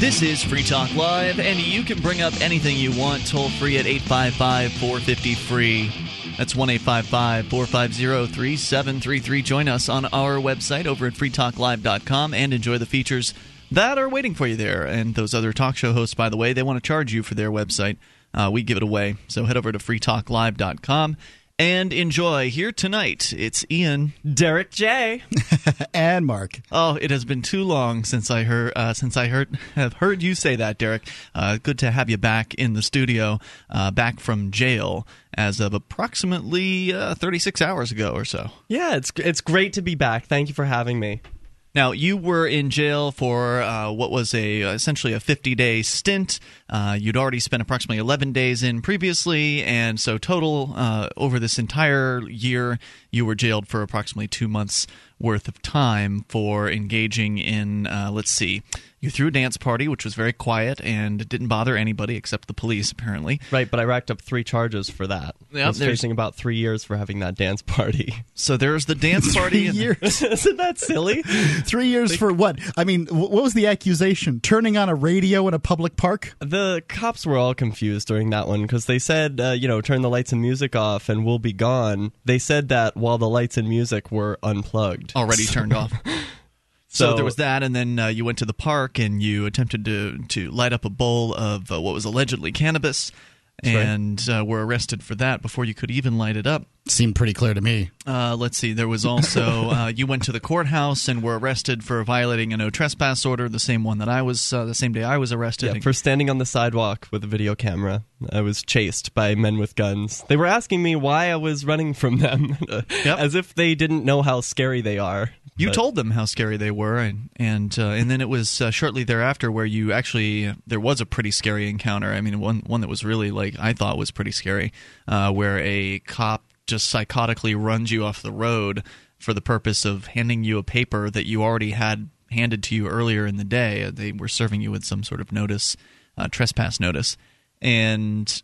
This is Free Talk Live, and you can bring up anything you want toll free at 855 450 free. That's 1 450 3733. Join us on our website over at freetalklive.com and enjoy the features that are waiting for you there. And those other talk show hosts, by the way, they want to charge you for their website. Uh, we give it away. So head over to freetalklive.com and enjoy. Here tonight, it's Ian, Derrick J, and Mark. Oh, it has been too long since I heard uh, since I heard have heard you say that, Derrick. Uh, good to have you back in the studio, uh, back from jail as of approximately uh, 36 hours ago or so. Yeah, it's it's great to be back. Thank you for having me. Now, you were in jail for uh, what was a essentially a 50 day stint. Uh, you'd already spent approximately 11 days in previously, and so total uh, over this entire year, you were jailed for approximately two months worth of time for engaging in, uh, let's see, you threw a dance party, which was very quiet and didn't bother anybody except the police, apparently. Right, but I racked up three charges for that. Yep, I was there's- facing about three years for having that dance party. So there's the dance party. and- years. Isn't that silly? Three years for what? I mean, what was the accusation? Turning on a radio in a public park? The cops were all confused during that one because they said, uh, you know, turn the lights and music off and we'll be gone. They said that while the lights and music were unplugged. already turned off. So, So- there was that, and then uh, you went to the park and you attempted to to light up a bowl of uh, what was allegedly cannabis, right. and uh, were arrested for that before you could even light it up. Seemed pretty clear to me. Uh, let's see. There was also uh, you went to the courthouse and were arrested for violating a no trespass order, the same one that I was uh, the same day I was arrested. Yeah, for standing on the sidewalk with a video camera. I was chased by men with guns. They were asking me why I was running from them, as if they didn't know how scary they are. You But- told them how scary they were, and and uh, and then it was uh, shortly thereafter where you actually there was a pretty scary encounter. I mean, one one that was really like I thought was pretty scary, uh, where a cop just psychotically runs you off the road for the purpose of handing you a paper that you already had handed to you earlier in the day. They were serving you with some sort of notice, uh, trespass notice, and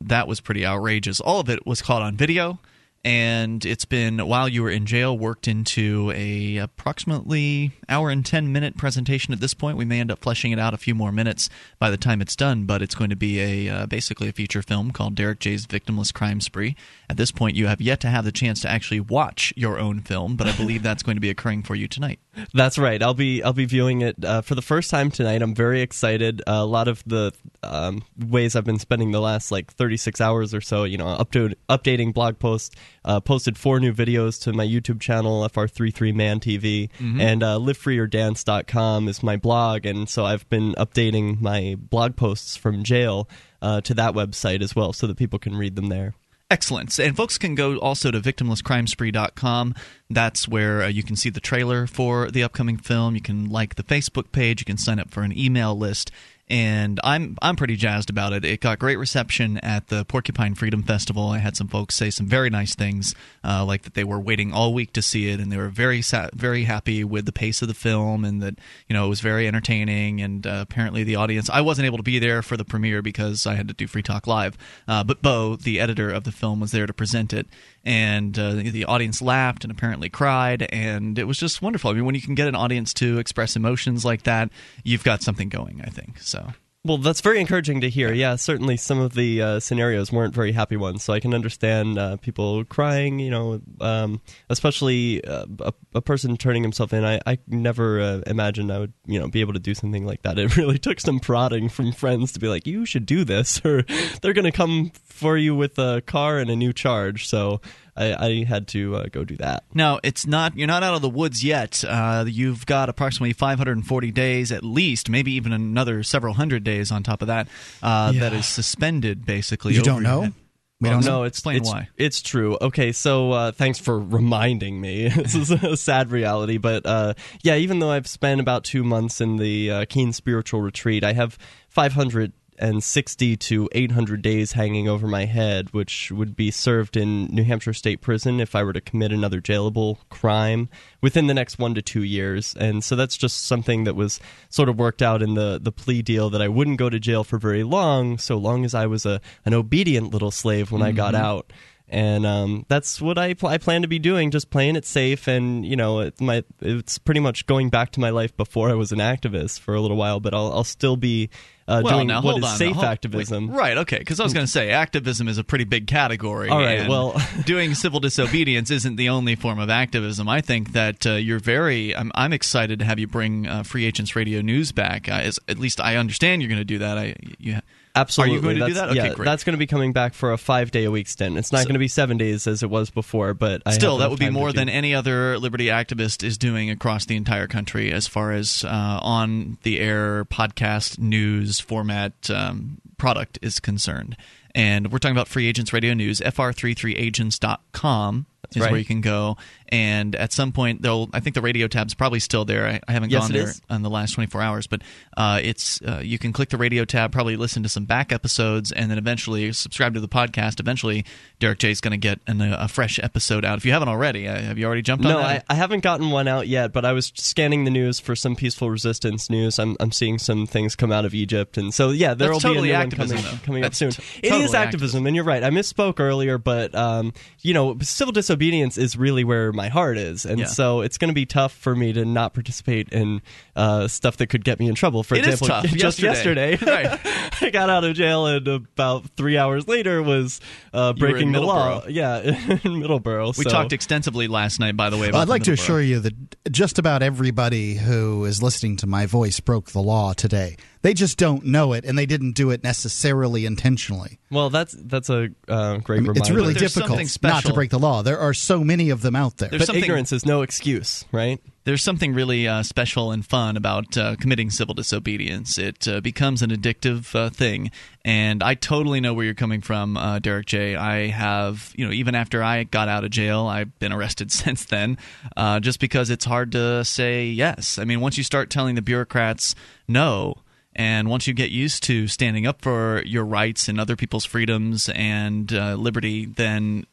that was pretty outrageous. All of it was caught on video, and it's been while you were in jail worked into a approximately hour and 10 minute presentation. At this point we may end up fleshing it out a few more minutes by the time it's done but it's going to be a uh, basically a feature film called derrick j's victimless crime spree. At this point you have yet to have the chance to actually watch your own film but i believe that's going to be occurring for you tonight That's right. I'll be I'll be viewing it uh, for the first time tonight. I'm very excited. Uh, a lot of the um, ways I've been spending the last like 36 hours or so, you know, updo- updating blog posts. Uh, posted four new videos to my YouTube channel, FR33 Man TV, and uh, LiveFreeOrDance.com is my blog, and so I've been updating my blog posts from jail uh, to that website as well, so that people can read them there. Excellent. And folks can go also to victimlesscrimespree.com. That's where uh, you can see the trailer for the upcoming film. You can like the Facebook page. You can sign up for an email list. And I'm I'm pretty jazzed about it. It got great reception at the Porcupine Freedom Festival. I had some folks say some very nice things, uh, like that they were waiting all week to see it, and they were very sa- very happy with the pace of the film, and that you know it was very entertaining. And uh, apparently the audience, I wasn't able to be there for the premiere because I had to do Free Talk Live, uh, but Bo, the editor of the film, was there to present it, and uh, the audience laughed and apparently cried, and it was just wonderful. I mean, when you can get an audience to express emotions like that, you've got something going. I think so. Well, that's very encouraging to hear. Yeah, certainly some of the uh, scenarios weren't very happy ones, so I can understand uh, people crying. You know, um, especially uh, a, a person turning himself in. I, I never uh, imagined I would, you know, be able to do something like that. It really took some prodding from friends to be like, "You should do this," or they're going to come for you with a car and a new charge. So I, I had to uh, go do that. Now it's not you're not out of the woods yet. Uh, you've got approximately 540 days at least, maybe even another several hundred days on top of that. Uh, Yeah. That is suspended basically. You don't know? head. We Well, don't know. no, it's Explain it's, why. It's true. Okay, so uh, thanks for reminding me. this is a sad reality, but uh, yeah, even though I've spent about two months in the uh, Keene Spiritual Retreat, I have 500 and 60 to 800 days hanging over my head, which would be served in New Hampshire State Prison if I were to commit another jailable crime within the next one to two years. And so that's just something that was sort of worked out in the, the plea deal that I wouldn't go to jail for very long, so long as I was a, an obedient little slave when mm-hmm. I got mm-hmm. out and um, that's what I, pl- I plan to be doing just playing it safe and you know it, my it's pretty much going back to my life before I was an activist for a little while but I'll, I'll still be uh, well, doing now, what is on, safe activism. Wait, right, okay, because I was going to say activism is a pretty big category. All right, well, doing civil disobedience isn't the only form of activism. I think that uh, you're very. I'm, I'm, excited to have you bring uh, FR33 Agents Radio News back. Uh, as, at least I understand you're going to do that. I you Absolutely. Are you going to that's, do that? Okay, yeah, great. That's going to be coming back for a five day a week stint. It's not so, going to be seven days as it was before, but I still, that would be more than any other liberty activist is doing across the entire country as far as uh, on the air podcast news format um, product is concerned. And we're talking about FR33 Agents Radio News, fr33agents.com That's is right. where you can go. And at some point they'll i think the radio tab's probably still there. I, I haven't yes, gone there is. in the last 24 hours but uh, it's uh, you can click the radio tab probably listen to some back episodes and then eventually subscribe to the podcast. Eventually derrick j is going to get an, a fresh episode out. If you haven't already uh, have you already jumped no, on that? I, I haven't gotten one out yet but i was scanning the news for some peaceful resistance news. I'm, I'm seeing some things come out of egypt and so yeah there will totally be a new one coming, coming up soon. t- it totally is activism, activism and you're right. I misspoke earlier but um, you know civil disobedience is really where my heart is and Yeah. so it's going to be tough for me to not participate in uh, stuff that could get me in trouble. For It is example, tough. just Yesterday. yesterday, Right. I got out of jail and about three hours later was uh, You were in breaking the law. Yeah, in Middleborough. we so. talked extensively last night by the way Well, I'd like to assure you that just about everybody who is listening to my voice broke the law today. They just don't know it, and they didn't do it necessarily intentionally. Well, that's that's a uh, great I mean, reminder. it's really difficult not to break the law. There are so many of them out there. There's but something- ignorance is no excuse, right? there's something really uh, special and fun about uh, committing civil disobedience. It uh, becomes an addictive uh, thing, and I totally know where you're coming from, uh, Derrick J. I have, you know, even after I got out of jail, I've been arrested since then, uh, just because it's hard to say yes. I mean, once you start telling the bureaucrats no. And once you get used to standing up for your rights and other people's freedoms and uh, liberty, then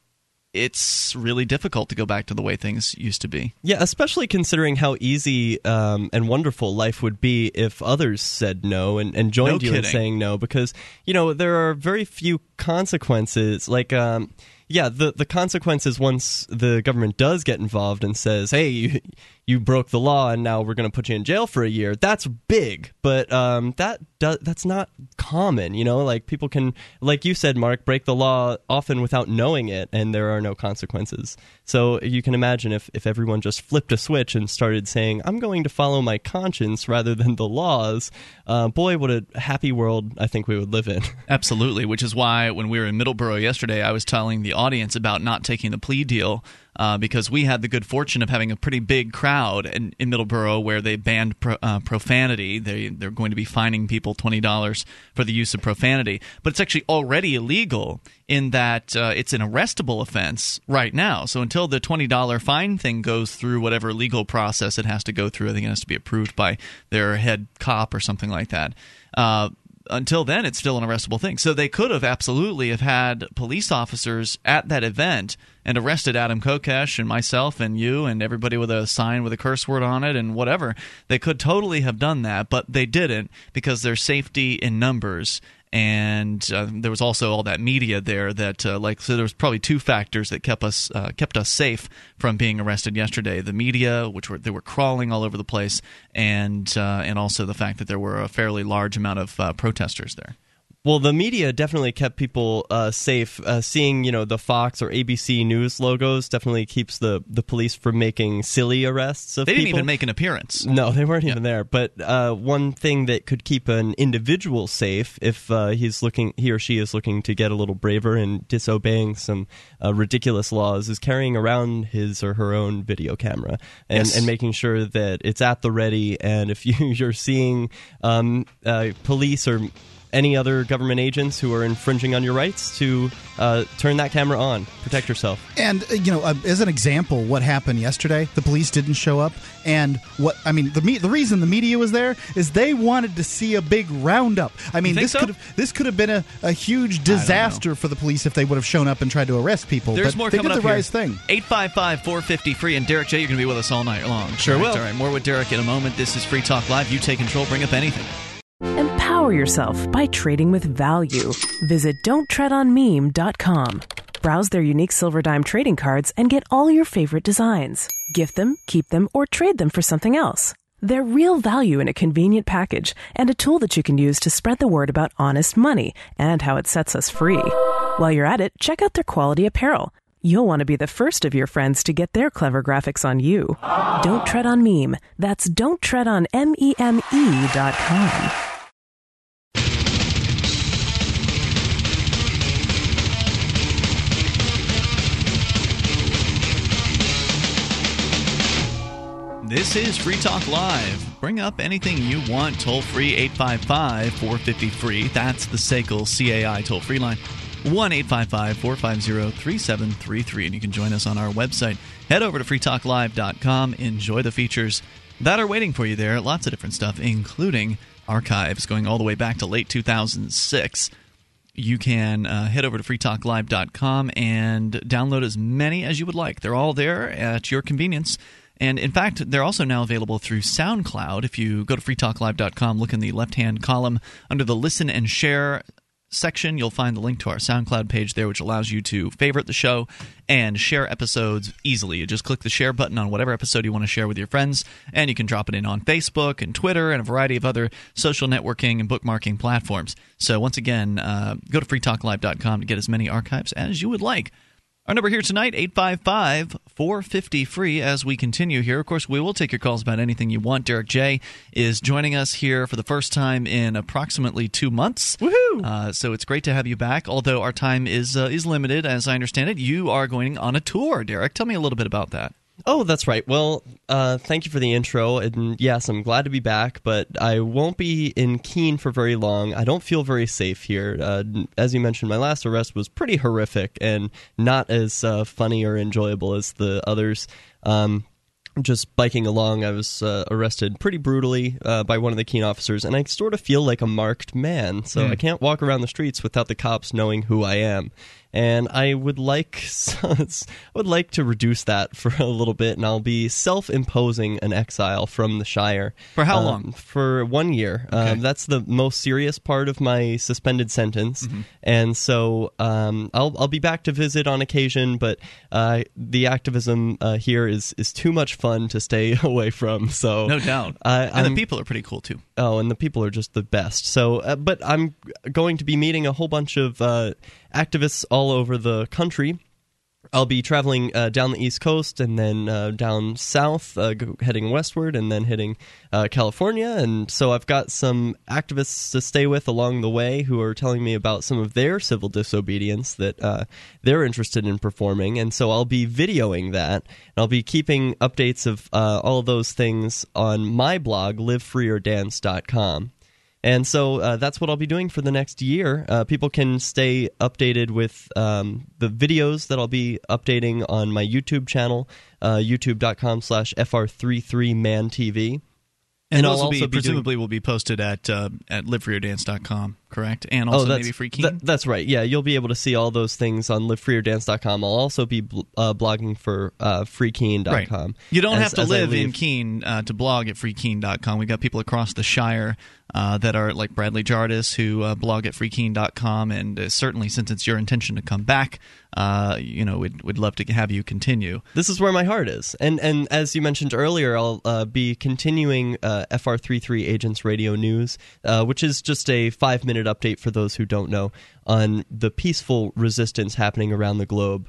it's really difficult to go back to the way things used to be. Yeah, especially considering how easy um, and wonderful life would be if others said no and, and joined No you in saying no, because you know there are very few consequences. Like, um, yeah, the the consequences once the government does get involved and says, "Hey, you, you broke the law, and now we're going to put you in jail for a year." That's big, but um, that do, that's not common. You know, like people can, like you said, Mark, break the law often without knowing it, and there are no consequences. So you can imagine if if everyone just flipped a switch and started saying, "I'm going to follow my conscience rather than the laws," uh, boy, what a happy world I think we would live in. Absolutely, which is why when we were in Middleborough yesterday, I was telling the audience about not taking the plea deal uh, because we had the good fortune of having a pretty big crowd in, in Middleborough where they banned pro, uh, profanity. They, they're going to be fining people $20 for the use of profanity. But it's actually already illegal in that uh, it's an arrestable offense right now. So until the $20 fine thing goes through whatever legal process it has to go through, I think it has to be approved by their head cop or something like that. Uh, until then it's still an arrestable thing. So they could have absolutely have had police officers at that event and arrested Adam Kokesh and myself and you and everybody with a sign with a curse word on it and whatever. They could totally have done that, but they didn't because there's safety in numbers. And uh, there was also all that media there that, uh, like, so there was probably two factors that kept us uh, kept us safe from being arrested yesterday: the media, which were they were crawling all over the place, and uh, and also the fact that there were a fairly large amount of uh, protesters there. Well, the media definitely kept people uh, safe. Uh, seeing, you know, the Fox or ABC News logos definitely keeps the, the police from making silly arrests of They didn't people. even make an appearance. No, they weren't even there. But uh, one thing that could keep an individual safe, if uh, he's looking, he or she is looking to get a little braver and disobeying some uh, ridiculous laws, is carrying around his or her own video camera and, Yes. and making sure that it's at the ready. And if you, you're seeing um, uh, police or any other government agents who are infringing on your rights to uh, turn that camera on, protect yourself. And uh, you know, uh, as an example, what happened yesterday? The police didn't show up, and what I mean, the me- the reason the media was there is they wanted to see a big roundup. I mean, this so? could have this could have been a, a huge disaster for the police if they would have shown up and tried to arrest people. There's but more they coming did up the here. right thing. 855 450 free. And Derrick J, you're going to be with us all night long. Sure Correct? will. All right, more with Derrick in a moment. This is Free Talk Live. You take control. Bring up anything. Empower yourself by trading with value. Visit don'ttreadonmeme.com. Browse their unique silver dime trading cards and get all your favorite designs. Gift them, keep them, or trade them for something else. They're real value in a convenient package and a tool that you can use to spread the word about honest money and how it sets us free. While you're at it, check out their quality apparel. You'll want to be the first of your friends to get their clever graphics on you. Don't tread on meme. That's don't tread on M-E-M-E dot com. This is Free Talk Live. Bring up anything you want toll free 855 450 free. That's the SACL CAI toll free line. 1 855 450 3733. And you can join us on our website. Head over to freetalklive.com. Enjoy the features that are waiting for you there. Lots of different stuff, including archives going all the way back to late 2006 you can uh, head over to freetalklive.com and download as many as you would like. They're all there at your convenience. And in fact, they're also now available through SoundCloud. If you go to freetalklive.com, look in the left hand column under the listen and share section, you'll find the link to our SoundCloud page there, which allows you to favorite the show and share episodes easily. You just click the share button on whatever episode you want to share with your friends, and you can drop it in on Facebook and Twitter and a variety of other social networking and bookmarking platforms. So, once again, uh, go to freetalklive.com to get as many archives as you would like. Our number here tonight, 855 450 free. As we continue here, of course, we will take your calls about anything you want. Derrick J is joining us here for the first time in approximately two months. Woohoo! Uh, so it's great to have you back, although our time is, uh, is limited, as I understand it. You are going on a tour, Derrick. Tell me a little bit about that. Oh, that's right. Well, uh, thank you for the intro. And yes, I'm glad to be back, but I won't be in Keene for very long. I don't feel very safe here. Uh, as you mentioned, my last arrest was pretty horrific and not as uh, funny or enjoyable as the others. Um, just biking along, I was uh, arrested pretty brutally uh, by one of the Keene officers, and I sort of feel like a marked man. So I can't walk around the streets without the cops knowing who I am. And I would like, I would like to reduce that for a little bit, and I'll be self-imposing an exile from the Shire. For how Um, long? For one year. Okay. Um, that's the most serious part of my suspended sentence, Mm-hmm. and so um, I'll I'll be back to visit on occasion, but uh, the activism uh, here is is too much fun to stay away from. So No doubt. And I'm- the people are pretty cool, too. Oh, and the people are just the best. So, uh, but I'm going to be meeting a whole bunch of uh, activists all over the country. I'll be traveling uh, down the East Coast and then uh, down south, uh, heading westward, and then hitting uh, California. And so I've got some activists to stay with along the way who are telling me about some of their civil disobedience that uh, they're interested in performing. And so I'll be videoing that. And I'll be keeping updates of uh, all of those things on my blog, livefreeordance.com. And so uh, that's what I'll be doing for the next year. Uh, people can stay updated with um, the videos that I'll be updating on my YouTube channel, uh, youtube.com slash FR33ManTV. And, I'll those will also be, be doing- presumably will be posted at uh, at livefreeordance.com, correct? And also maybe Free Keene. Oh, that- that's right. Yeah, you'll be able to see all those things on livefreeordance.com. I'll also be bl- uh, blogging for uh, freekeene.com. Right. You don't as- have to live in. Keene uh, to blog at freekeene.com. We've got people across the Shire uh, that are like Bradley Jardis who uh, blog at freekeene.com. And uh, certainly, since it's your intention to come back, uh, you know, we'd, we'd love to have you continue. This is where my heart is, and and as you mentioned earlier, I'll uh, be continuing uh, FR33 Agents Radio News, uh, which is just a five minute update for those who don't know on the peaceful resistance happening around the globe.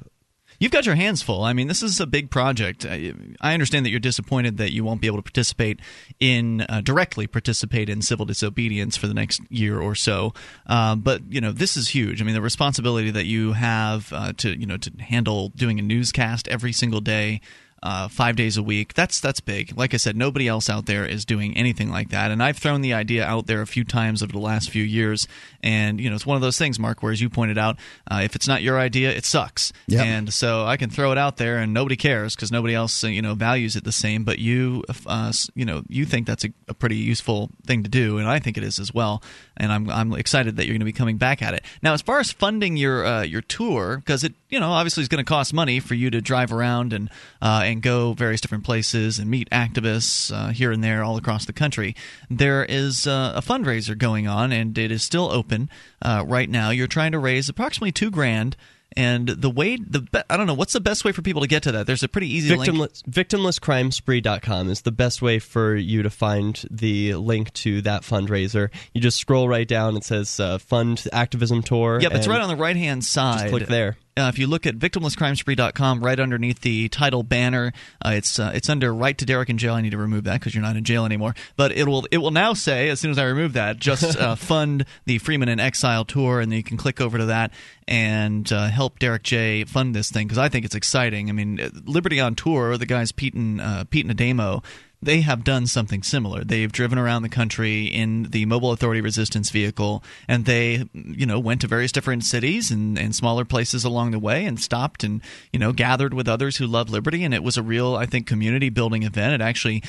You've got your hands full. I mean, this is a big project. I I understand that you're disappointed that you won't be able to participate in uh, directly participate in civil disobedience for the next year or so. Uh, but you know, this is huge. I mean, the responsibility that you have uh, to you know to handle doing a newscast every single day. Uh, five days a week. That's that's big. Like I said, nobody else out there is doing anything like that. And I've thrown the idea out there a few times over the last few years. And you know, it's one of those things, Mark, where as you pointed out, uh, if it's not your idea, it sucks. Yep. And so I can throw it out there, and nobody cares because nobody else you know values it the same. But you, uh, you know, you think that's a, a pretty useful thing to do, and I think it is as well. And I'm I'm excited that you're going to be coming back at it. Now, as far as funding your uh, your tour, because it you know obviously is going to cost money for you to drive around and uh, and go various different places and meet activists uh, here and there all across the country. There is uh, a fundraiser going on, and it is still open uh, right now. You're trying to raise approximately two grand. And the way the be- I don't know what's the best way for people to get to that. There's a pretty easy link. Victimless, victimlesscrimespree.com is the best way for you to find the link to that fundraiser. You just scroll right down. It says uh, Fund Activism Tour. Yep, it's right on the right hand side. Just click there. Uh, if you look at victimlesscrimespree.com, right underneath the title banner, uh, it's uh, it's under "Write to Derrick in Jail." I need to remove that because you're not in jail anymore. But it will it will now say as soon as I remove that, just uh, fund the Freeman in Exile tour, and then you can click over to that and uh, help Derrick J fund this thing because I think it's exciting. I mean, Liberty on Tour, the guys Pete and uh, Pete and Ademo they have done something similar. They've driven around the country in the Mobile Authority Resistance vehicle, and they, you know, went to various different cities and, and smaller places along the way, and stopped and you know gathered with others who love liberty. And it was a real, I think, community building event. It actually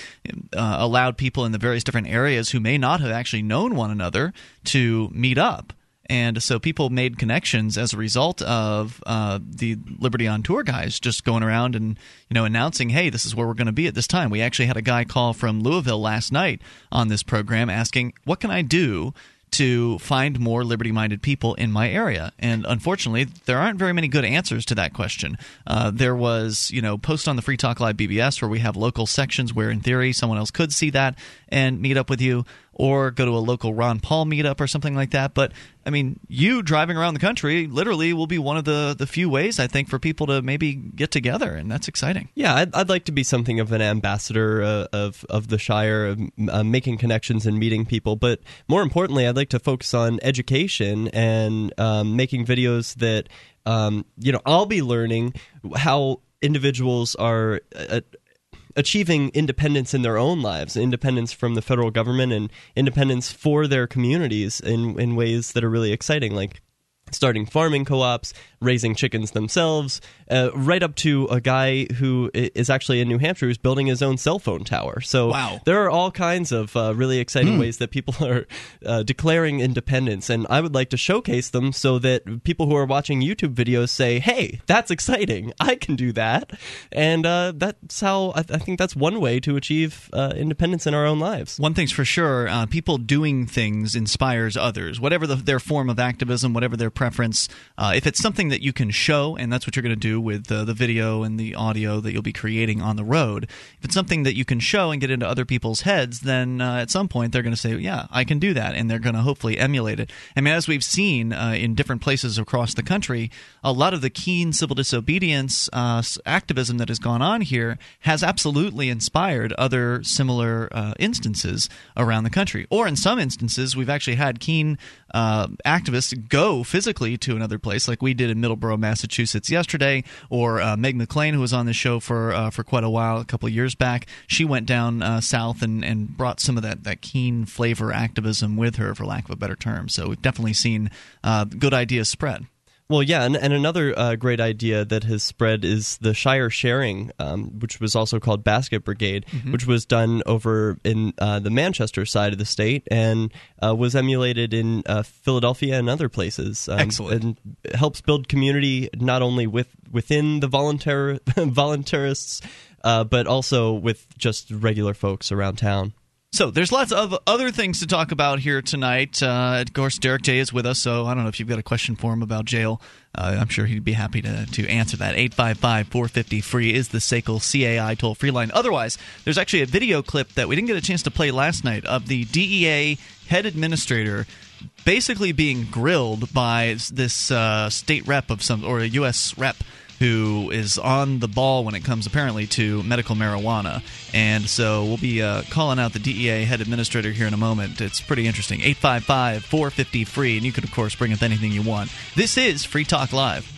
uh, allowed people in the various different areas who may not have actually known one another to meet up and so people made connections as a result of uh, the Liberty on Tour guys just going around and you know announcing, "Hey, this is where we're going to be at this time." We actually had a guy call from Louisville last night on this program asking, "What can I do?" to find more liberty minded people in my area? And unfortunately, there aren't very many good answers to that question. Uh, there was, you know, post on the Free Talk Live BBS where we have local sections where, in theory, someone else could see that and meet up with you or go to a local Ron Paul meetup or something like that. But I mean, you driving around the country literally will be one of the, the few ways I think for people to maybe get together, and that's exciting. Yeah, I'd, I'd like to be something of an ambassador uh, of of the Shire, uh, making connections and meeting people. But more importantly, I'd like to focus on education and um, making videos that um, you know I'll be learning how individuals are. Uh, achieving independence in their own lives, independence from the federal government, and independence for their communities in in ways that are really exciting, like starting farming co-ops, raising chickens themselves, uh, right up to a guy who is actually in New Hampshire who's building his own cell phone tower. So wow. there are all kinds of uh, really exciting mm. ways that people are uh, declaring independence, and I would like to showcase them so that people who are watching YouTube videos say, "Hey, that's exciting! I can do that," and uh, that's how I, th- I, think that's one way to achieve uh, independence in our own lives. One thing's for sure: uh, people doing things inspires others, whatever the, their form of activism, whatever their preference. if it's something that you can show, and that's what you're going to do with uh, the video and the audio that you'll be creating on the road. If it's something that you can show and get into other people's heads, then uh, at some point they're going to say, "Yeah, I can do that," and they're going to hopefully emulate it. I mean, as we've seen uh, in different places across the country, a lot of the Keene civil disobedience uh, activism that has gone on here has absolutely inspired other similar uh, instances around the country. Or in some instances, we've actually had Keene uh, activists go physically to another place, like we did in Middleborough, Massachusetts yesterday, or uh, Meg McLain, who was on the show for uh, for quite a while, a couple years back. She went down uh, south and, and brought some of that, that Keene flavor activism with her, for lack of a better term. So we've definitely seen uh, good ideas spread. Well, yeah, and, and another uh, great idea that has spread is the Shire Sharing, um, which was also called Basket Brigade, mm-hmm. which was done over in uh, the Manchester side of the state and uh, was emulated in uh, Philadelphia and other places. Um, Excellent. And helps build community not only with within the volunteer voluntarists, uh, but also with just regular folks around town. So there's lots of other things to talk about here tonight. Uh, of course, Derrick J is with us, so I don't know if you've got a question for him about jail. Uh, I'm sure he'd be happy to, to answer that. 855 450 free is the SACL CAI toll free line. Otherwise, there's actually a video clip that we didn't get a chance to play last night of the DEA head administrator basically being grilled by this uh, state rep of some or a U.S. rep who is on the ball when it comes apparently to medical marijuana. And so we'll be uh, calling out the DEA head administrator here in a moment. It's pretty interesting. 855 450 free, and you can, of course, bring up anything you want. This is Free Talk Live.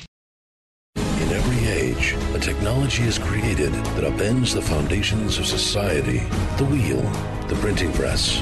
In every age, a technology technology is created that upends the foundations of society the wheel, the printing press,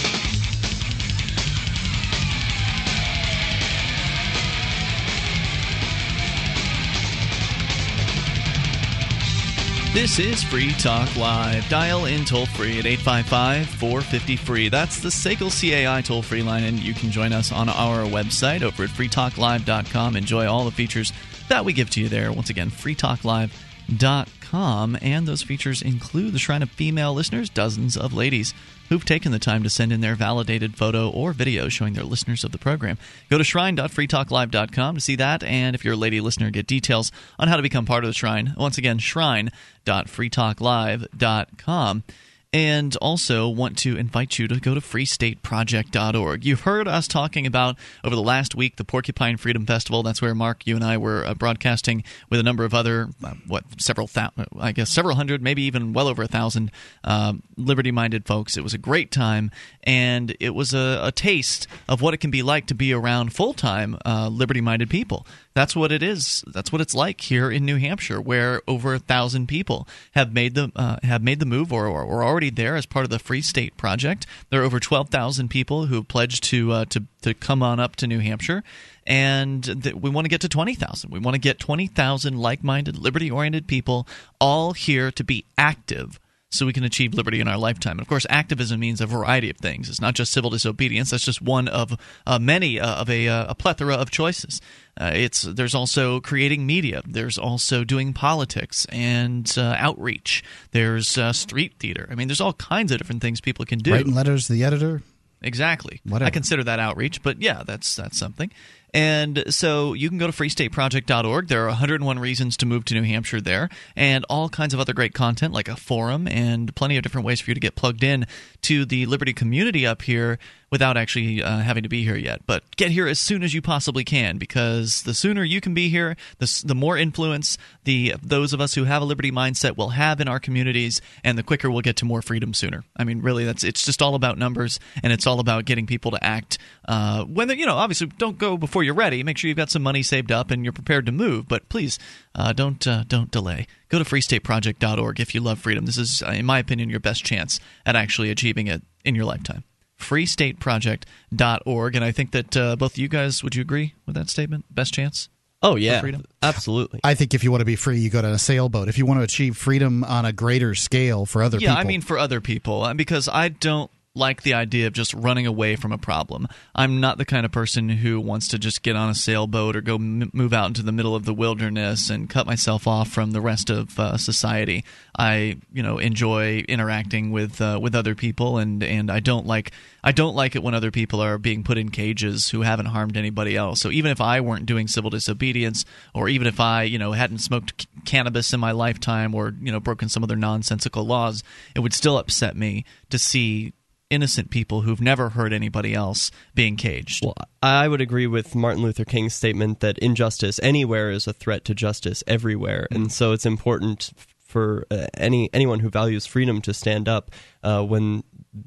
This is Free Talk Live. Dial in toll free at 855 450 free. That's the SACL CAI toll free line, and you can join us on our website over at freetalklive.com. Enjoy all the features that we give to you there. Once again, freetalklive.com. And those features include the Shrine of Female listeners, dozens of ladies who've taken the time to send in their validated photo or video showing they're listeners of the program. Go to shrine.freetalklive.com to see that, and if you're a lady listener, get details on how to become part of the shrine. Once again, shrine.freetalklive.com and also want to invite you to go to freestateproject.org. You've heard us talking about over the last week the Porcupine Freedom Festival. That's where Mark, you and I were uh, broadcasting with a number of other, uh, what, several, thou- I guess, several hundred, maybe even well over a thousand uh, liberty minded folks. It was a great time, and it was a, a, taste of what it can be like to be around full time uh, liberty minded people. That's what it is. That's what it's like here in New Hampshire, where over a thousand people have made the uh, have made the move or, or, or already there as part of the Free State Project. There are over twelve thousand people who have pledged to uh, to to come on up to New Hampshire, and th- we want to get to twenty thousand. We want to get twenty thousand like-minded, liberty-oriented people all here to be active so we can achieve liberty in our lifetime. And of course, activism means a variety of things. It's not just civil disobedience. That's just one of uh, many uh, of a, uh, a, plethora of choices. Uh, it's there's also creating media. There's also doing politics and uh, outreach. There's uh, street theater. I mean, there's all kinds of different things people can do. Writing letters to the editor. Exactly. Whatever. I consider that outreach, but yeah, that's that's something. And so you can go to freestateproject.org. There are 101 reasons to move to New Hampshire there, and all kinds of other great content like a forum and plenty of different ways for you to get plugged in to the Liberty community up here without actually uh, having to be here yet. But get here as soon as you possibly can because the sooner you can be here, the, the more influence the those of us who have a liberty mindset will have in our communities, and the quicker we'll get to more freedom sooner. I mean, really, that's it's just all about numbers, and it's all about getting people to act uh, when you know. Obviously, don't go before you're ready. Make sure you've got some money saved up and you're prepared to move. But please, uh, don't uh, don't delay. Go to freestateproject.org if you love freedom. This is, in my opinion, your best chance at actually achieving it in your lifetime freestateproject.org. And I think that uh, both of you guys, would you agree with that statement? Best chance? Oh yeah, absolutely. I think if you want to be free, you go to a sailboat. If you want to achieve freedom on a greater scale for other yeah, people, I mean for other people, uh, because I don't like the idea of just running away from a problem. I'm not the kind of person who wants to just get on a sailboat or go m- move out into the middle of the wilderness and cut myself off from the rest of uh, society. I, you know, enjoy interacting with uh, with other people, and and I don't like I don't like it when other people are being put in cages who haven't harmed anybody else. So even if I weren't doing civil disobedience, or even if I, you know, hadn't smoked c- cannabis in my lifetime, or you know, broken some other nonsensical laws, it would still upset me to see innocent people who've never hurt anybody else being caged. Well, I would agree with Martin Luther King's statement that injustice anywhere is a threat to justice everywhere, and so it's important for uh, any anyone who values freedom to stand up uh, when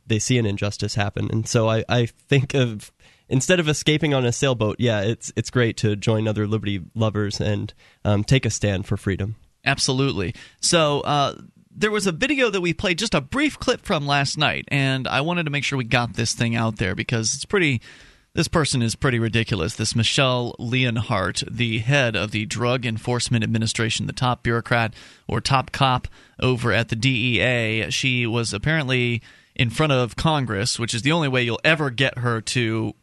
they see an injustice happen. And so I, I think of instead of escaping on a sailboat, yeah, it's it's great to join other liberty lovers and um, take a stand for freedom. Absolutely. So uh, there was a video that we played just a brief clip from last night, and I wanted to make sure we got this thing out there because it's pretty. This person is pretty ridiculous. This Michele Leonhart, the head of the Drug Enforcement Administration, the top bureaucrat or top cop over at the DEA, she was apparently in front of Congress, which is the only way you'll ever get her to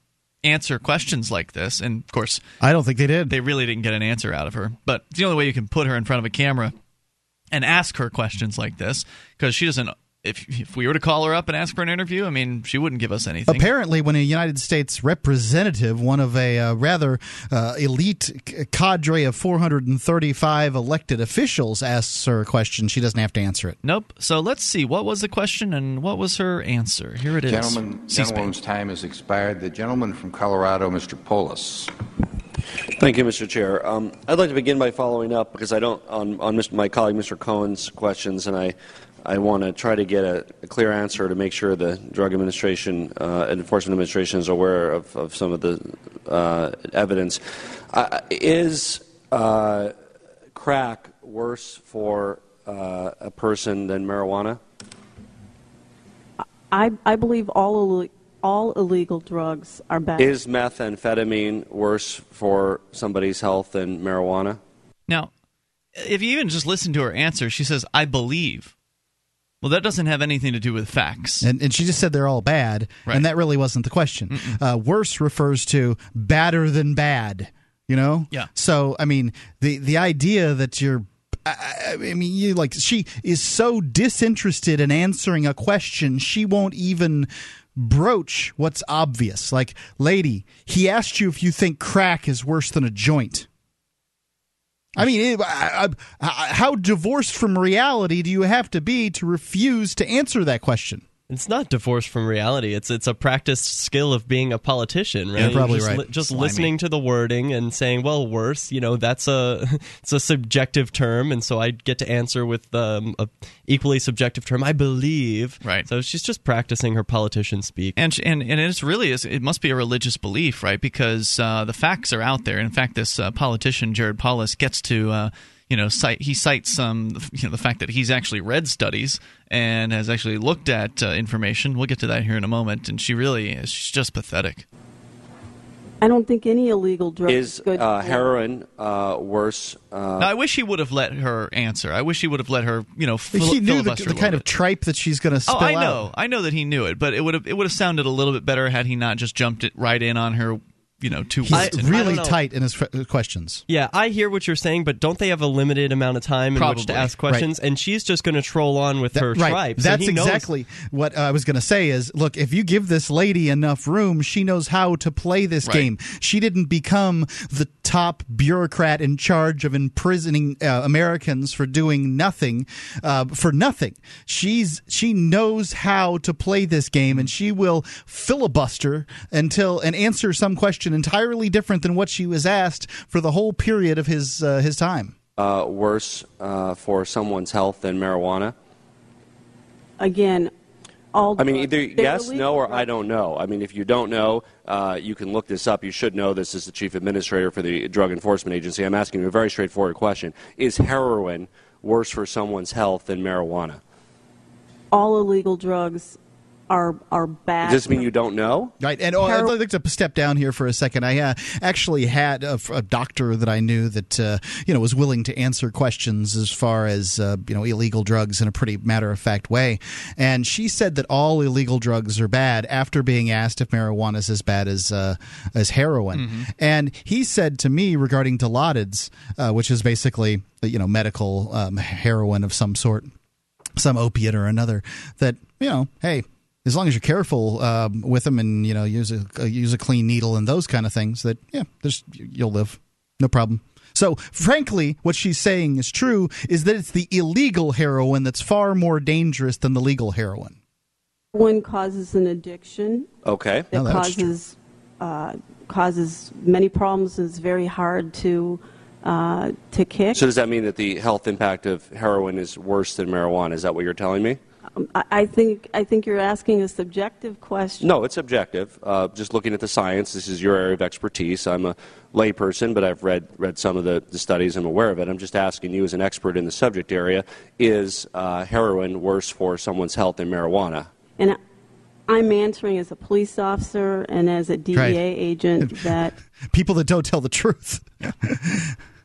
answer questions like this. And of course, I don't think they did. They really didn't get an answer out of her. But it's the only way you can put her in front of a camera and ask her questions like this because she doesn't if if we were to call her up and ask for an interview, I mean, she wouldn't give us anything. Apparently, when a United States representative, one of a uh, rather uh, elite cadre of 435 elected officials, asks her a question, she doesn't have to answer it. Nope. So let's see. What was the question and what was her answer? Here it is. Gentleman, gentleman's time has expired. The gentleman from Colorado, Mr. Polis. Thank you, Mr. Chair. Um, I'd like to begin by following up because I don't on, on Mr., my colleague Mr. Cohen's questions, and I I want to try to get a, a, clear answer to make sure the Drug Administration uh, Enforcement Administration is aware of, of some of the uh, evidence. Uh, is uh, crack worse for uh, a person than marijuana? I, I believe all all illegal drugs are bad. Is methamphetamine worse for somebody's health than marijuana? Now, if you even just listen to her answer, she says, "I believe." Well, that doesn't have anything to do with facts. And, and she just said they're all bad, Right. and that really wasn't the question. Uh, worse refers to badder than bad, you know? Yeah. So, I mean, the, the idea that you're. I, I mean, you like she is so disinterested in answering a question, she won't even broach what's obvious. Like, lady, he asked you if you think crack is worse than a joint. I mean, it, I, I, how divorced from reality do you have to be to refuse to answer that question? It's not divorced from reality. It's it's a practiced skill of being a politician, right? You're probably just, right. just Slimy. listening to the wording and saying, "Well, worse," you know, that's a it's a subjective term, and so I get to answer with um, a equally subjective term. I believe, Right. So she's just practicing her politician speak. And and and it's really is it must be a religious belief, right? Because uh, the facts are out there. In fact, this uh, politician Jared Polis gets to. Uh, you know, cite he cites some, you know, the fact that he's actually read studies and has actually looked at uh, information. We'll get to that here in a moment. And she really is she's just pathetic. I don't think any illegal drug Is good. uh, heroin uh, worse? Uh, Now, I wish he would have let her answer. I wish he would have let her, you know, fil- he knew the, the kind little of tripe that she's going to spill Oh, I out. know, I know that he knew it, but it would have it would have sounded a little bit better had he not just jumped it right in on her, you know, two He's words. Really tight in his f- questions. Yeah, I hear what you're saying, but don't they have a limited amount of time in which to ask questions? And she's just going to troll on with That- her right. That's exactly what I was going to say. Is look, if you give this lady enough room, she knows how to play this Right. game. She didn't become the top bureaucrat in charge of imprisoning uh, Americans for doing nothing, uh, for nothing. She's she knows how to play this game, and she will filibuster until and answer some question entirely different than what she was asked for the whole period of his uh, his time. uh, worse uh, for someone's health than marijuana? Again, all. I mean, either yes, illegal no, or drugs. I don't know. I mean, if you don't know, uh, you can look this up. You should know this is the chief administrator for the Drug Enforcement Agency. I'm asking you a very straightforward question: Is heroin worse for someone's health than marijuana? All illegal drugs are are bad. Does this mean you don't know? Right, and oh, I'd like to step down here for a second. I uh, actually had a, a doctor that I knew that uh, you know was willing to answer questions as far as uh, you know illegal drugs in a pretty matter of fact way, and she said that all illegal drugs are bad after being asked if marijuana is as bad as uh, as heroin, and he said to me regarding Dilaudid's, uh, which is basically you know medical um, heroin of some sort some opiate or another that you know hey as long as you're careful um, with them and you know use a uh, use a clean needle and those kind of things that yeah there's you'll live no problem so frankly what she's saying is true is that it's the illegal heroin that's far more dangerous than the legal heroin One causes an addiction Okay. It No, that's true. causes uh, causes many problems It's very hard to uh, to kick. So does that mean that the health impact of heroin is worse than marijuana? Is that what you're telling me? I, I think I think you're asking a subjective question. No, it's objective. Uh, just looking at the science, this is your area of expertise. I'm a layperson, but I've read read some of the, the studies. I'm aware of it. I'm just asking you, as an expert in the subject area, is uh, heroin worse for someone's health than marijuana? And I- I'm answering as a police officer and as a DEA Right. agent that people that don't tell the truth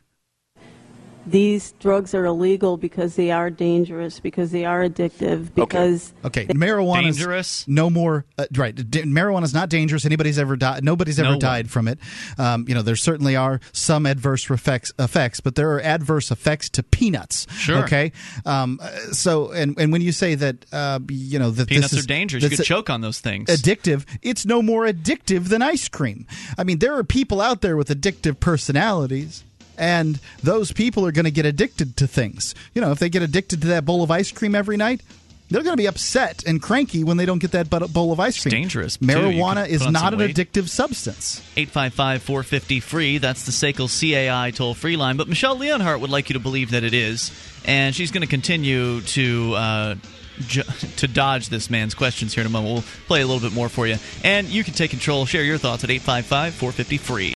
these drugs are illegal because they are dangerous, because they are addictive, because Okay, marijuana Dangerous? no more uh, right. D- marijuana is not dangerous. Anybody's ever died. Nobody's ever No one. died from it. Um, you know, there certainly are some adverse effects, effects, but there are adverse effects to peanuts. Sure. Okay. Um, uh, so, and and when you say that, uh, you know, that Peanuts this is, are dangerous. You that's could choke on those things. addictive, it's no more addictive than ice cream. I mean, there are people out there with addictive personalities. And those people are going to get addicted to things. You know, if they get addicted to that bowl of ice cream every night, they're going to be upset and cranky when they don't get that bowl of ice cream. dangerous, Marijuana is not an weight. addictive substance. 855 450 free. That's the SACL CAI toll free line. But Michele Leonhart would like you to believe that it is. And she's going to continue to. Uh, ju- to dodge this man's questions here in a moment. We'll play a little bit more for you. And you can take control. Share your thoughts at 855 450 free.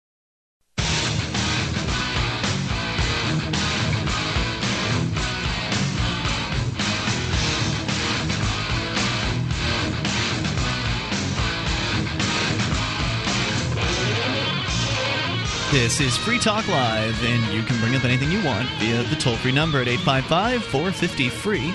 This is Free Talk Live, and you can bring up anything you want via the toll free number at 855 450 free.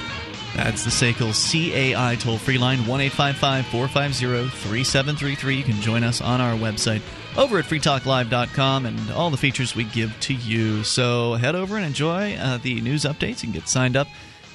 That's the SACL CAI toll free line, 1 855 450 3733. You can join us on our website over at freetalklive.com and all the features we give to you. So head over and enjoy uh, the news updates and get signed up.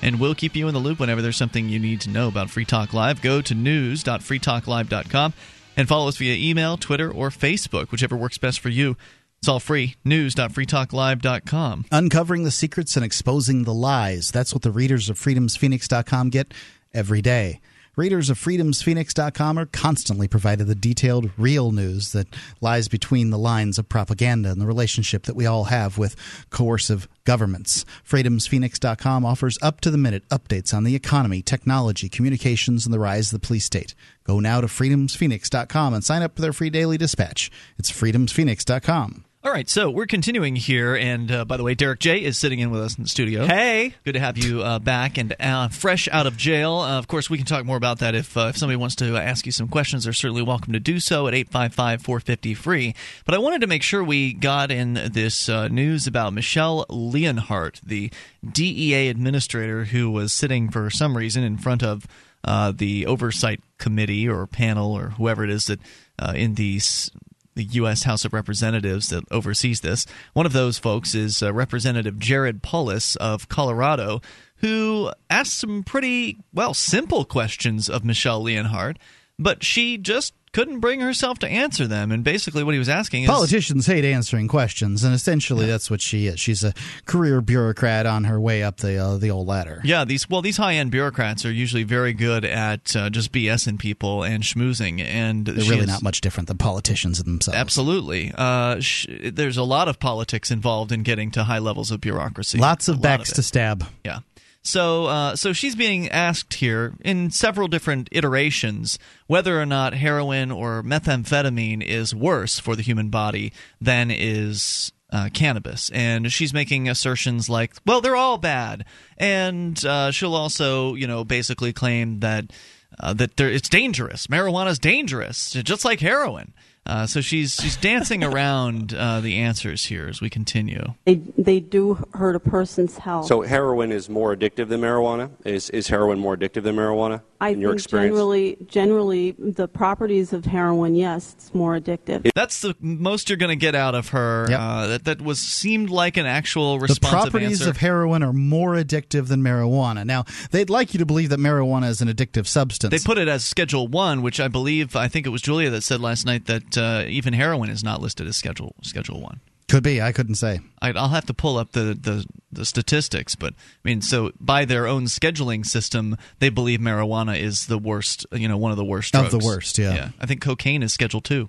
And we'll keep you in the loop whenever there's something you need to know about Free Talk Live. Go to news.freetalklive.com and follow us via email, Twitter, or Facebook, whichever works best for you. It's all free. News.freetalklive.com. Uncovering the secrets and exposing the lies. That's what the readers of freedomsphoenix.com get every day. Readers of freedomsphoenix.com are constantly provided the detailed, real news that lies between the lines of propaganda and the relationship that we all have with coercive governments. Freedomsphoenix.com offers up to the minute updates on the economy, technology, communications, and the rise of the police state. Go now to freedomsphoenix.com and sign up for their free daily dispatch. It's freedomsphoenix.com. All right, so we're continuing here, and uh, by the way, Derrick J is sitting in with us in the studio. Hey. good to have you uh, back and uh, fresh out of jail. Uh, of course, we can talk more about that if uh, if somebody wants to ask you some questions. They're certainly welcome to do so at 855-450 free. But I wanted to make sure we got in this uh, news about Michele Leonhart, the DEA administrator who was sitting for some reason in front of uh, the oversight committee or panel or whoever it is that uh, in the s- the U.S. House of Representatives that oversees this. One of those folks is uh, Representative Jared Polis of Colorado, who asked some pretty, well, simple questions of Michele Leonhart, but she just couldn't bring herself to answer them. And basically, what he was asking is. Politicians hate answering questions, and essentially that's what she is. She's a career bureaucrat on her way up the uh, the old ladder. Yeah, these well, these high end bureaucrats are usually very good at uh, just BSing people and schmoozing, and They're really is- not much different than politicians themselves. Absolutely, uh, sh- there's a lot of politics involved in getting to high levels of bureaucracy. Lots A of lot backs to stab. Yeah. So, uh, so she's being asked here in several different iterations whether or not heroin or methamphetamine is worse for the human body than is uh, cannabis, and she's making assertions like, "Well, they're all bad," and uh, she'll also, you know, basically claim that uh, that it's dangerous. Marijuana is dangerous, just like heroin. Uh, so she's she's dancing around uh, the answers here as we continue. They, they do hurt a person's health. So heroin is more addictive than marijuana. Is is heroin more addictive than marijuana I in your think experience? generally, generally, the properties of heroin, yes, it's more addictive. That's the most you're going to get out of her. Yep. Uh, that that was seemed like an actual response. The properties answer. of heroin are more addictive than marijuana. Now, they'd like you to believe that marijuana is an addictive substance. they put it as Schedule One, which I believe I think it was Julia that said last night that uh, even heroin is not listed as Schedule Schedule One. Could be. I couldn't say. I, I'll have to pull up the, the the statistics, but I mean, so by their own scheduling system, they believe marijuana is the worst. You know, one of the worst Of the worst, yeah. I think cocaine is Schedule Two.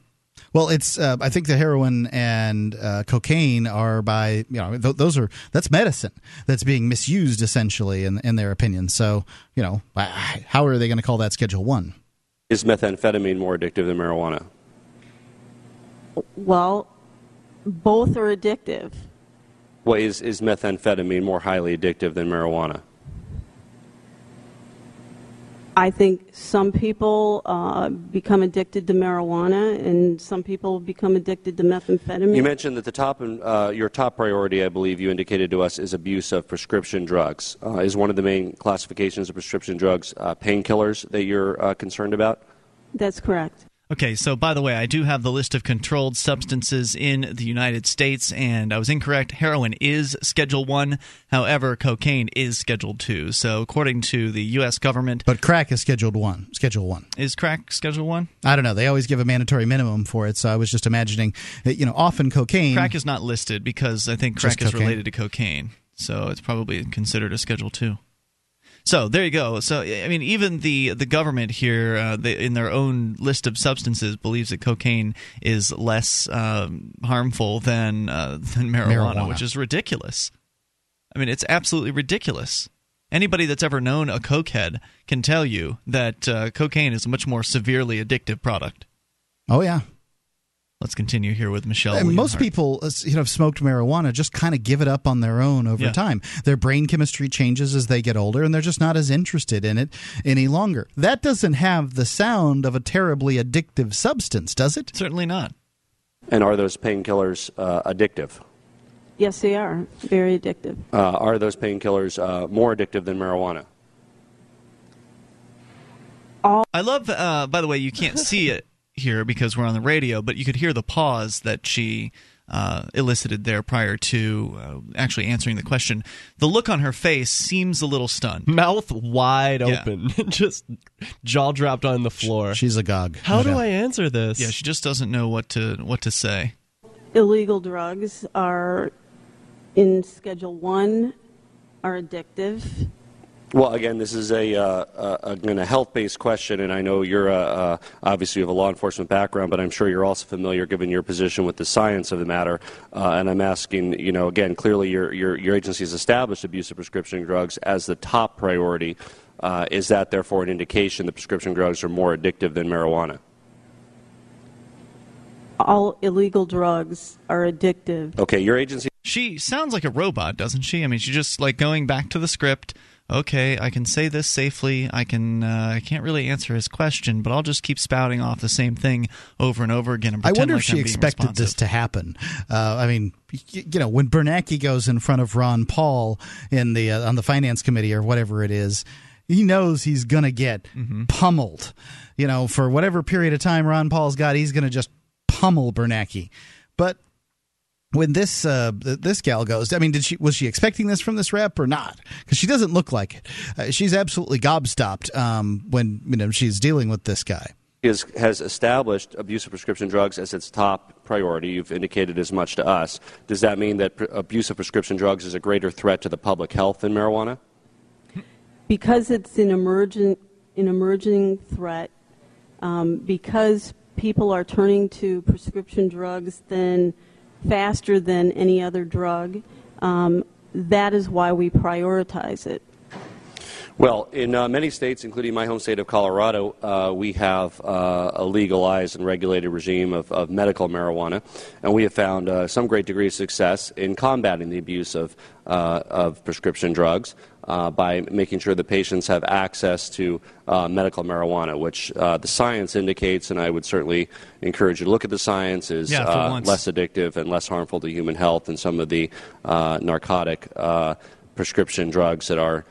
Well, it's. Uh, I think the heroin and uh, cocaine are by you know th- those are that's medicine that's being misused essentially in in their opinion. So you know how are they going to call that Schedule One? Is methamphetamine more addictive than marijuana? Well, both are addictive. Well, is is methamphetamine more highly addictive than marijuana? I think some people uh, become addicted to marijuana, and some people become addicted to methamphetamine. You mentioned that the top, uh, your top priority, I believe you indicated to us, is abuse of prescription drugs. Uh, is one of the main classifications of prescription drugs uh, painkillers that you're uh, concerned about? That's correct. Okay, so by the way, I do have the list of controlled substances in the United States, and I was incorrect. Heroin is Schedule 1, however, cocaine is Schedule 2. So, according to the U.S. government. But crack is Scheduled 1. Schedule 1. Is crack Schedule 1? I don't know. They always give a mandatory minimum for it, so I was just imagining, that, you know, often cocaine. Crack is not listed because I think crack is related to cocaine. So, it's probably considered a Schedule 2. So there you go. So I mean, even the the government here, uh, they, in their own list of substances, believes that cocaine is less um, harmful than uh, than marijuana, marijuana, which is ridiculous. I mean, it's absolutely ridiculous. Anybody that's ever known a cokehead can tell you that uh, cocaine is a much more severely addictive product. Oh yeah, Let's continue here with Michele. And most people, uh, you know, have smoked marijuana, just kind of give it up on their own over yeah. time. Their brain chemistry changes as they get older, and they're just not as interested in it any longer. That doesn't have the sound of a terribly addictive substance, does it? Certainly not. And are those painkillers uh, addictive? Yes, they are. Very addictive. Uh, are those painkillers uh, more addictive than marijuana? All- I love, uh, by the way, you can't see it here because we're on the radio, but you could hear the pause that she uh, elicited there prior to uh, actually answering the question. The look on her face seems a little stunned, mouth wide yeah. open, just jaw dropped on the floor. She's agog. How no do. I answer this? Yeah, she just doesn't know what to what to say. Illegal drugs are in Schedule One are addictive. Well, again, this is a, uh, a, a health-based question, and I know you're uh, uh, obviously you have a law enforcement background, but I'm sure you're also familiar, given your position, with the science of the matter. Uh, and I'm asking, you know, again, clearly your your, your agency has established abuse of prescription drugs as the top priority. Uh, is that therefore an indication that prescription drugs are more addictive than marijuana? All illegal drugs are addictive. Okay, your agency. She sounds like a robot, doesn't she? I mean, she's just like going back to the script okay, I can say this safely. I can. Uh, I can't really answer his question, but I'll just keep spouting off the same thing over and over again. And I wonder like if she expected this to happen. Uh, I mean, you know, when Bernanke goes in front of Ron Paul in the uh, on the finance committee or whatever it is. He knows he's going to get mm-hmm. pummeled. You know, for whatever period of time Ron Paul's got, he's going to just pummel Bernanke. But when this uh, this gal goes, I mean, did she was she expecting this from this rep or not? Because she doesn't look like it. Uh, she's absolutely gobstopped um, when you know she's dealing with this guy. Is, has established abuse of prescription drugs as its top priority. You've indicated as much to us. Does that mean that pr- abuse of prescription drugs is a greater threat to the public health than marijuana? Because it's an emergent, an emerging threat. Um, because people are turning to prescription drugs, then faster than any other drug. Um, that is why we prioritize it. Well, in uh, many states, including my home state of Colorado, uh, we have uh, a legalized and regulated regime of, of, medical marijuana, and we have found uh, some great degree of success in combating the abuse of, uh, of prescription drugs by making sure the patients have access to uh, medical marijuana, which uh, the science indicates, and I would certainly encourage you to look at the science, is yeah, uh, less addictive and less harmful to human health than some of the uh, narcotic uh, prescription drugs that are.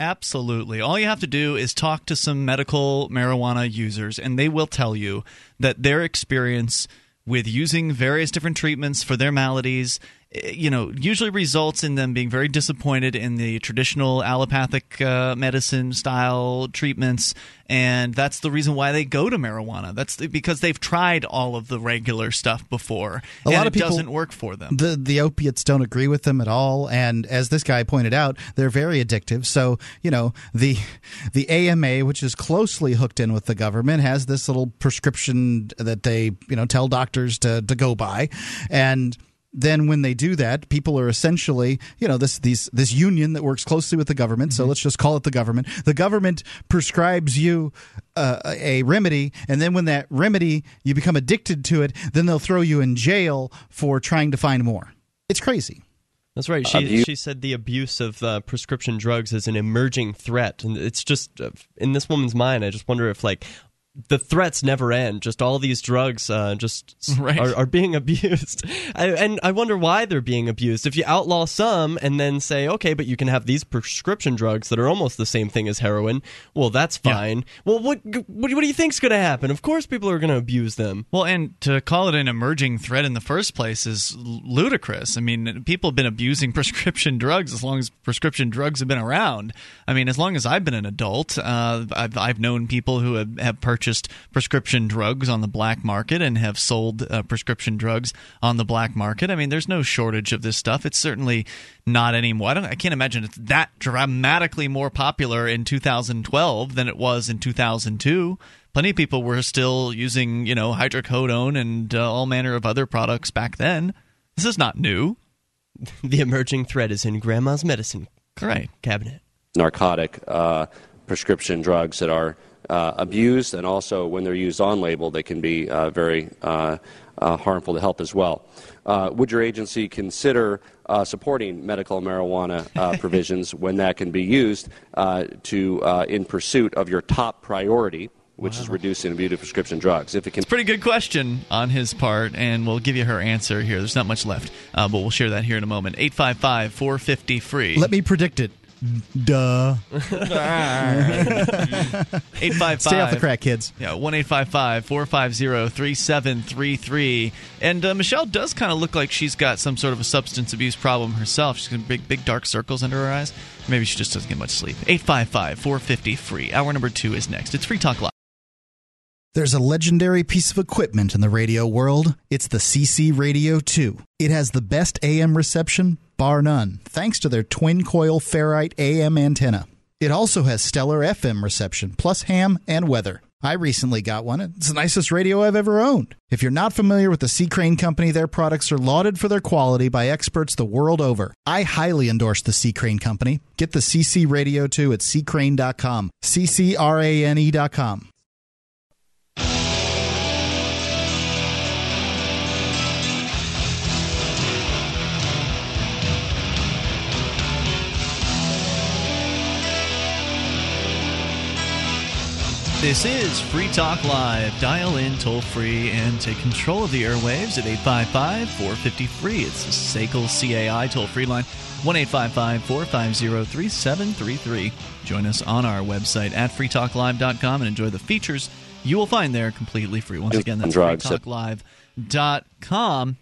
Absolutely. All you have to do is talk to some medical marijuana users, and they will tell you that their experience with using various different treatments for their maladies you know, usually results in them being very disappointed in the traditional allopathic uh, medicine style treatments, and that's the reason why they go to marijuana. That's the, because they've tried all of the regular stuff before, A and lot it of people- doesn't work for them. The the opiates don't agree with them at all, and as this guy pointed out, they're very addictive. So you know the the AMA, which is closely hooked in with the government, has this little prescription that they you know tell doctors to to go by, and then when they do that, people are essentially, you know, this these this union that works closely with the government. So let's just call it the government. The government prescribes you uh, a remedy, and then when that remedy you become addicted to it, then they'll throw you in jail for trying to find more. It's crazy. That's right. She she said the abuse of uh, prescription drugs is an emerging threat, and it's just uh, in this woman's mind. I just wonder if like the threats never end. Just all these drugs uh, just Right. are, are being abused, I, and I wonder why they're being abused. If you outlaw some and then say, okay, but you can have these prescription drugs that are almost the same thing as heroin, well, that's fine. Well, what what, what do you think's going to happen? Of course, people are going to abuse them. Well, and to call it an emerging threat in the first place is ludicrous. I mean, people have been abusing prescription drugs as long as prescription drugs have been around. I mean, as long as I've been an adult, uh, I've, I've known people who have, have purchased prescription drugs on the black market and have sold uh, prescription drugs on the black market. I mean, there's no shortage of this stuff. It's certainly not anymore. I, don't, I can't imagine it's that dramatically more popular in 2012 than it was in 2002 plenty of people were still using, you know, hydrocodone and uh, all manner of other products back then. This is not new. The emerging threat is in grandma's medicine Right. cabinet. narcotic uh, prescription drugs that are uh, abused, and also when they're used on label, they can be uh, very uh, uh, harmful to health as well. Uh, would your agency consider uh, supporting medical marijuana uh, provisions when that can be used uh, to uh, in pursuit of your top priority, which is reducing abuse of prescription drugs? If it can Pretty good question on his part, and we'll give you her answer here. There's not much left, uh, but we'll share that here in a moment. 855 450 free. Let me predict it. Duh. 855 Stay off the crack, kids. Yeah, one eight five five four five zero three seven three three. And uh, Michele does kind of look like she's got some sort of a substance abuse problem herself. She's got big, big dark circles under her eyes. Maybe she just doesn't get much sleep. 855 450 free. Hour number two is next. It's Free Talk Live. There's a legendary piece of equipment in the radio world. It's the CC Radio 2. It has the best AM reception, bar none, thanks to their twin coil ferrite AM antenna. It also has stellar FM reception, plus ham and weather. I recently got one. It's the nicest radio I've ever owned. If you're not familiar with the C. Crane Company, their products are lauded for their quality by experts the world over. I highly endorse the C. Crane Company. Get the CC Radio 2 at ccrane.com. C-C-R-A-N-E.com. This is Free Talk Live. Dial in toll free and take control of the airwaves at 855 450 free. It's the SACL CAI toll free line 1 855 450 3733. Join us on our website at freetalklive.com and enjoy the features you will find there completely free. Once again, that's Drugs. freetalklive.com.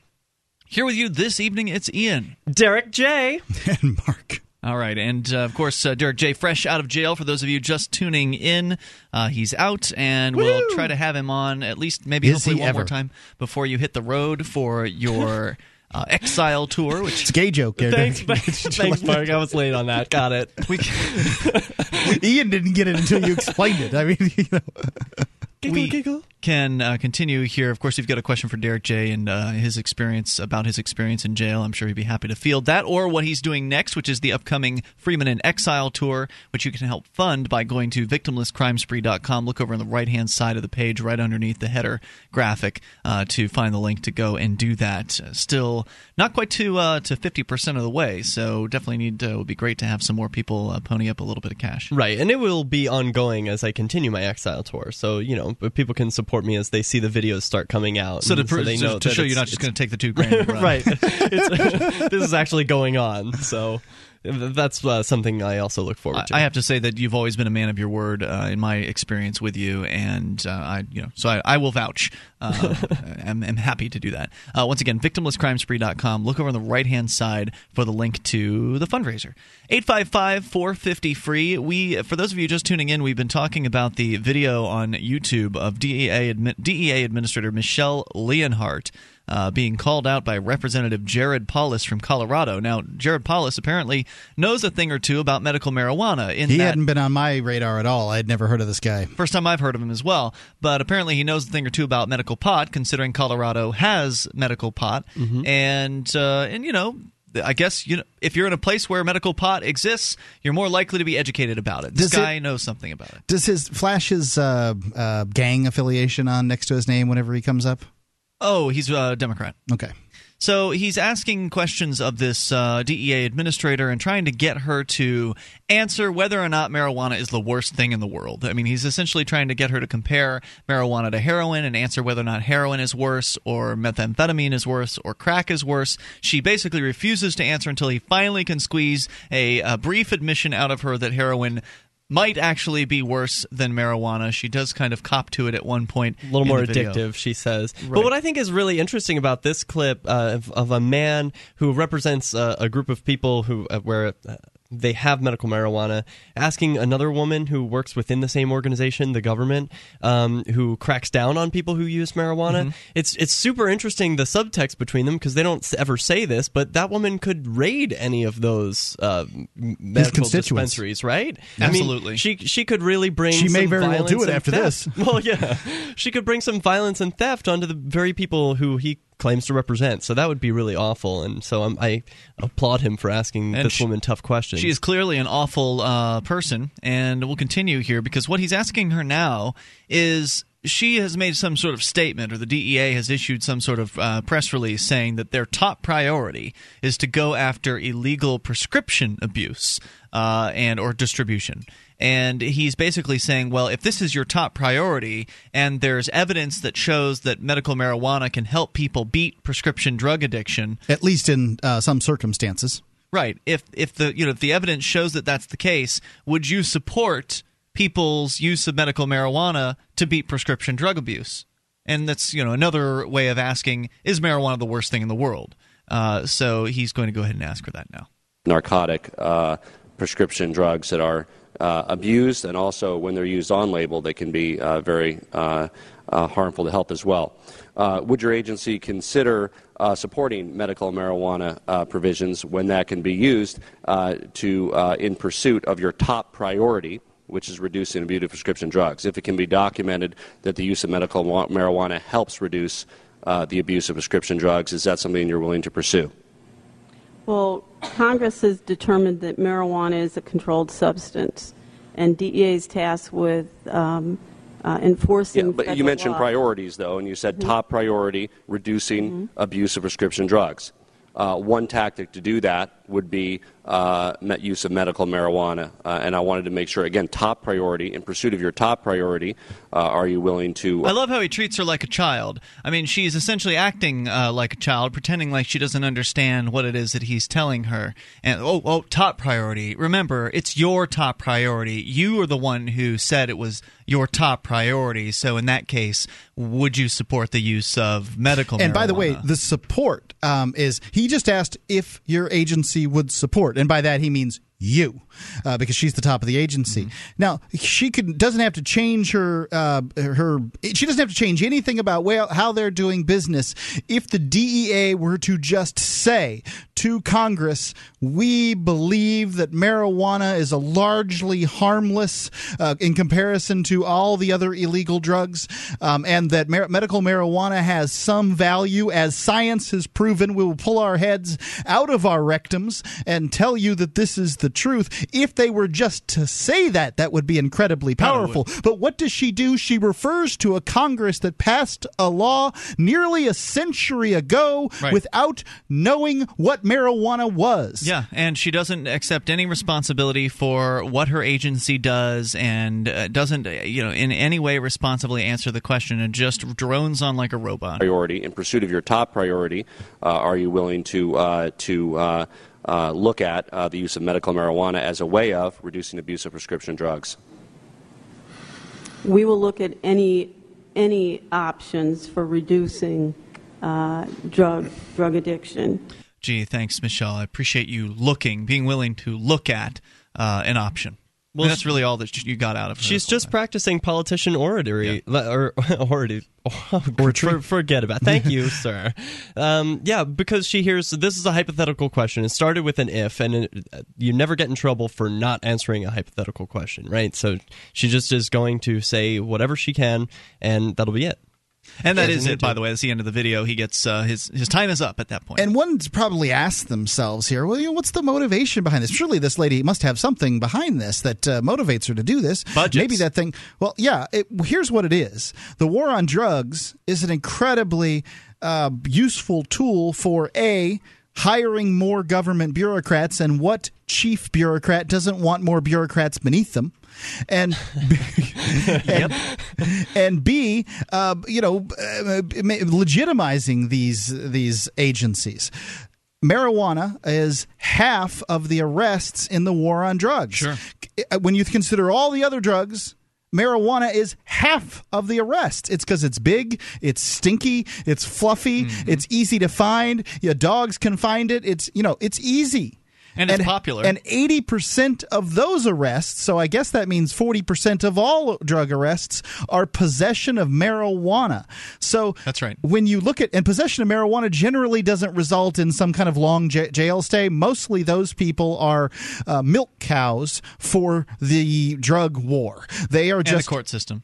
Here with you this evening, it's Ian. Derrick J. And Mark. All right, and uh, of course, uh, Derrick J. Fresh out of jail. For those of you just tuning in, uh, he's out, and we'll try to have him on at least maybe Is hopefully he one more time before you hit the road for your uh, exile tour. Which It's a gay joke. there. Thanks, thanks, Mark. I was late on that. Got it. we Ian didn't get it until you explained it. I mean, you know. Giggle, We- giggle. Can uh, continue here. Of course, you've got a question for Derrick J. and uh, his experience about his experience in jail. I'm sure he'd be happy to field that, or what he's doing next, which is the upcoming Freeman in Exile tour, which you can help fund by going to victimlesscrimespree.com. Look over on the right hand side of the page, right underneath the header graphic, uh, to find the link to go and do that. Uh, still not quite to uh, to 50% of the way, so definitely need. Uh, it would be great to have some more people uh, pony up a little bit of cash. Right, and it will be ongoing as I continue my exile tour. So you know, people can support me as they see the videos start coming out. So to, pr- they know to that show you're not just going to take the two grand. right. It's, this is actually going on. So that's uh, something I also look forward to. I have to say that you've always been a man of your word uh, in my experience with you, and uh, I, you know, so I, I will vouch. Uh, I'm, I'm, happy to do that. Uh, once again, victimlesscrimespree.com. Look over on the right hand side for the link to the fundraiser. 855 450 free. We, for those of you just tuning in, we've been talking about the video on YouTube of DEA, DEA Administrator Michele Leonhart uh, being called out by Representative Jared Polis from Colorado. Now, Jared Polis apparently knows a thing or two about medical marijuana. he hadn't been on my radar at all. I had never heard of this guy. First time I've heard of him as well. But apparently, he knows a thing or two about medical pot, considering Colorado has medical pot, mm-hmm. and uh, and you know. I guess you know if you're in a place where medical pot exists, you're more likely to be educated about it. This does guy it, knows something about it. Does his flash his uh, uh, gang affiliation on next to his name whenever he comes up? Oh, he's a Democrat. Okay. So he's asking questions of this uh, DEA administrator and trying to get her to answer whether or not marijuana is the worst thing in the world. I mean, he's essentially trying to get her to compare marijuana to heroin and answer whether or not heroin is worse or methamphetamine is worse or crack is worse. She basically refuses to answer until he finally can squeeze a, a brief admission out of her that heroin might actually be worse than marijuana. She does kind of cop to it at one point. A little more addictive, she says. Right. But what I think is really interesting about this clip uh, of, of, a man who represents uh, a group of people who uh, where uh, they have medical marijuana, asking another woman who works within the same organization, the government, um, who cracks down on people who use marijuana. Mm-hmm. It's it's super interesting the subtext between them because they don't ever say this, but that woman could raid any of those uh, medical dispensaries, right? Absolutely. I mean, she she could really bring. She may very well do it after theft. this. well, yeah, she could bring some violence and theft onto the very people who he claims to represent. So that would be really awful. And so I'm, i applaud him for asking and this she, woman tough questions. She is clearly an awful uh, person, and we'll continue here because what he's asking her now is she has made some sort of statement, or the DEA has issued some sort of uh, press release saying that their top priority is to go after illegal prescription abuse uh, and or distribution. And he's basically saying, well, if this is your top priority, and there's evidence that shows that medical marijuana can help people beat prescription drug addiction, at least in uh, some circumstances, right? If if the you know if the evidence shows that that's the case, would you support people's use of medical marijuana to beat prescription drug abuse? And that's you know another way of asking: Is marijuana the worst thing in the world? Uh, so he's going to go ahead and ask her that now. Narcotic uh, prescription drugs that are abused, and also when they're used on label, they can be uh, very uh, uh, harmful to health as well. would your agency consider supporting medical marijuana provisions when that can be used to in pursuit of your top priority? which is reducing abuse of prescription drugs. If it can be documented that the use of medical marijuana helps reduce uh, the abuse of prescription drugs, is that something you're willing to pursue? Well, Congress has determined that marijuana is a controlled substance, and DEA is tasked with um, uh, enforcing. Yeah, but you mentioned law. priorities, though, and you said mm-hmm. top priority reducing mm-hmm. abuse of prescription drugs. Uh, one tactic to do that would be uh, use of medical marijuana. Uh, and I wanted to make sure, again, top priority, in pursuit of your top priority, uh, are you willing to. I love how he treats her like a child. I mean, she's essentially acting uh, like a child, pretending like she doesn't understand what it is that he's telling her. And, oh, oh, top priority. Remember, it's your top priority. You are the one who said it was your top priority. So in that case, would you support the use of medical and marijuana? by the way, the support um, is he just asked if your agency would support. And by that, he means you uh, because she's the top of the agency. Mm-hmm. Now she could doesn't have to change her uh, her she doesn't have to change anything about well, how they're doing business. If the DEA were to just say to Congress, we believe that marijuana is a largely harmless uh, in comparison to all the other illegal drugs, um, and that mar- medical marijuana has some value, as science has proven. We will pull our heads out of our rectums and tell you that this is the truth. If they were just to say that, that would be incredibly powerful. But what does she do? She refers to a Congress that passed a law nearly a century ago right. without knowing what marijuana was. Yeah, and she doesn't accept any responsibility for what her agency does and uh, doesn't, uh, you know, in any way responsibly answer the question and just drones on like a robot. Priority in pursuit of your top priority, uh, are you willing to uh, to uh, look at uh, the use of medical marijuana as a way of reducing abuse of prescription drugs. We will look at any any options for reducing uh, drug drug addiction. Gee, thanks, Michele. I appreciate you looking, being willing to look at uh, an option. Well, that's really all that you got out of her. She's just practicing politician oratory, yeah. or oratory. Oh, for, forget about. It. Thank you, sir. Um, yeah, because she hears this is a hypothetical question. It started with an if, and it, you never get in trouble for not answering a hypothetical question, right? So she just is going to say whatever she can, and that'll be it. And that is it, by the way. That's the end of the video. He gets uh, his his time is up at that point. And one's probably asked themselves here, well, you know, what's the motivation behind this? Surely this lady must have something behind this that uh, motivates her to do this. Budgets. Maybe that thing. Well, yeah. It, here's what it is: the war on drugs is an incredibly uh, useful tool for a hiring more government bureaucrats. And what chief bureaucrat doesn't want more bureaucrats beneath them? And and, and B, uh, you know, uh, legitimizing these these agencies marijuana is half of the arrests in the war on drugs. Sure. Uh, when you consider all the other drugs, marijuana is half of the arrests. It's because it's big, it's stinky, it's fluffy, mm-hmm. it's easy to find. Your dogs can find it. It's you know, it's easy. And it's popular. And 80% of those arrests, so I guess that means 40% of all drug arrests, are possession of marijuana. So That's right. When you look at, and possession of marijuana generally doesn't result in some kind of long j- jail stay. Mostly those people are uh, milk cows for the drug war. They are and just. the court system.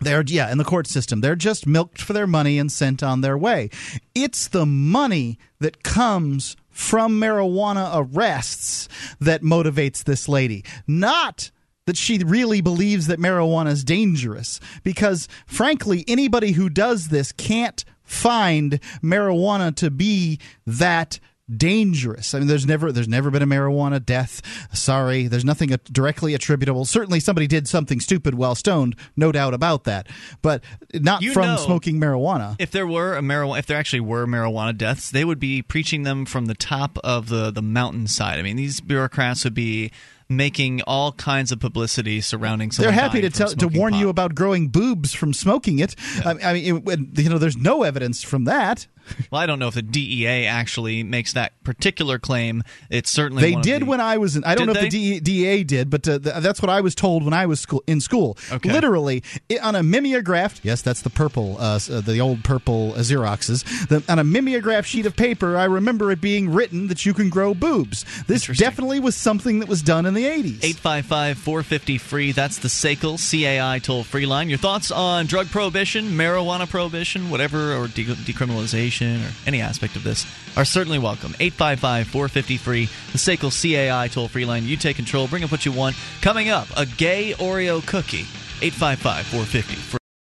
They're yeah, in the court system. They're just milked for their money and sent on their way. It's the money that comes from marijuana arrests that motivates this lady, not that she really believes that marijuana is dangerous. Because, frankly, anybody who does this can't find marijuana to be that dangerous. I mean, there's never there's never been a marijuana death. Sorry, there's nothing directly attributable. Certainly, somebody did something stupid while stoned, no doubt about that. But not you from smoking marijuana. If there were a marijuana, if there actually were marijuana deaths, they would be preaching them from the top of the the mountainside. I mean, these bureaucrats would be making all kinds of publicity surrounding something. They're happy to tell to warn pot. you about growing boobs from smoking it. Yeah. I, I mean, you know, there's no evidence from that. Well, I don't know if the DEA actually makes that particular claim. It's certainly they did the, when I was in. I don't know they? if the DEA did, but uh, that's what I was told when I was school, in school. Okay. Literally it, on a mimeograph. Yes, that's the purple, uh, uh the old purple Xeroxes. The, on a mimeograph sheet of paper, I remember it being written that you can grow boobs. This definitely was something that was done in the eighties. Eight five five four fifty free. That's the SACL CAI toll free line. Your thoughts on drug prohibition, marijuana prohibition, whatever, or de- decriminalization, or any aspect of this are certainly welcome. 855 450 free, the SACL CAI toll free line. You take control, bring up what you want. Coming up, a gay Oreo cookie. 855 450 free.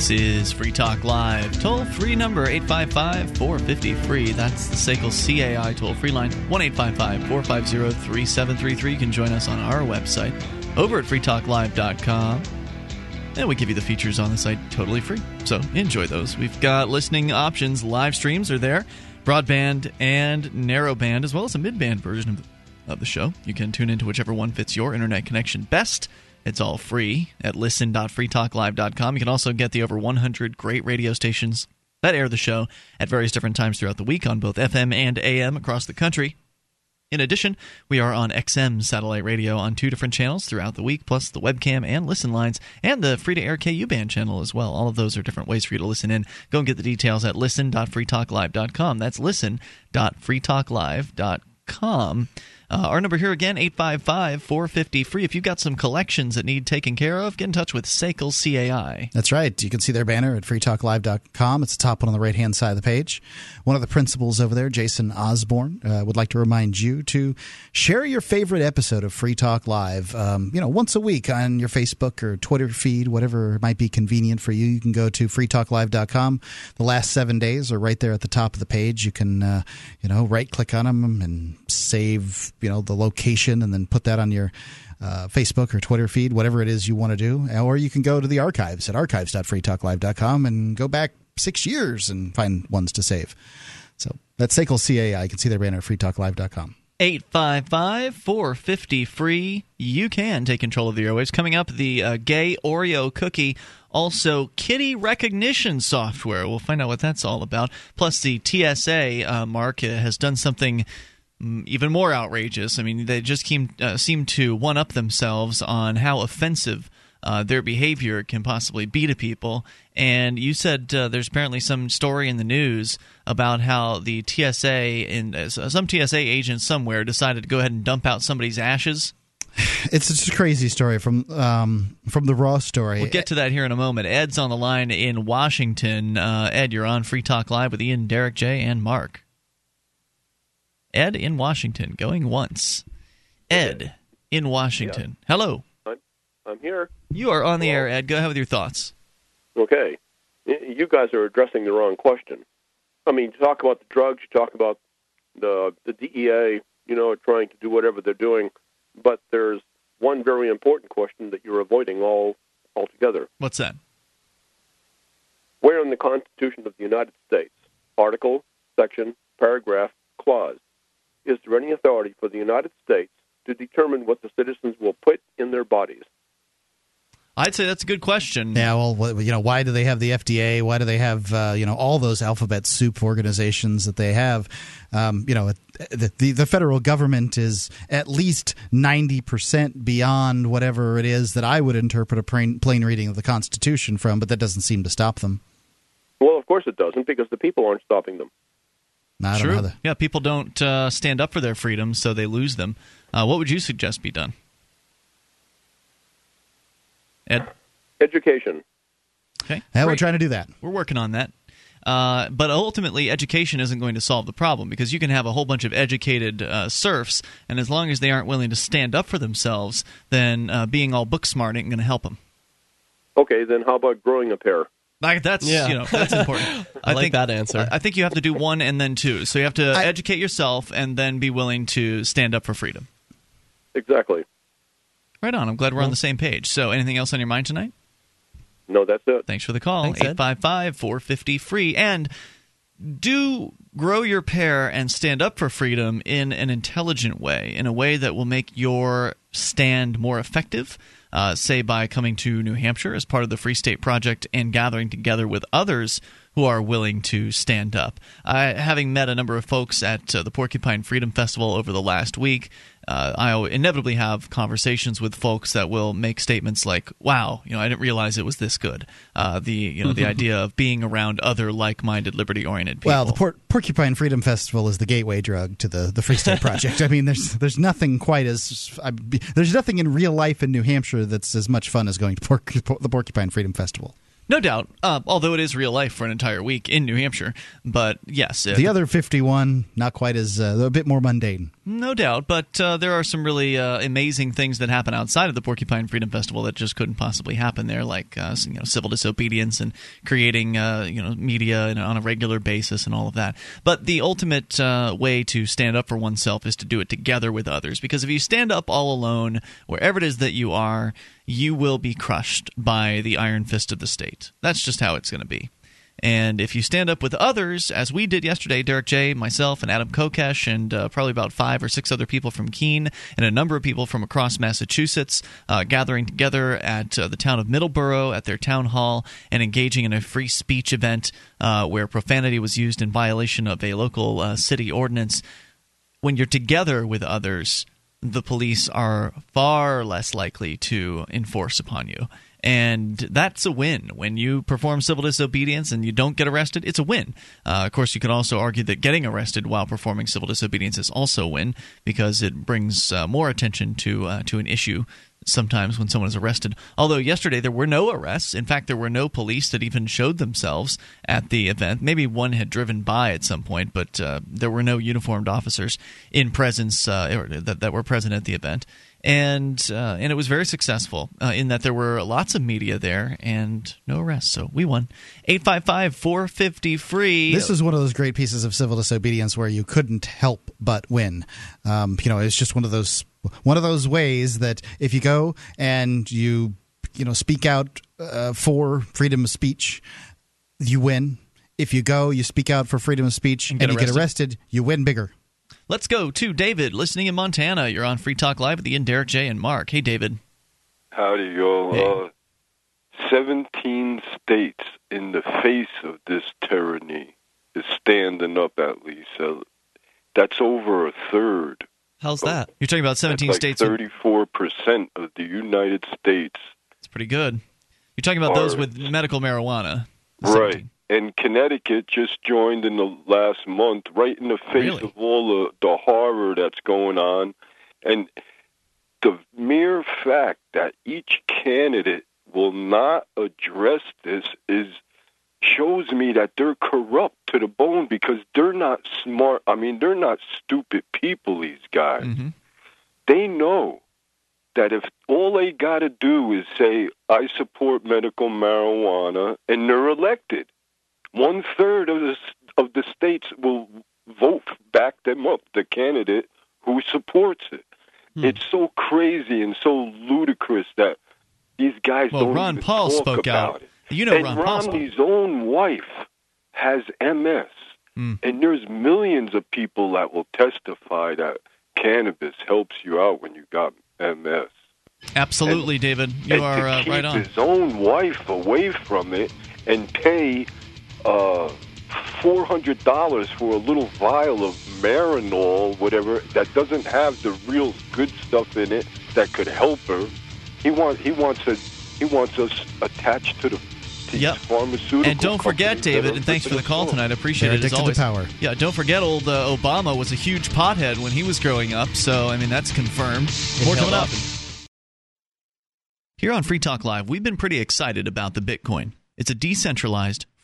This is Free Talk Live. Toll free number 855 450 free. That's the SACL CAI toll free line 1 855 450 3733. You can join us on our website over at freetalklive.com. And we give you the features on the site totally free. So enjoy those. We've got listening options, live streams are there, broadband and narrowband, as well as a midband version of the, of the show. You can tune into whichever one fits your internet connection best. It's all free at listen.freetalklive.com. You can also get the over 100 great radio stations that air the show at various different times throughout the week on both FM and AM across the country. In addition, we are on XM satellite radio on two different channels throughout the week, plus the webcam and listen lines, and the free to air KU band channel as well. All of those are different ways for you to listen in. Go and get the details at listen.freetalklive.com. That's listen.freetalklive.com. Uh, our number here again, 855 450 free. If you've got some collections that need taken care of, get in touch with SACL CAI. That's right. You can see their banner at freetalklive.com. It's the top one on the right hand side of the page. One of the principals over there, Jason Osborne, uh, would like to remind you to share your favorite episode of Free Talk Live, um, you know, once a week on your Facebook or Twitter feed, whatever might be convenient for you. You can go to freetalklive.com. The last seven days are right there at the top of the page. You can, uh, you know, right click on them and save you know the location and then put that on your uh, Facebook or Twitter feed, whatever it is you want to do. Or you can go to the archives at archives.freetalklive.com and go back six years and find ones to save. So that's SACL CAI. You can see their banner at freetalklive.com. 855 450 free. You can take control of the airwaves. Coming up, the uh, gay Oreo cookie. Also, kitty recognition software. We'll find out what that's all about. Plus, the TSA, uh, Mark, uh, has done something even more outrageous. I mean, they just came, uh, seem to one up themselves on how offensive uh, their behavior can possibly be to people. And you said uh, there's apparently some story in the news about how the TSA and uh, some TSA agent somewhere decided to go ahead and dump out somebody's ashes. It's just a crazy story from um, from the raw story. We'll get to that here in a moment. Ed's on the line in Washington. Uh, Ed, you're on Free Talk Live with Ian, Derrick, Jay, and Mark. Ed in Washington, going once. Ed in Washington. Yeah. Hello. I'm, I'm here. You are on the air, Ed. Go ahead with your thoughts. Okay. You guys are addressing the wrong question. I mean, you talk about the drugs, you talk about the the DEA, you know, trying to do whatever they're doing, but there's one very important question that you're avoiding all altogether. What's that? Where in the Constitution of the United States, article, section, paragraph, clause, is there any authority for the United States to determine what the citizens will put in their bodies? I'd say that's a good question. Yeah, well, you know, why do they have the FDA? Why do they have uh, you know all those alphabet soup organizations that they have? Um, you know, the, the, the federal government is at least ninety percent beyond whatever it is that I would interpret a plain, plain reading of the Constitution from, but that doesn't seem to stop them. Well, of course it doesn't, because the people aren't stopping them. I True. Know yeah, people don't uh, stand up for their freedoms, so they lose them. Uh, what would you suggest be done? Ed? Education. Okay. Yeah, we're trying to do that. We're working on that. Uh, but ultimately, education isn't going to solve the problem because you can have a whole bunch of educated uh, serfs, and as long as they aren't willing to stand up for themselves, then uh, being all book smart ain't going to help them. Okay, then how about growing a pair? Like that's yeah. you know that's important. I, I like think, that answer. I think you have to do one and then two. So you have to I, educate yourself and then be willing to stand up for freedom. Exactly. Right on. I'm glad we're on the same page. So anything else on your mind tonight? No, that's it. Thanks for the call. 855 450 free and do grow your pair and stand up for freedom in an intelligent way, in a way that will make your stand more effective uh, say by coming to New Hampshire as part of the Free State Project and gathering together with others who are willing to stand up. Uh, having met a number of folks at uh, the Porcupine Freedom Festival over the last week, uh, I inevitably have conversations with folks that will make statements like, "Wow, you know, I didn't realize it was this good." Uh, the you know the idea of being around other like-minded, liberty-oriented people. Well, the Por- Porcupine Freedom Festival is the gateway drug to the the Free State Project. I mean, there's there's nothing quite as I, there's nothing in real life in New Hampshire that's as much fun as going to Por- the Porcupine Freedom Festival. No doubt. Uh, although it is real life for an entire week in New Hampshire, but yes, the other fifty-one not quite as uh, a bit more mundane. No doubt, but uh, there are some really uh, amazing things that happen outside of the Porcupine Freedom Festival that just couldn't possibly happen there, like uh, you know civil disobedience and creating uh, you know media on a regular basis and all of that. But the ultimate way to stand up for oneself is to do it together with others, because if you stand up all alone, wherever it is that you are you will be crushed by the iron fist of the state. That's just how it's going to be. And if you stand up with others, as we did yesterday, Derrick J, myself, and Adam Kokesh, and uh, probably about five or six other people from Keene, and a number of people from across Massachusetts, uh, gathering together at uh, the town of Middleborough at their town hall and engaging in a free speech event uh, where profanity was used in violation of a local uh, city ordinance when you're together with others, the police are far less likely to enforce upon you. And that's a win. When you perform civil disobedience and you don't get arrested, it's a win. Uh, of course, you could also argue that getting arrested while performing civil disobedience is also a win because it brings uh, more attention to uh, to an issue sometimes when someone is arrested. Although yesterday there were no arrests. In fact, there were no police that even showed themselves at the event. Maybe one had driven by at some point, but uh, there were no uniformed officers in presence uh, that, that were present at the event and uh, and it was very successful uh, in that there were lots of media there and no arrests. So we won. 855-450 free. This is one of those great pieces of civil disobedience where you couldn't help but win. Um, you know, it's just one of those one of those ways that if you go and you you know speak out uh, for freedom of speech, you win. If you go, you speak out for freedom of speech, and, and you get arrested, you win bigger. Let's go to David, listening in Montana. You're on Free Talk Live with Ian, Derrick J, and Mark. Hey, David. Howdy, y'all. Hey. Uh, 17 states in the face of this tyranny is standing up at least. Uh, that's over a third. How's that? You're talking about 17 like states. 34% of the United States. It's pretty good. You're talking about those with medical marijuana. Right and Connecticut just joined in the last month, right in the face really? of all the, the horror that's going on. And the mere fact that each candidate will not address this is shows me that they're corrupt to the bone because they're not smart. I mean, they're not stupid people, these guys. Mm-hmm. They know that if all they got to do is say, I support medical marijuana, and they're elected one third of the of the states will vote back them up, the candidate who supports it. Hmm. It's so crazy and so ludicrous that these guys well, don't Ron even Paul talk spoke about out. it. You know, and Ron Romney's own wife has MS, hmm. and there's millions of people that will testify that cannabis helps you out when you got MS. Absolutely, and, David. You are uh, right on. His own wife away from it and pay uh, four hundred dollars for a little vial of Marinol, whatever, that doesn't have the real good stuff in it that could help her. He wants he wants a he wants us attached to the to yep. pharmaceutical. And don't forget, David, and thanks for the call tonight. I appreciate They're it as always. To power. Yeah, don't forget, old uh, Obama was a huge pothead when he was growing up. So I mean, that's confirmed. It More coming up. up. Here on Free Talk Live, we've been pretty excited about the Bitcoin. It's a decentralized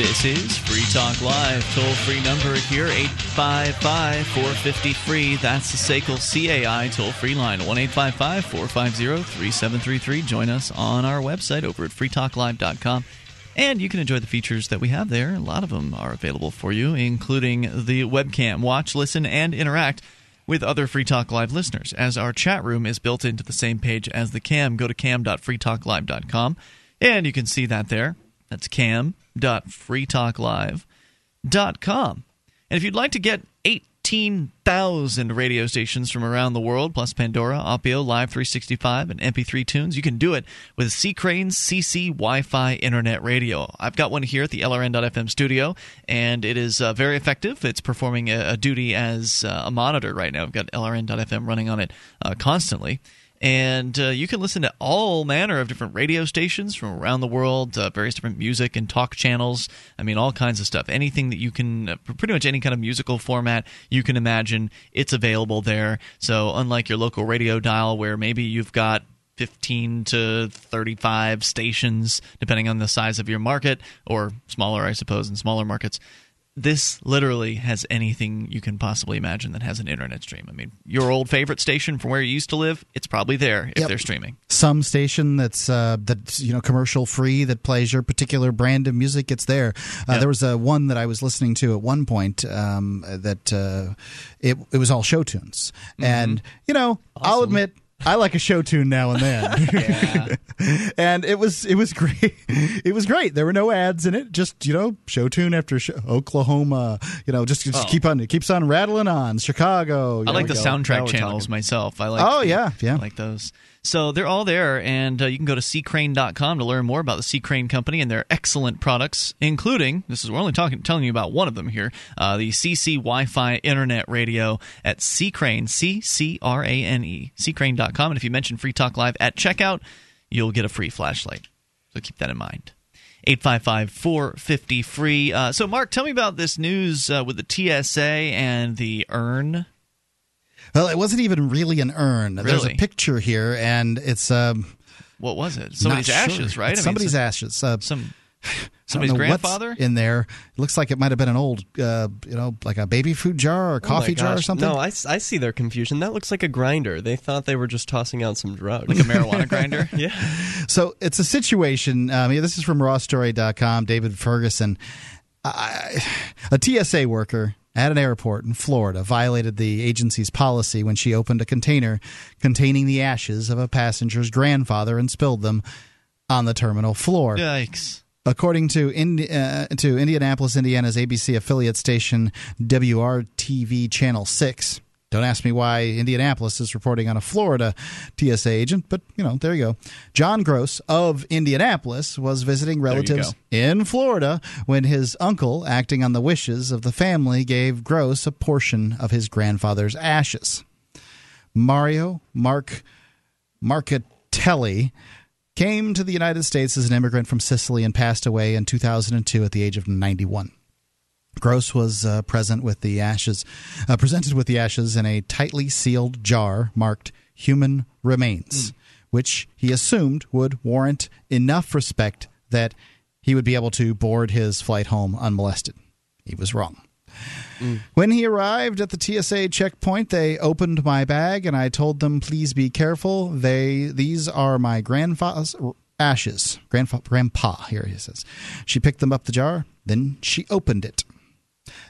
This is Free Talk Live. Toll free number here 855 450 free. That's the SACL CAI toll free line 1 450 3733. Join us on our website over at freetalklive.com. And you can enjoy the features that we have there. A lot of them are available for you, including the webcam. Watch, listen, and interact with other Free Talk Live listeners. As our chat room is built into the same page as the cam, go to cam.freetalklive.com and you can see that there. That's cam.freetalklive.com. And if you'd like to get 18,000 radio stations from around the world, plus Pandora, Opio, Live 365, and MP3 tunes, you can do it with C. Crane's CC Wi Fi Internet Radio. I've got one here at the LRN.FM studio, and it is uh, very effective. It's performing a, a duty as uh, a monitor right now. I've got LRN.FM running on it uh, constantly and uh, you can listen to all manner of different radio stations from around the world, uh, various different music and talk channels. I mean, all kinds of stuff. Anything that you can, uh, pretty much any kind of musical format you can imagine, it's available there. So, unlike your local radio dial, where maybe you've got 15 to 35 stations, depending on the size of your market, or smaller, I suppose, in smaller markets this literally has anything you can possibly imagine that has an internet stream. I mean, your old favorite station from where you used to live, it's probably there if Yep. they're streaming. some station that's uh, that's you know commercial free that plays your particular brand of music. It's there. Uh, There was a one that I was listening to at one point um, that uh, it it was all show tunes, and you know I'll admit. I like a show tune now and then, and it was it was great. It was great. There were no ads in it. Just you know, show tune after show. Oklahoma. You know, just, just Oh. keep on. It keeps on rattling on. Chicago. I like the. Now soundtrack channels talking. myself. I like. Oh, yeah, yeah. I like those. So they're all there, and uh, you can go to ccrane.com to learn more about the C Crane Company and their excellent products, including this is we're only talking telling you about one of them here, uh, the CC Wi-Fi Internet Radio at C Crane, C C R A N E, ccrane.com, and if you mention Free Talk Live at checkout, you'll get a free flashlight. So keep that in mind. 855 450 free. Uh, so, Mark, tell me about this news uh, with the TSA and the urn. Well, it wasn't even really an urn. There's a picture here, and it's um, What was it? Somebody's not sure. ashes, right? I mean, somebody's some- ashes. Uh, Some I don't somebody's know what's grandfather. in there. It looks like it might have been an old, uh, you know, like a baby food jar or a Oh coffee my jar or something. No, I, s- I see their confusion. That looks like a grinder. They thought they were just tossing out some drugs. like a marijuana grinder. yeah. So it's a situation. Um, yeah, this is from rawstory.com. David Ferguson, I, a TSA worker at an airport in Florida violated the agency's policy when she opened a container containing the ashes of a passenger's grandfather and spilled them on the terminal floor. Yikes! According to Indi- uh, to Indianapolis, Indiana's ABC affiliate station WRTV Channel Six. Don't ask me why Indianapolis is reporting on a Florida TSA agent, but you know, there you go. John Gross of Indianapolis was visiting relatives in Florida when his uncle, acting on the wishes of the family, gave Gross a portion of his grandfather's ashes. Mario Mark Marcatelli came to the United States as an immigrant from Sicily and passed away in 2002 at the age of 91. Gross was uh, present with the ashes, uh, presented with the ashes in a tightly sealed jar marked "human remains," which he assumed would warrant enough respect that he would be able to board his flight home unmolested. He was wrong. When he arrived at the TSA checkpoint, they opened my bag and I told them, "Please be careful. They these are my grandfather's ashes." Grandfa- grandpa here he says. She picked them up the jar, then she opened it.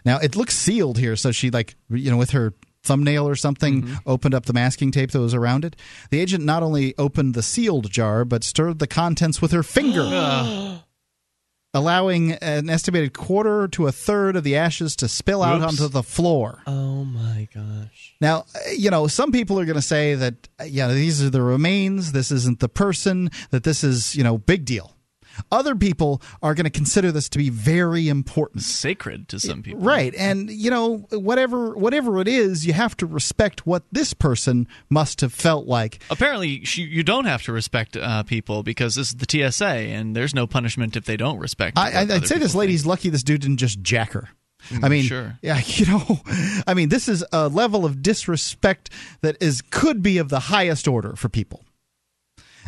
Now it looks sealed here, so she like you know with her thumbnail or something opened up the masking tape that was around it. The agent not only opened the sealed jar but stirred the contents with her finger. Allowing an estimated quarter to a third of the ashes to spill out Whoops. onto the floor. Oh my gosh. Now, you know, some people are going to say that, uh, yeah, these are the remains. This isn't the person. That this is, you know, big deal. Other people are going to consider this to be very important. Sacred to some people, Right. And, you know, whatever whatever it is, you have to respect what this person must have felt like. Apparently, you don't have to respect uh, people because this is the TSA, and there's no punishment if they don't respect. I, what I, other I'd say this lady's lucky this dude didn't just jack her. I mean, Mm, sure. yeah, you know, I mean, this is a level of disrespect that is could be of the highest order for people.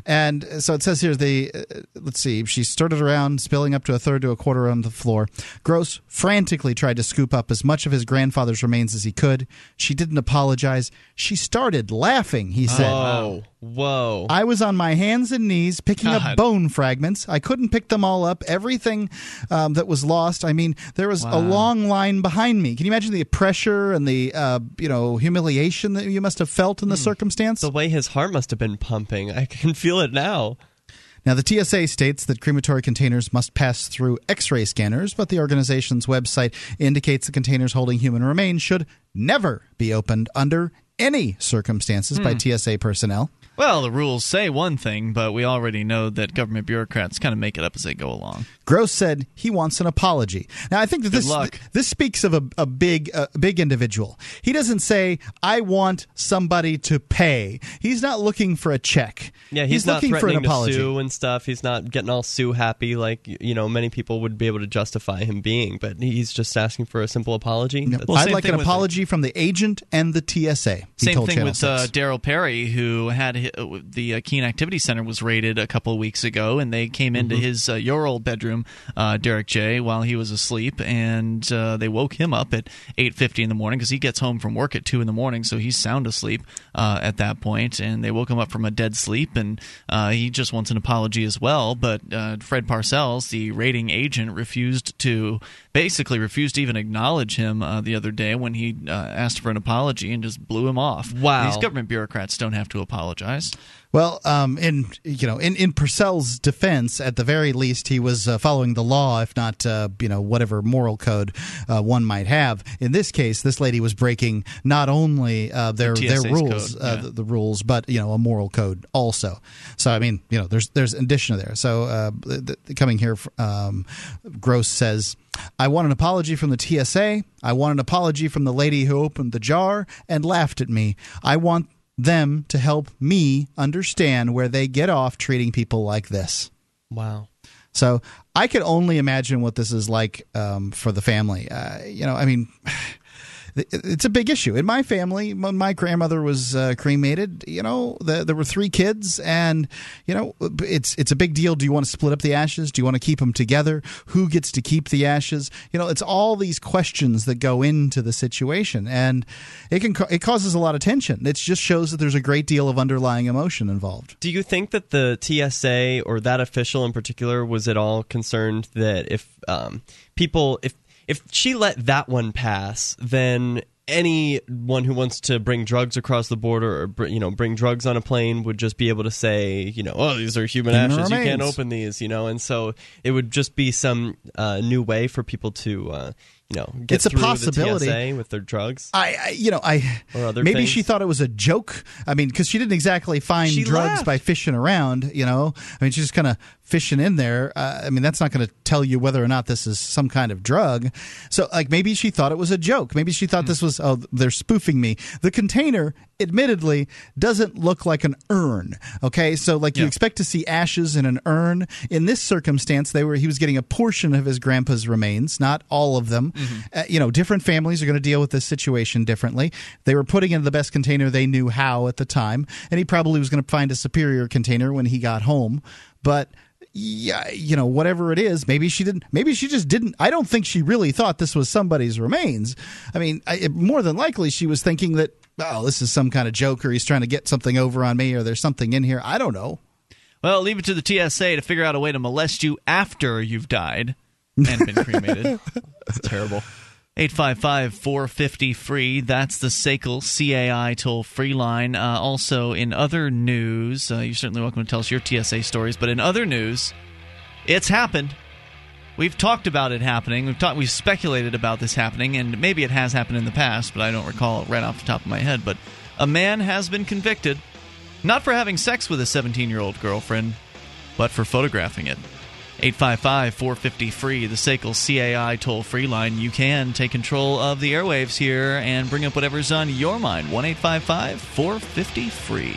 And so it says here, the uh, let's see, she stirred it around, spilling up to a third to a quarter on the floor. Gross frantically tried to scoop up as much of his grandfather's remains as he could. She didn't apologize. She started laughing. He said, Whoa. Whoa. I was on my hands and knees picking up bone fragments. I couldn't pick them all up. Everything um, that was lost. I mean, there was a long line behind me. Can you imagine the pressure and the uh, you know humiliation that you must have felt in the circumstance? the way his heart must have been pumping. I can feel it now. Now, the TSA states that crematory containers must pass through X ray scanners, but the organization's website indicates the containers holding human remains should never be opened under any circumstances by TSA personnel. Well, the rules say one thing, but we already know that government bureaucrats kind of make it up as they go along. Gross said he wants an apology. Now, I think that this luck. this speaks of a, a big a big individual. He doesn't say I want somebody to pay. He's not looking for a check. Yeah, he's, not looking for an threatening to apology. sue and stuff. He's not getting all sue happy like you know many people would be able to justify him being. But he's just asking for a simple apology. That's- Well, I'd like an with- apology from the agent and the TSA. He Same told thing Channel with uh, Darryl Perry, who had the uh, Keene Activity Center was raided a couple of weeks ago, and they came into Mm-hmm. his uh, your old bedroom, uh, Derrick J, while he was asleep, and uh, they woke him up at eight fifty in the morning because he gets home from work at two in the morning, so he's sound asleep uh, at that point, and they woke him up from a dead sleep, and uh, he just wants an apology as well. But uh, Fred Parcells, the raiding agent, refused to basically refused to even acknowledge him uh, the other day when he uh, asked for an apology and just blew him off. Wow. These government bureaucrats don't have to apologize. Well, um, in you know, in in Purcell's defense, at the very least, he was uh, following the law, if not uh, you know whatever moral code uh, one might have. In this case, this lady was breaking not only uh, their The their rules, uh, yeah. the, the rules, but you know a moral code also. So I mean, you know, there's there's an addition there. So uh, the, the, coming here, um, Gross says. I want an apology from the TSA. I want an apology from the lady who opened the jar and laughed at me. I want them to help me understand where they get off treating people like this. Wow. So I could only imagine what this is like um, for the family. Uh, you know, I mean, it's a big issue in my family. When my grandmother was uh, cremated, you know, the, there were three kids, and you know, it's it's a big deal. Do you want to split up the ashes? Do you want to keep them together? Who gets to keep the ashes? You know, it's all these questions that go into the situation, and it can it causes a lot of tension. It just shows that there's a great deal of underlying emotion involved. Do you think that the TSA or that official in particular was at all concerned that if um, people if if she let that one pass, then anyone who wants to bring drugs across the border or you know bring drugs on a plane would just be able to say you know oh these are human ashes you can't open these you know and so it would just be some uh, new way for people to uh, you know get It's a possibility. the with their drugs I, I you know, I Or other maybe things. she thought it was a joke. I mean, because she didn't exactly find She drugs laughed. by fishing around. You know, I mean, she just kind of fishing in there. Uh, I mean, that's not going to tell you whether or not this is some kind of drug. So, like, maybe she thought it was a joke. Maybe she thought this was oh, they're spoofing me. The container, admittedly, doesn't look like an urn. Okay, so like you expect to see ashes in an urn. In this circumstance, they were he was getting a portion of his grandpa's remains, not all of them. Uh, you know, different families are going to deal with this situation differently. They were putting in the best container they knew how at the time, and he probably was going to find a superior container when he got home. But yeah, you know, whatever it is, maybe she didn't. Maybe she just didn't. I don't think she really thought this was somebody's remains. I mean, I, it- more than likely, she was thinking that, oh, this is some kind of joke, or he's trying to get something over on me, or there's something in here. I don't know. Well, leave it to the TSA to figure out a way to molest you after you've died and been cremated. it's terrible 855 450 free. That's the SACL CAI toll free line. Uh, also, in other news, uh, you're certainly welcome to tell us your TSA stories, but in other news, it's happened. We've talked about it happening. We've talked. We've speculated about this happening, and maybe it has happened in the past, but I don't recall it right off the top of my head. But a man has been convicted, not for having sex with a 17 year old girlfriend, but for photographing it. 855 450 free, the SACL CAI toll free line. You can take control of the airwaves here and bring up whatever's on your mind. 1 855 450 free.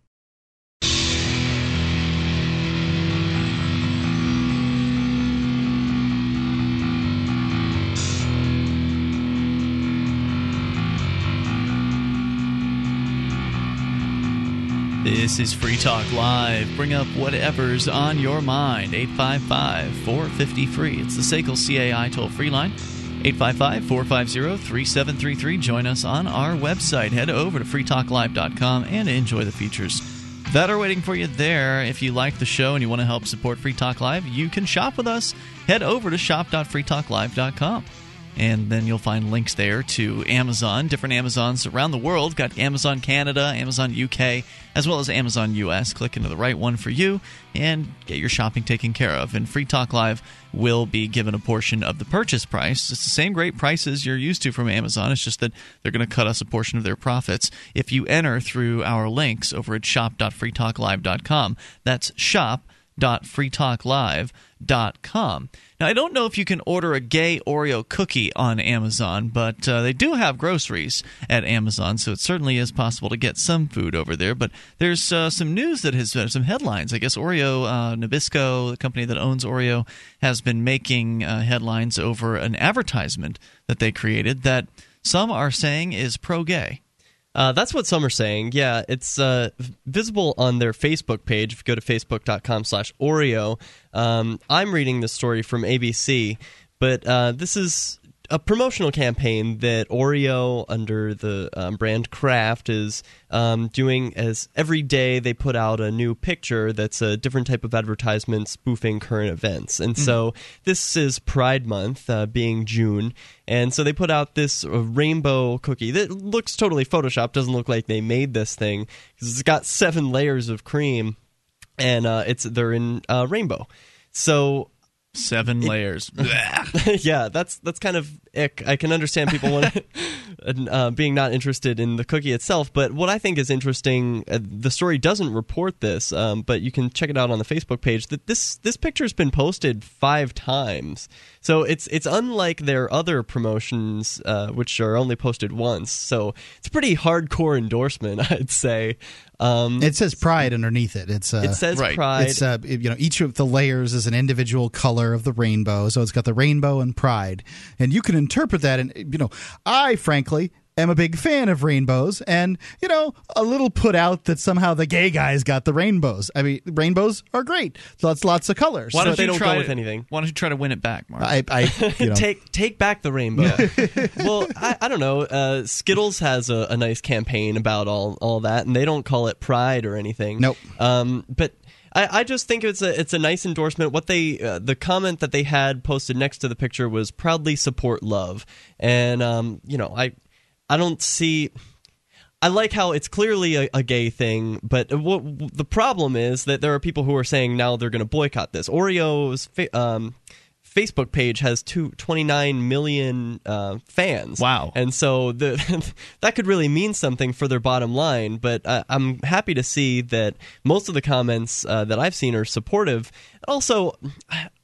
This is Free Talk Live. Bring up whatever's on your mind. 855 450 free. It's the SACL CAI toll free line. 855 450 3733. Join us on our website. Head over to freetalklive.com and enjoy the features that are waiting for you there. If you like the show and you want to help support Free Talk Live, you can shop with us. Head over to shop.freetalklive.com. and then you'll find links there to Amazon, different Amazons around the world. Got Amazon Canada, Amazon UK, as well as Amazon US. Click into the right one for you and get your shopping taken care of. And Free Talk Live will be given a portion of the purchase price. It's the same great prices you're used to from Amazon. It's just that they're going to cut us a portion of their profits if you enter through our links over at shop.freetalklive.com. That's shop.freetalklive.com. Now, I don't know if you can order a gay Oreo cookie on Amazon, but uh, they do have groceries at Amazon, so it certainly is possible to get some food over there. But there's uh, some news that has uh, some headlines. I guess Oreo, uh, Nabisco, the company that owns Oreo, has been making uh, headlines over an advertisement that they created that some are saying is pro gay. Uh, that's what some are saying. Yeah, it's uh, visible on their Facebook page. If you go to facebook.com slash Oreo, um, I'm reading this story from ABC, but uh, this is a promotional campaign that Oreo, under the um, brand Kraft, is um, doing as every day they put out a new picture that's a different type of advertisement spoofing current events. And so this is Pride Month, uh, being June. And so they put out this uh, rainbow cookie that looks totally Photoshopped, doesn't look like they made this thing because it's got seven layers of cream and uh, it's they're in uh, rainbow. So Seven layers. yeah, that's that's kind of ick. I can understand people want uh, being not interested in the cookie itself, but what I think is interesting, uh, the story doesn't report this, um, but you can check it out on the Facebook page. That this this picture's been posted five times, so it's it's unlike their other promotions, uh, which are only posted once. So it's a pretty hardcore endorsement, I'd say. Um, It says pride underneath it. It's uh, It says Right. pride. It's uh, you know each of the layers is an individual color of the rainbow, so it's got the rainbow and pride, and you can interpret that. And you know, I frankly am a big fan of rainbows, and you know, a little put out that somehow the gay guys got the rainbows. I mean, rainbows are great. So that's lots of colors. Why So- don't you try to- Why don't you try to win it back, Mark? I, I you know, take take back the rainbow. well, I, I don't know. Uh, Skittles has a, a nice campaign about all all that, and they don't call it Pride or anything. Nope. Um, but. I, I just think it's a it's a nice endorsement. What they uh, the comment that they had posted next to the picture was proudly support love, and um, you know I I don't see I like how it's clearly a, a gay thing, but what the problem is that there are people who are saying now they're going to boycott this. Oreo's fa- um, Facebook page has two, 29 million uh, fans. Wow. And so the, that could really mean something for their bottom line, but uh, I'm happy to see that most of the comments uh, that I've seen are supportive. Also,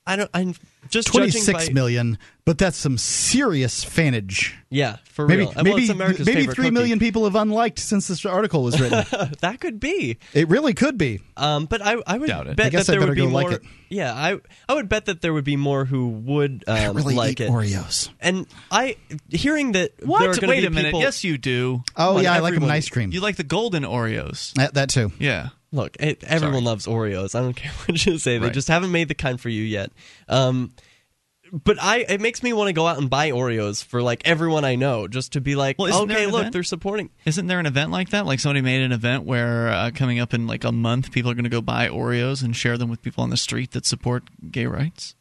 I don't. I'm just twenty judging six by, million, but that's some serious fanage. Yeah, for maybe real. Well, maybe it's maybe favorite three cookie. million people have unliked since this article was written. that could be. it really could be. Um, but I, I would Doubt it. bet I guess that I there would be more. like it. Yeah, I I would bet that there would be more who would um, really like eat it. Oreos. And I hearing that What? there are gonna Wait be a minute. people- Yes, you do. Oh Come on, yeah, I like them in ice cream. You like the golden Oreos. that, that too. Yeah. Look, it, everyone loves Oreos. I don't care what you say. They Right. just haven't made the kind for you yet. Um, but I, it makes me want to go out and buy Oreos for like everyone I know, just to be like, Well, okay, look, event? they're supporting. Isn't there an event like that? Like somebody made an event where uh, coming up in like a month, people are going to go buy Oreos and share them with people on the street that support gay rights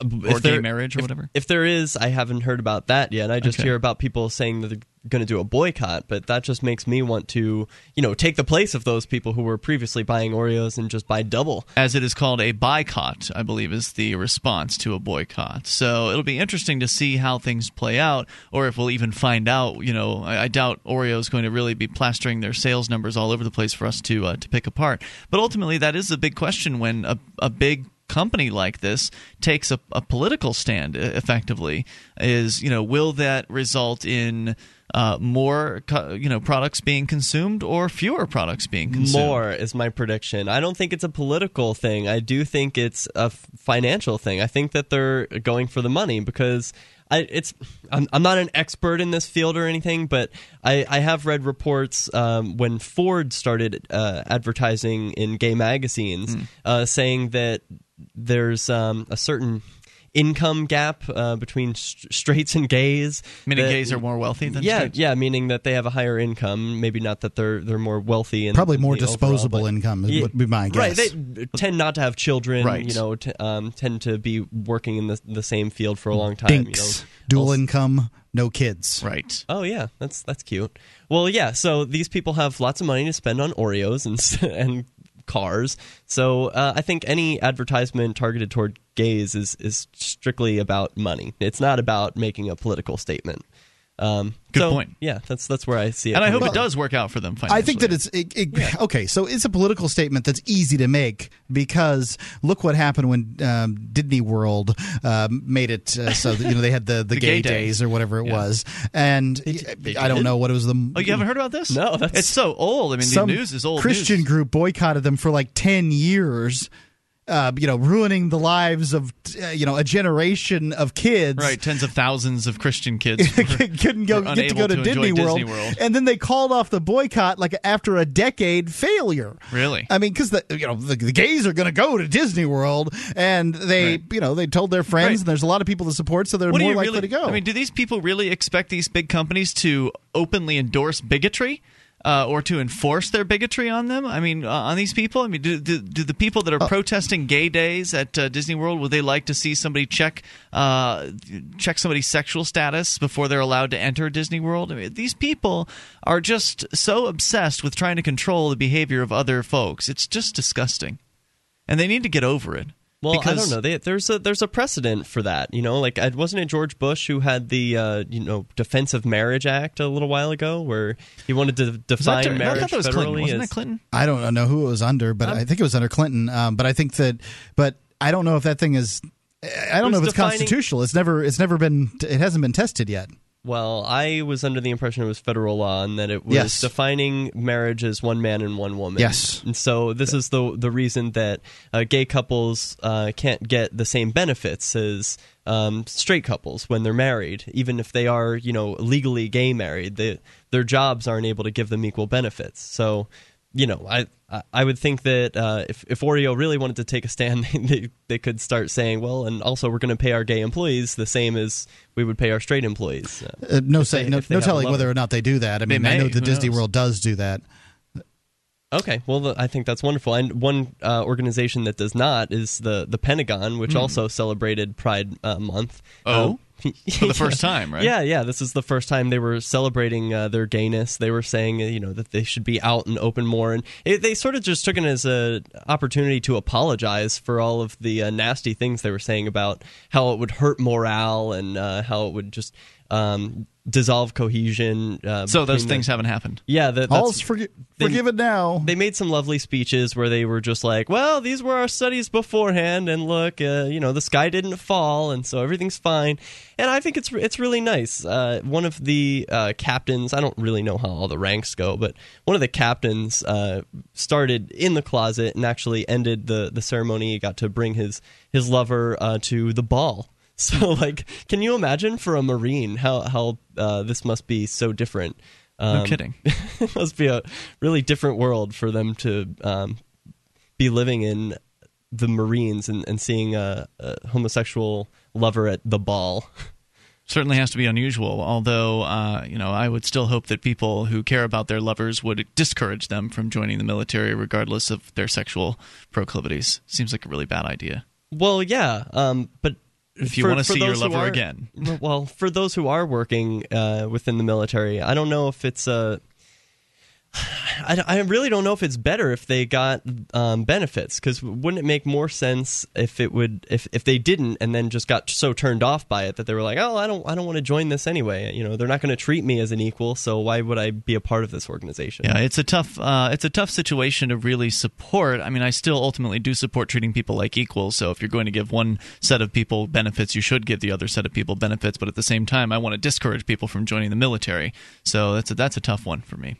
or gay marriage or if- whatever. If there is, I haven't heard about that yet. I just Okay. hear about people saying that they're going to do a boycott, but that just makes me want to, you know, take the place of those people who were previously buying Oreos and just buy double. As it is called, a boycott, I believe, is the response to a boycott. So it'll be interesting to see how things play out, or if we'll even find out. You know, I, I doubt Oreo is going to really be plastering their sales numbers all over the place for us to uh, to pick apart. But ultimately, that is a big question when a, a big company like this takes a, a political stand effectively is you know will that result in uh, more you know products being consumed or fewer products being consumed More is my prediction. I don't think it's a political thing. I do think it's a financial thing. I think that they're going for the money because I, it's. I'm, I'm not an expert in this field or anything, but I, I have read reports um, when Ford started uh, advertising in gay magazines, uh, saying that there's um, a certain income gap uh, between st- straights and gays. Meaning that- gays are more wealthy than yeah, straights? yeah, meaning that they have a higher income. Maybe not that they're they're more wealthy and Probably more the overall, disposable but- income Yeah, would be my guess. Right, they tend not to have children. Right. You know, t- um, tend to be working in the the same field for a long time. Dinks, You know, dual income, no kids. Right. Oh yeah, that's that's cute. Well, yeah. So these people have lots of money to spend on Oreos and and cars. So uh, I think any advertisement targeted toward gays is is strictly about money. It's not about making a political statement. Um, Good so, point. Yeah, that's that's where I see it. And I hope coming it does work out for them financially. I think that it's it, it, okay. So it's a political statement that's easy to make because look what happened when um, Disney World um, made it uh, so that, you know they had the, the, The gay, gay days. days or whatever it Yeah. was, and they I don't know what it was the Oh, you haven't heard about this? No, that's- it's so old. I mean, some the news is old. Christian news. group boycotted them for like ten years. Uh, you know, ruining the lives of uh, you know a generation of kids. Right, tens of thousands of Christian kids were- couldn't go get to go to, enjoy Disney, World, Disney World. and then they called off the boycott like after a decade failure. Really? I mean, because the you know the, the gays are going to go to Disney World, and they Right. you know they told their friends, Right. and there's a lot of people to support, so they're What more likely really, to go. I mean, do these people really expect these big companies to openly endorse bigotry? Uh, or to enforce their bigotry on them? I mean, uh, on these people? I mean, do, do, do the people that are Uh, protesting gay days at uh, Disney World would they like to see somebody check uh, check somebody's sexual status before they're allowed to enter Disney World? I mean, these people are just so obsessed with trying to control the behavior of other folks. It's just disgusting, and they need to get over it. Well, I don't know. They, there's a there's a precedent for that. You know, like wasn't it George Bush who had the uh, you know Defense of Marriage Act a little while ago, where he wanted to define dur- I marriage thought that was federally Clinton. Wasn't as that Clinton? I don't know who it was under, but i think it was under Clinton. Um, but I think that, but I don't know if that thing is. I don't know if it's defining- constitutional. It's never. It's never been. It hasn't been tested yet. Well, I was under the impression it was federal law and that it was Yes. defining marriage as one man and one woman. Yes. And so this is the the reason that uh, gay couples uh, can't get the same benefits as um, straight couples when they're married, even if they are, you know, legally gay married. They, their jobs aren't able to give them equal benefits. So, you know, I I- I would think that uh, if if Oreo really wanted to take a stand, they they could start saying, well, and also we're going to pay our gay employees the same as we would pay our straight employees. Uh, Uh, no say, they- no, no telling whether or not they do that. I They mean, I know the Disney knows? World does do that. Okay, well, the, I think that's wonderful. And one uh, organization that does not is the the Pentagon, which Hmm. also celebrated Pride uh, Month. Oh? Uh, For the first time, right? Yeah, yeah. This is the first time they were celebrating uh, their gayness. They were saying, uh, you know, that they should be out and open more, and it, they sort of just took it as a opportunity to apologize for all of the uh, nasty things they were saying about how it would hurt morale and uh, how it would just um, dissolve cohesion. Uh, So those between the- things haven't happened. Yeah, that, All's that's forgi- they- forgiven now. they made some lovely speeches where they were just like, "Well, these were our studies beforehand, and look, uh, you know, the sky didn't fall, and so everything's fine." And I think it's it's really nice. Uh, one of the uh, captains, I don't really know how all the ranks go, but one of the captains uh, started in the closet and actually ended the the ceremony. He got to bring his his lover uh, to the ball. So, like, can you imagine for a marine how how uh, this must be so different? No Um, kidding. it must be a really different world for them to um, be living in the Marines and, and seeing a, a homosexual lover at the ball. certainly has to be unusual. Although, uh, you know, I would still hope that people who care about their lovers would discourage them from joining the military, regardless of their sexual proclivities. Seems like a really bad idea. Well, yeah, um, but If you for- wanna see your lover are- again. well, for those who are working uh, within the military, I don't know if it's a. I, I really don't know if it's better if they got um, benefits because wouldn't it make more sense if it would if, if they didn't and then just got so turned off by it that they were like oh I don't I don't want to join this anyway you know they're not going to treat me as an equal so why would I be a part of this organization Yeah, it's a tough uh, it's a tough situation to really support. I mean, I still ultimately do support treating people like equals. So if you're going to give one set of people benefits, you should give the other set of people benefits. But at the same time, I want to discourage people from joining the military. So that's a, that's a tough one for me.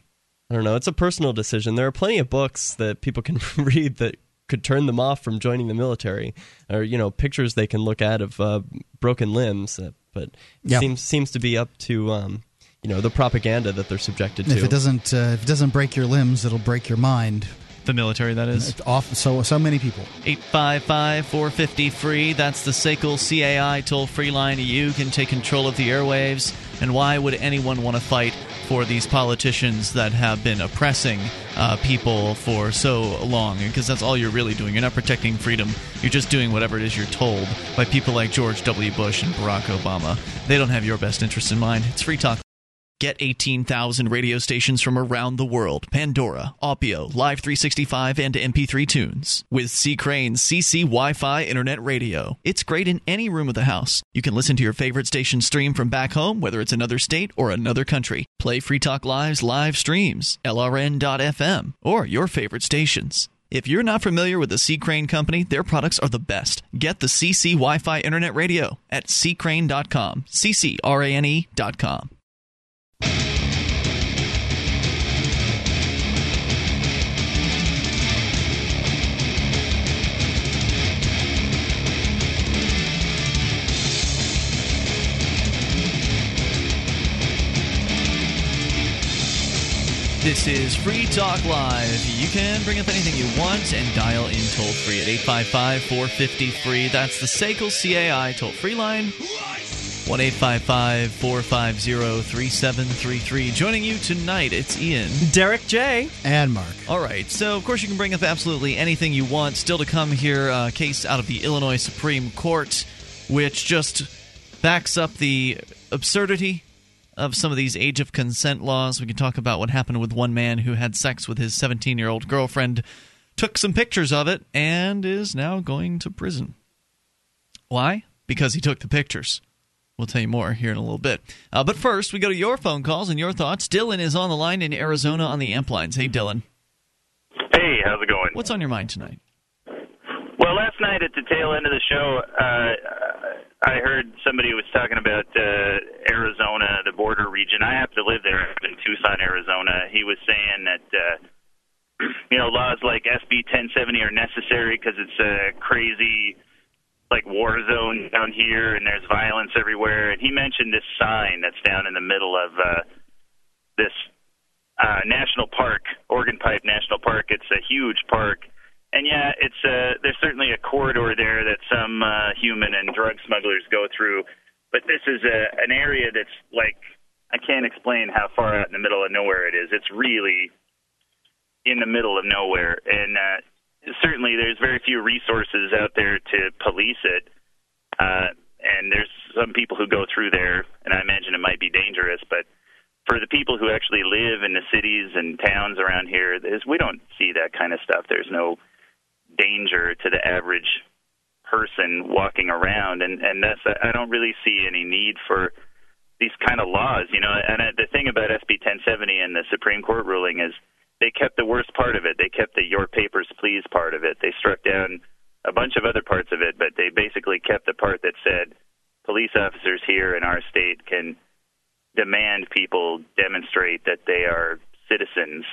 I don't know. It's a personal decision. There are plenty of books that people can read that could turn them off from joining the military, or you know, pictures they can look at of uh, broken limbs. Uh, but it Yeah. seems seems to be up to um, you know the propaganda that they're subjected to. If it doesn't, uh, if it doesn't break your limbs, it'll break your mind. The military, that is. It's off so so many people. 855 450 free. That's the SACL CAI toll free line. You can take control of the airwaves. And why would anyone want to fight for these politicians that have been oppressing uh, people for so long? Because that's all you're really doing. You're not protecting freedom. You're just doing whatever it is you're told by people like George W. Bush and Barack Obama. They don't have your best interest in mind. It's free talk. Get 18,000 radio stations from around the world Pandora, Opio, Live 365, and MP3 tunes. With C. Crane's CC Wi Fi Internet Radio. It's great in any room of the house. You can listen to your favorite station stream from back home, whether it's another state or another country. Play Free Talk Live's live streams, LRN.FM, or your favorite stations. If you're not familiar with the C. Crane Company, their products are the best. Get the CC Wi Fi Internet Radio at ccrane.com. CCRANE.com. This is Free Talk Live. You can bring up anything you want and dial in toll free at 855 450 free. That's the SACL CAI toll free line. 1 855 450 3733. Joining you tonight, it's Ian. Derrick J. And Mark. All right. So, of course, you can bring up absolutely anything you want. Still to come here, a case out of the Illinois Supreme Court, which just backs up the absurdity of some of these age of consent laws. We can talk about what happened with one man who had sex with his 17 year old girlfriend, took some pictures of it, and is now going to prison. Why? Because he took the pictures. We'll tell you more here in a little bit. Uh, but first, we go to your phone calls and your thoughts. Dylan is on the line in Arizona on the amp lines. Hey, Dylan. Hey, how's it going? What's on your mind tonight? Well, last night at the tail end of the show, uh, I heard somebody was talking about uh, Arizona, the border region. I happen to live there in Tucson, Arizona. He was saying that uh, you know laws like SB 1070 are necessary because it's a crazy like war zone down here, and there's violence everywhere. And he mentioned this sign that's down in the middle of uh, this uh, national park, Organ Pipe National Park. It's a huge park and yeah, it's uh, there's certainly a corridor there that some uh, human and drug smugglers go through, but this is a, an area that's like I can't explain how far out in the middle of nowhere it is. It's really in the middle of nowhere, and uh, certainly there's very few resources out there to police it. Uh, and there's some people who go through there, and I imagine it might be dangerous, but for the people who actually live in the cities and towns around here, we don't see that kind of stuff. There's no danger to the average person walking around, and and that's I don't really see any need for these kind of laws, you know. And the thing about SB 1070 and the Supreme Court ruling is they kept the worst part of it. They kept the "your papers, please" part of it. They struck down a bunch of other parts of it, but they basically kept the part that said police officers here in our state can demand people demonstrate that they are citizens.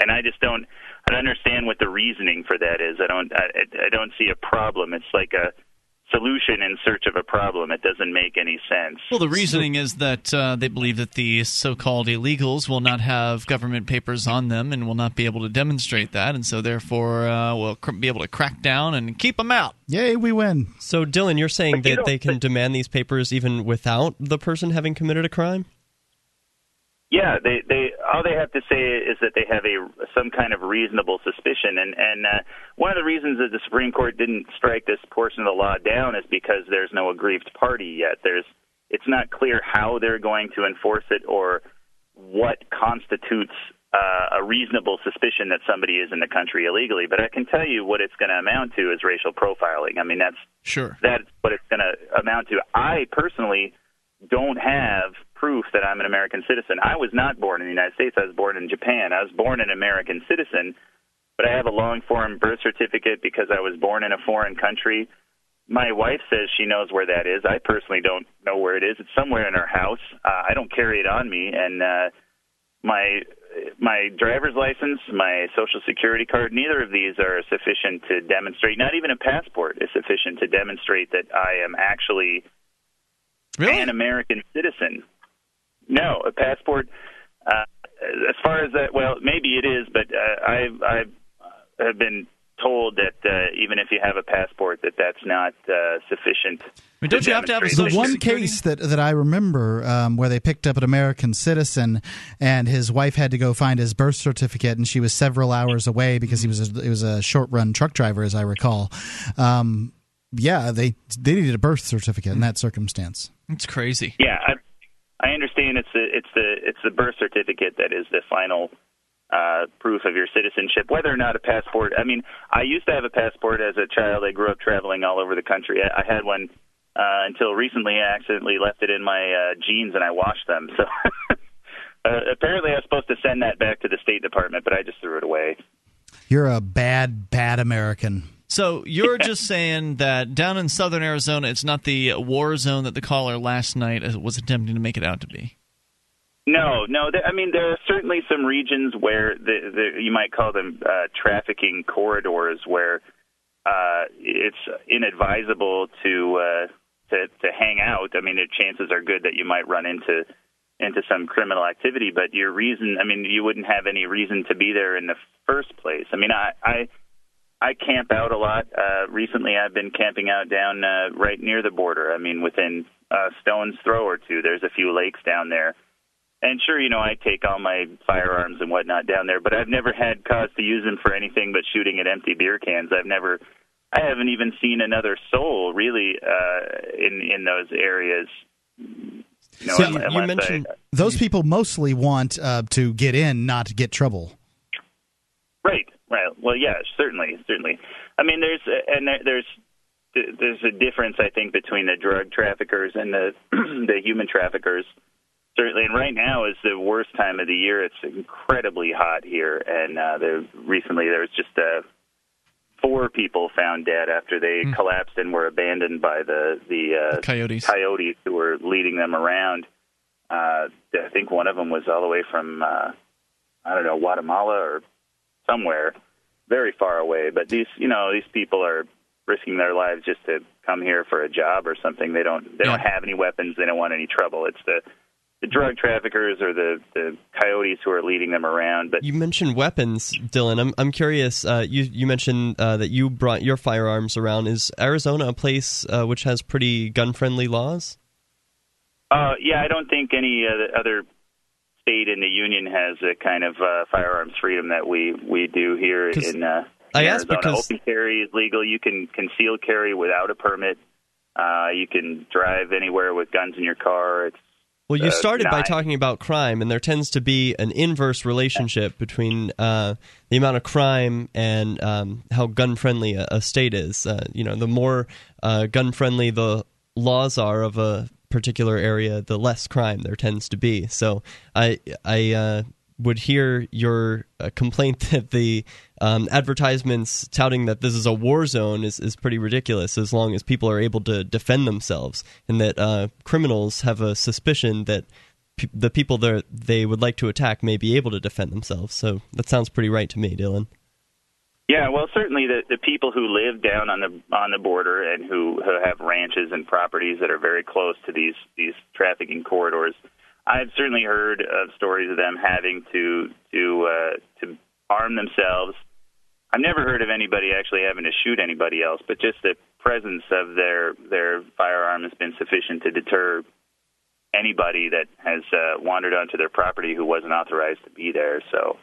And I just don't. I don't understand what the reasoning for that is. I don't I, I don't see a problem. It's like a solution in search of a problem. It doesn't make any sense. Well, the reasoning is that uh, they believe that the so-called illegals will not have government papers on them and will not be able to demonstrate that, and so therefore uh, will cr- be able to crack down and keep them out. Yay, we win. So, Dylan, you're saying But that don't- they can demand these papers even without the person having committed a crime? Yeah, they they all they have to say is that they have a some kind of reasonable suspicion, and and uh, one of the reasons that the Supreme Court didn't strike this portion of the law down is because there's no aggrieved party yet. There's it's not clear how they're going to enforce it or what constitutes uh, a reasonable suspicion that somebody is in the country illegally. But I can tell you what it's going to amount to is racial profiling. I mean, that's Sure. that's what it's going to amount to. I personally don't have proof that I'm an American citizen. I was not born in the United States. I was born in Japan. I was born an American citizen, but I have a long form birth certificate because I was born in a foreign country. My wife says she knows where that is. I personally don't know where it is. It's somewhere in our house. Uh, I don't carry it on me, and uh, my my driver's license, my social security card, neither of these are sufficient to demonstrate. Not even a passport is sufficient to demonstrate that I am actually Really? an American citizen. No, a passport. Uh, as far as that, well, maybe it is, but uh, I've I've have been told that uh, even if you have a passport, that that's not uh, sufficient. I mean, don't you have to have a the one security? case that that I remember um, where they picked up an American citizen and his wife had to go find his birth certificate and she was several hours away because he was a, he was a short run truck driver as I recall. Um, yeah, they they needed a birth certificate in that circumstance. It's crazy. Yeah, I, I understand. It's the it's the it's the birth certificate that is the final uh, proof of your citizenship, whether or not a passport. I mean, I used to have a passport as a child. I grew up traveling all over the country. I, I had one uh, until recently. I accidentally left it in my uh, jeans and I washed them. So uh, apparently, I was supposed to send that back to the State Department, but I just threw it away. You're a bad bad American. So you're just saying that down in southern Arizona, it's not the war zone that the caller last night was attempting to make it out to be. No, no. There, I mean, there are certainly some regions where the, the, you might call them uh, trafficking corridors, where uh, it's inadvisable to uh, to to hang out. I mean, the chances are good that you might run into into some criminal activity, but your reason, I mean, you wouldn't have any reason to be there in the first place. I mean, I I, I camp out a lot. Uh, recently, I've been camping out down uh, right near the border. I mean, within a stone's throw or two. There's a few lakes down there. And sure, you know, I take all my firearms and whatnot down there, but I've never had cause to use them for anything but shooting at empty beer cans. I've never, I haven't even seen another soul really uh, in in those areas. You know, So unless you I- mentioned those people mostly want uh, to get in, not get trouble. Right, right. Well, yeah, certainly, certainly. I mean, there's and there's there's a difference, I think, between the drug traffickers and the the human traffickers. Certainly, and right now is the worst time of the year. It's incredibly hot here, and uh, there recently there was just uh, four people found dead after they collapsed and were abandoned by the the, uh, coyotes. coyotes who were leading them around. Uh, I think one of them was all the way from uh, I don't know Guatemala or somewhere very far away. But these, you know, these people are risking their lives just to come here for a job or something. They don't they don't have any weapons. They don't want any trouble. It's the the drug traffickers or the the coyotes who are leading them around. But You mentioned weapons, Dylan. I'm I'm curious. Uh, you you mentioned uh, that you brought your firearms around. Is Arizona a place uh, which has pretty gun friendly laws? uh, yeah, I don't think any uh, other state in the union has a kind of uh, firearms freedom that we we do here in. Uh, I asked Arizona. because- open carry is legal. You can conceal carry without a permit. Uh, you can drive anywhere with guns in your car. It's Well, you uh, started by talking about crime, and there tends to be an inverse relationship between uh, the amount of crime and um, how gun friendly a, a state is. Uh, you know, the more uh, gun friendly the laws are of a particular area, the less crime there tends to be. So, I I uh, would hear your uh, complaint that the um, advertisements touting that this is a war zone is, is pretty ridiculous as long as people are able to defend themselves and that uh, criminals have a suspicion that the people that they would like to attack may be able to defend themselves. So that sounds pretty right to me, Dylan. Yeah, well, certainly the the people who live down on the on the border and who, who have ranches and properties that are very close to these these trafficking corridors. I've certainly heard of stories of them having to to uh, to arm themselves. I've never heard of anybody actually having to shoot anybody else, but just the presence of their their firearm has been sufficient to deter anybody that has uh, wandered onto their property who wasn't authorized to be there. So.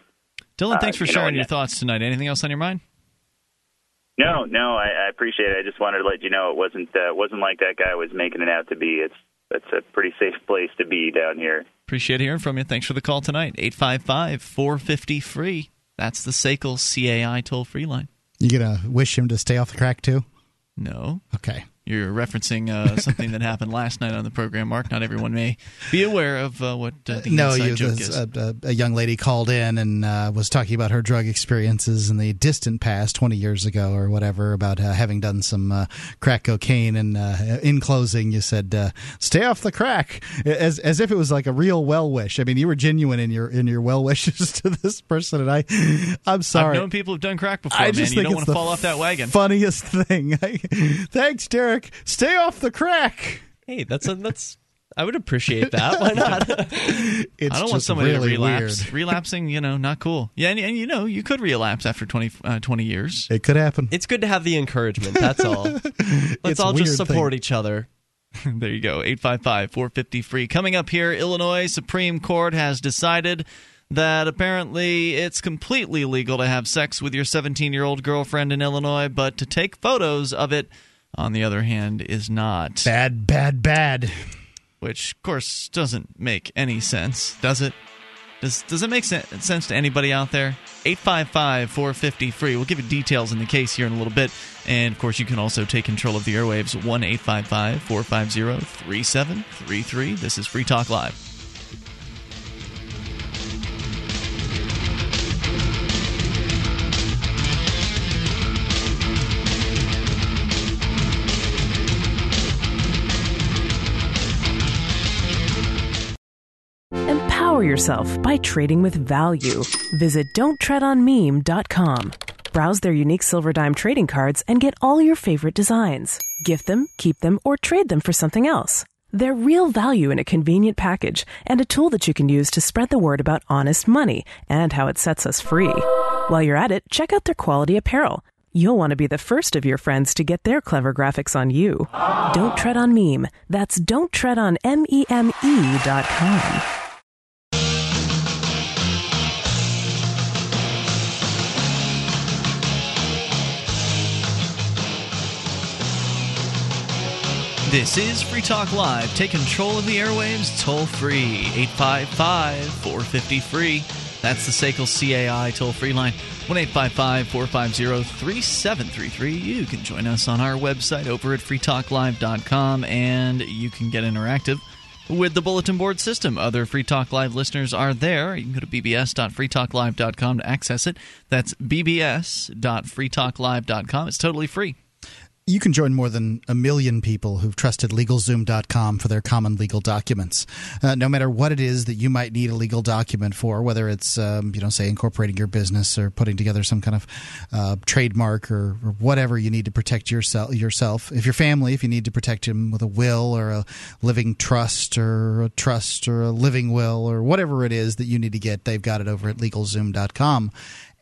Dylan, Uh, thanks for you sharing and- your thoughts tonight. Anything else on your mind? No, no, I, I appreciate it. I just wanted to let you know it wasn't uh, wasn't like that guy was making it out to be. It's it's a pretty safe place to be down here. Appreciate hearing from you. Thanks for the call tonight. 855 450 free. That's the SACL CAI toll free line. You gonna wish him to stay off the crack too? No. Okay. You're referencing uh, something that happened last night on the program, Mark. Not everyone may be aware of uh, what uh, the no, inside you, joke is. a, a, a young lady called in and uh, was talking about her drug experiences in the distant past, 20 years ago or whatever, about uh, having done some uh, crack cocaine. And uh, in closing, you said, uh, "Stay off the crack," as as if it was like a real well wish. I mean, you were genuine in your in your well wishes to this person, and I, I'm sorry. I've known people who've done crack before, I man. just You think don't it's want to fall off that wagon. Funniest thing. Thanks, Derrick. Stay off the crack. Hey, that's a that's I would appreciate that. Why not? It's I don't want somebody really to relapse. weird. Relapsing, you know, not cool. Yeah, and, and you know, you could relapse after 20, uh, 20 years. It could happen. it's good to have the encouragement. That's all. Let's It's all just support thing. each other. there you go. 855 450 free. Coming up here, Illinois Supreme Court has decided that apparently it's completely legal to have sex with your 17 year old girlfriend in Illinois, but to take photos of it, on the other hand, is not. Bad, bad, bad. Which, of course, doesn't make any sense, does it? Does, does it make sen- sense to anybody out there? 855 450 free. We'll give you details in the case here in a little bit. And of course, you can also take control of the airwaves 1 855 450 3733. This is Free Talk Live. Empower yourself by trading with value. Visit don'ttreadonmeme.com. Browse their unique silver dime trading cards and get all your favorite designs. Gift them, keep them, or trade them for something else. They're real value in a convenient package and a tool that you can use to spread the word about honest money and how it sets us free. While you're at it, check out their quality apparel. You'll want to be the first of your friends to get their clever graphics on you. Don't tread on meme. That's don't tread on M-E-M-E dot com. This is Free Talk Live. Take control of the airwaves toll free. 855 450 free. That's the SACL CAI toll free line. 1 855 450 3733. You can join us on our website over at freetalklive.com and you can get interactive with the bulletin board system. Other Free Talk Live listeners are there. You can go to bbs.freetalklive.com to access it. That's bbs.freetalklive.com. It's totally free. You can join more than a million people who've trusted LegalZoom.com for their common legal documents. Uh, no matter what it is that you might need a legal document for, whether it's, um, you know, say incorporating your business or putting together some kind of uh, trademark or, or whatever you need to protect yourself. Yourself, if your family, if you need to protect him with a will or a living trust or a trust or a living will or whatever it is that you need to get, they've got it over at LegalZoom.com,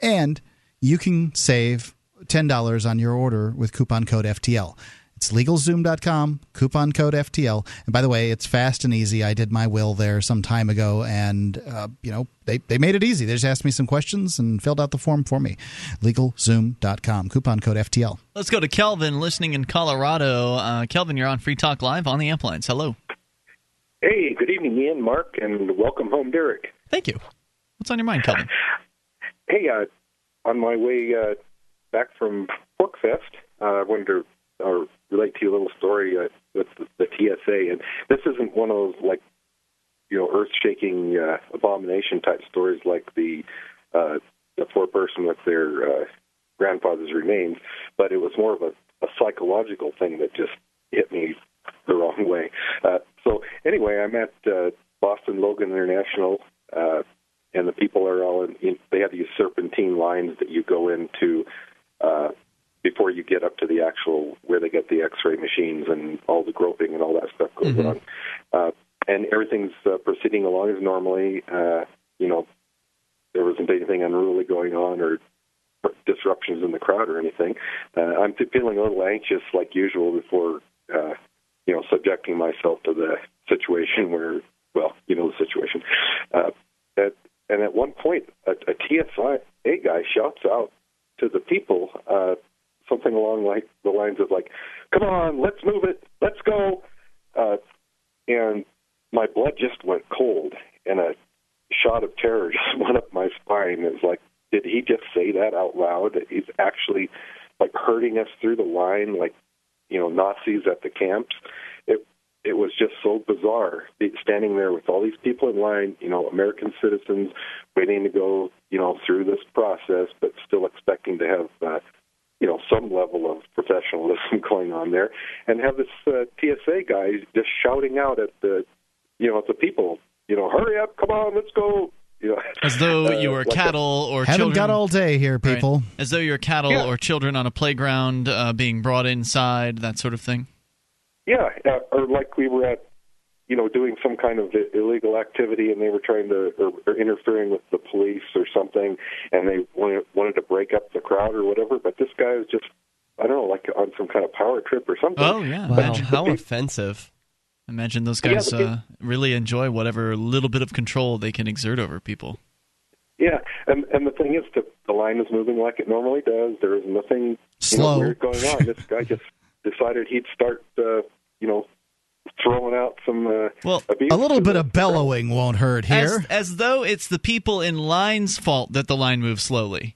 and you can save $10 on your order with coupon code FTL. It's legalzoom.com, coupon code FTL. And by the way, it's fast and easy. I did my will there some time ago, and, uh, you know, they, they made it easy. They just asked me some questions and filled out the form for me. Legalzoom.com, coupon code FTL. Let's go to Kelvin listening in Colorado. Uh, Kelvin, you're on Free Talk Live on the amp lines. Hello. Hey, good evening, Ian, Mark, and welcome home, Derrick. Thank you. What's on your mind, Kelvin? Hey, uh, on my way uh, back from Pork Fest, uh, I wanted to uh, relate to you a little story uh, with the, the TSA, and this isn't one of those like you know earth-shaking uh, abomination type stories like the uh, the poor person with their uh, grandfather's remains, but it was more of a, a psychological thing that just hit me the wrong way. Uh, so anyway, I'm at uh, Boston Logan International. Uh, and the people are all in, in they have these serpentine lines that you go into uh, before you get up to the actual where they get the X-ray machines and all the groping and all that stuff goes Mhm. on, uh, and everything's uh, proceeding along as normally. Uh, you know, there wasn't anything unruly going on or disruptions in the crowd or anything. Uh, I'm feeling a little anxious, like usual, before uh, you know subjecting myself to the situation where, well, you know the situation. Uh, at, and at one point, a, a TSA guy shouts out to the people uh, something along like the lines of like, "Come on, let's move it, let's go," uh, and my blood just went cold, and a shot of terror just went up my spine. It was like, did he just say that out loud? He's actually like herding us through the line, like you know Nazis at the camps. It it was just so bizarre standing there with all these people in line, you know, American citizens waiting to go, you know, through this process, but still expecting to have, uh, you know, some level of professionalism going on there, and have this uh, TSA guy just shouting out at the, you know, at the people, you know, hurry up, come on, let's go. You know, As though you uh, were like a- cattle or Haven't children. got all day here, Right. people. As though you're cattle Yeah. or children on a playground uh, being brought inside, that sort of thing. Yeah, uh, or like we were at you know, doing some kind of illegal activity, and they were trying to or, or interfering with the police or something, and they wanted, wanted to break up the crowd or whatever. But this guy was just, I don't know, like on some kind of power trip or something. Oh yeah, Wow, how offensive. imagine those guys but they- uh, really enjoy whatever little bit of control they can exert over people. Yeah, and and the thing is, the the line is moving like it normally does. There is nothing you know, weird going on. This guy just decided he'd start, uh, you know, throwing out some uh, well, abuse. A little bit of bellowing won't hurt here. As, as though it's the people in line's fault that the line moves slowly.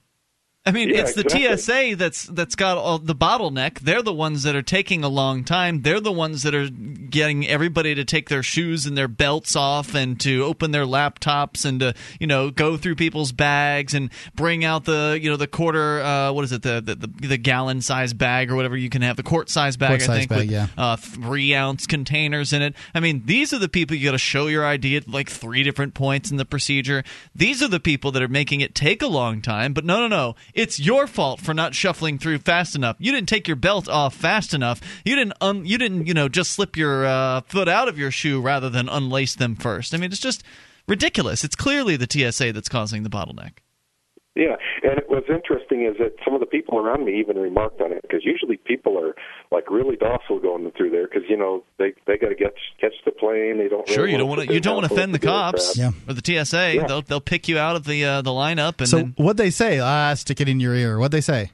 I mean, Yeah, it's the exactly. TSA that's that's got all the bottleneck. They're the ones that are taking a long time. They're the ones that are getting everybody to take their shoes and their belts off and to open their laptops and to you know go through people's bags and bring out the you know the quarter uh, what is it the the, the, the gallon size bag or whatever you can have the quart size bag Quart I size think bag, with yeah. uh, three ounce containers in it. I mean, these are the people you got to show your ID at like three different points in the procedure. These are the people that are making it take a long time. But no, no, no. It's your fault for not shuffling through fast enough. You didn't take your belt off fast enough. You didn't, un- you didn't, you know, just slip your uh, foot out of your shoe rather than unlace them first. I mean, it's just ridiculous. It's clearly the TSA that's causing the bottleneck. Yeah, and it was interesting is that some of the people around me even remarked on it because usually people are like really docile going through there because you know they they got to get catch the plane. They don't Sure, really you don't want want to. You don't want to offend the cops Yeah. or the TSA. Yeah. They'll they'll pick you out of the uh, the lineup and so then what'd they say? Ah, stick it in your ear. What'd they say?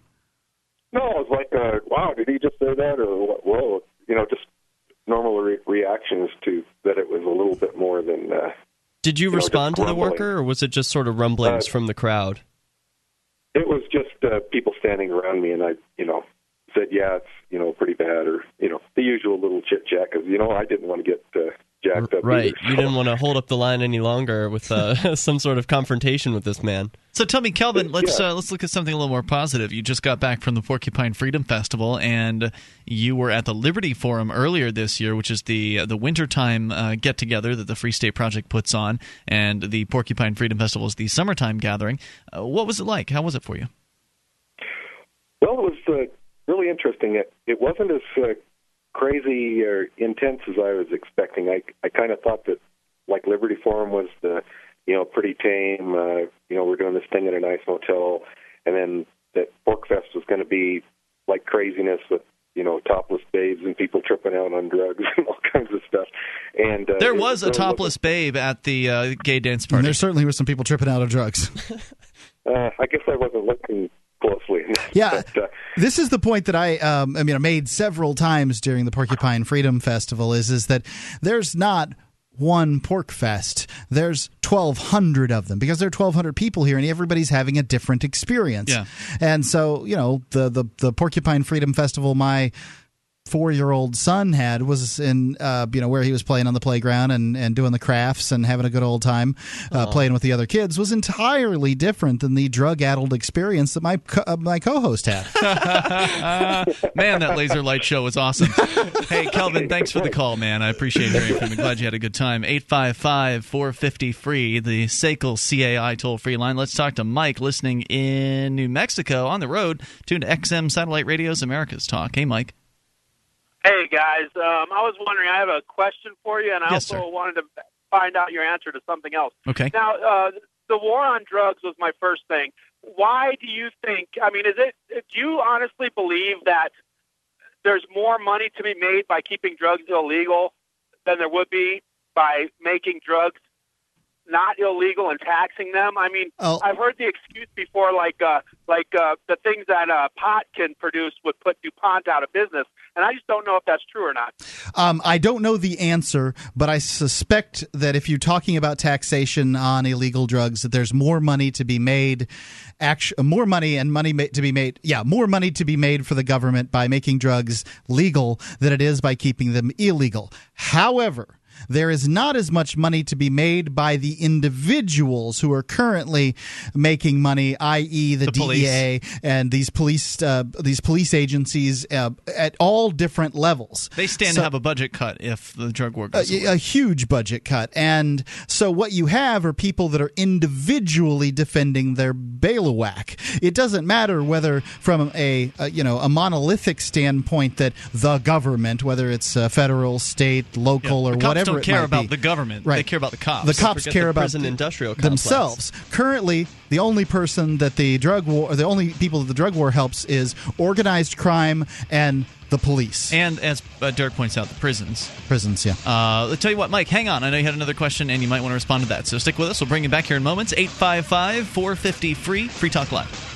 No, it was like, uh, wow, did he just say that or what? Whoa, you know, just normal re- reactions to that. It was a little bit more than. Uh, Did you, know, just respond to the rumbling. worker, or was it just sort of rumblings Uh, from the crowd? It was just uh, people standing around me, and I, you know, said, "Yeah, it's you know pretty bad," or you know, the usual little chit chat because you know I didn't want to get uh, jacked up. Right. either, You didn't want to hold up the line any longer with uh, some sort of confrontation with this man. So tell me, Kelvin, let's Yeah. uh, let's look at something a little more positive. You just got back from the Porcupine Freedom Festival, and you were at the Liberty Forum earlier this year, which is the the wintertime uh, get together that the Free State Project puts on, and the Porcupine Freedom Festival is the summertime gathering. Uh, what was it like? How was it for you? Well, it was uh, really interesting. It, it wasn't as uh, crazy or intense as I was expecting. I I kind of thought that like Liberty Forum was the you know pretty tame. Uh, you know, we're doing this thing at a nice motel, and then that Pork Fest was going to be like craziness with you know topless babes and people tripping out on drugs and all kinds of stuff. And uh, There it was a really topless babe at the uh, gay dance And party. there certainly were some people tripping out of drugs. Uh, I guess I wasn't looking closely. Yeah. but, uh, This is the point that I, um, I mean, I made several times during the Porcupine Freedom Festival. Is is that there's not one pork fest. There's 1,200 of them because there are 1,200 people here, and everybody's having a different experience. Yeah. And so, you know, the the the Porcupine Freedom Festival, my four year old son had was in uh, you know where he was playing on the playground and, and doing the crafts and having a good old time uh, playing with the other kids was entirely different than the drug addled experience that my co- uh, my co-host had. man, that laser light show was awesome. hey, Kelvin, thanks for the call, man. I appreciate hearing from you. Glad you had a good time. 855 450 free, the SACL CAI toll free line. Let's talk to Mike listening in New Mexico on the road. Tune to XM Satellite Radio's America's Talk. Hey, Mike. Hey guys, um, I was wondering. I have a question for you, and I Yes, also sir. wanted to find out your answer to something else. Okay. Now, uh, the war on drugs was my first thing. Why do you think? I mean, is it? Do you honestly believe that there's more money to be made by keeping drugs illegal than there would be by making drugs not illegal and taxing them? I mean, Oh. I've heard the excuse before, like uh, like uh, the things that uh, pot can produce would put DuPont out of business, and I just don't know if that's true or not. Um, I don't know the answer, but I suspect that if you're talking about taxation on illegal drugs, that there's more money to be made, actu- more money and money ma- to be made. Yeah, more money to be made for the government by making drugs legal than it is by keeping them illegal. However. There is not as much money to be made by the individuals who are currently making money, i.e., the, The police. DEA and these police uh, these police agencies uh, at all different levels. They stand So- to have a budget cut if the drug war a, goes away. a huge budget cut. And so what you have are people that are individually defending their bailiwick. It doesn't matter whether from a, a you know a monolithic standpoint that the government, whether it's uh, federal, state, local, Yeah, or whatever don't care about be. the government. Right. They care about the cops. The cops forget care the about the- industrial complex. themselves. Currently, the only person that the drug war, or the only people that the drug war helps, is organized crime and the police. And as uh, Derrick points out, the prisons. Prisons, yeah. Uh, let's tell you what, Mike, hang on. I know you had another question and you might want to respond to that. So stick with us. We'll bring you back here in moments. 855 450 free. Free Talk Live.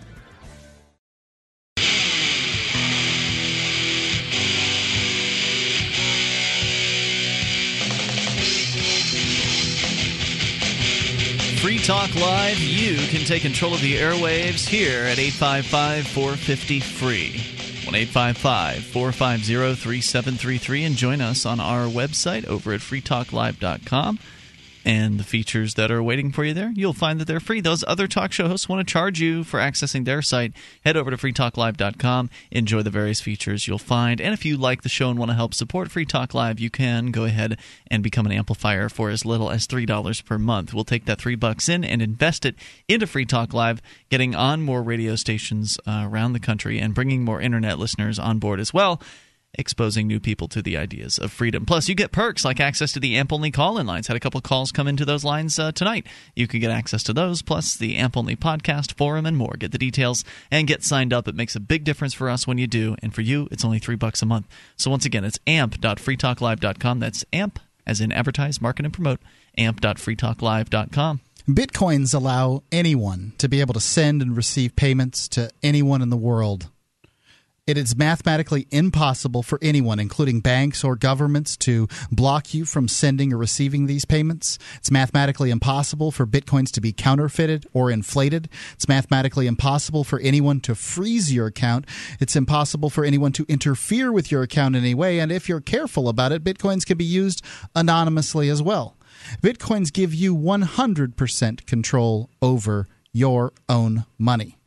Talk Live, you can take control of the airwaves here at 855 450 free. 1 855 450 3733 and join us on our website over at freetalklive.com. And the features that are waiting for you there, you'll find that they're free. Those other talk show hosts want to charge you for accessing their site. Head over to freetalklive.com, enjoy the various features you'll find. And if you like the show and want to help support Free Talk Live, you can go ahead and become an amplifier for as little as $3 per month. We'll take that 3 bucks in and invest it into Free Talk Live, getting on more radio stations uh, around the country and bringing more internet listeners on board as well exposing new people to the ideas of freedom. Plus, you get perks like access to the AMP only call in lines. Had a couple calls come into those lines uh, tonight. You can get access to those, plus the AMP only podcast, forum, and more. Get the details and get signed up. It makes a big difference for us when you do, and for you, it's only three bucks a month. So once again, it's amp.freetalklive.com. That's amp, as in advertise, market, and promote. amp.freetalklive.com. Bitcoins allow anyone to be able to send and receive payments to anyone in the world. It is mathematically impossible for anyone, including banks or governments, to block you from sending or receiving these payments. It's mathematically impossible for bitcoins to be counterfeited or inflated. It's mathematically impossible for anyone to freeze your account. It's impossible for anyone to interfere with your account in any way. And if you're careful about it, bitcoins can be used anonymously as well. Bitcoins give you 100% control over your own money.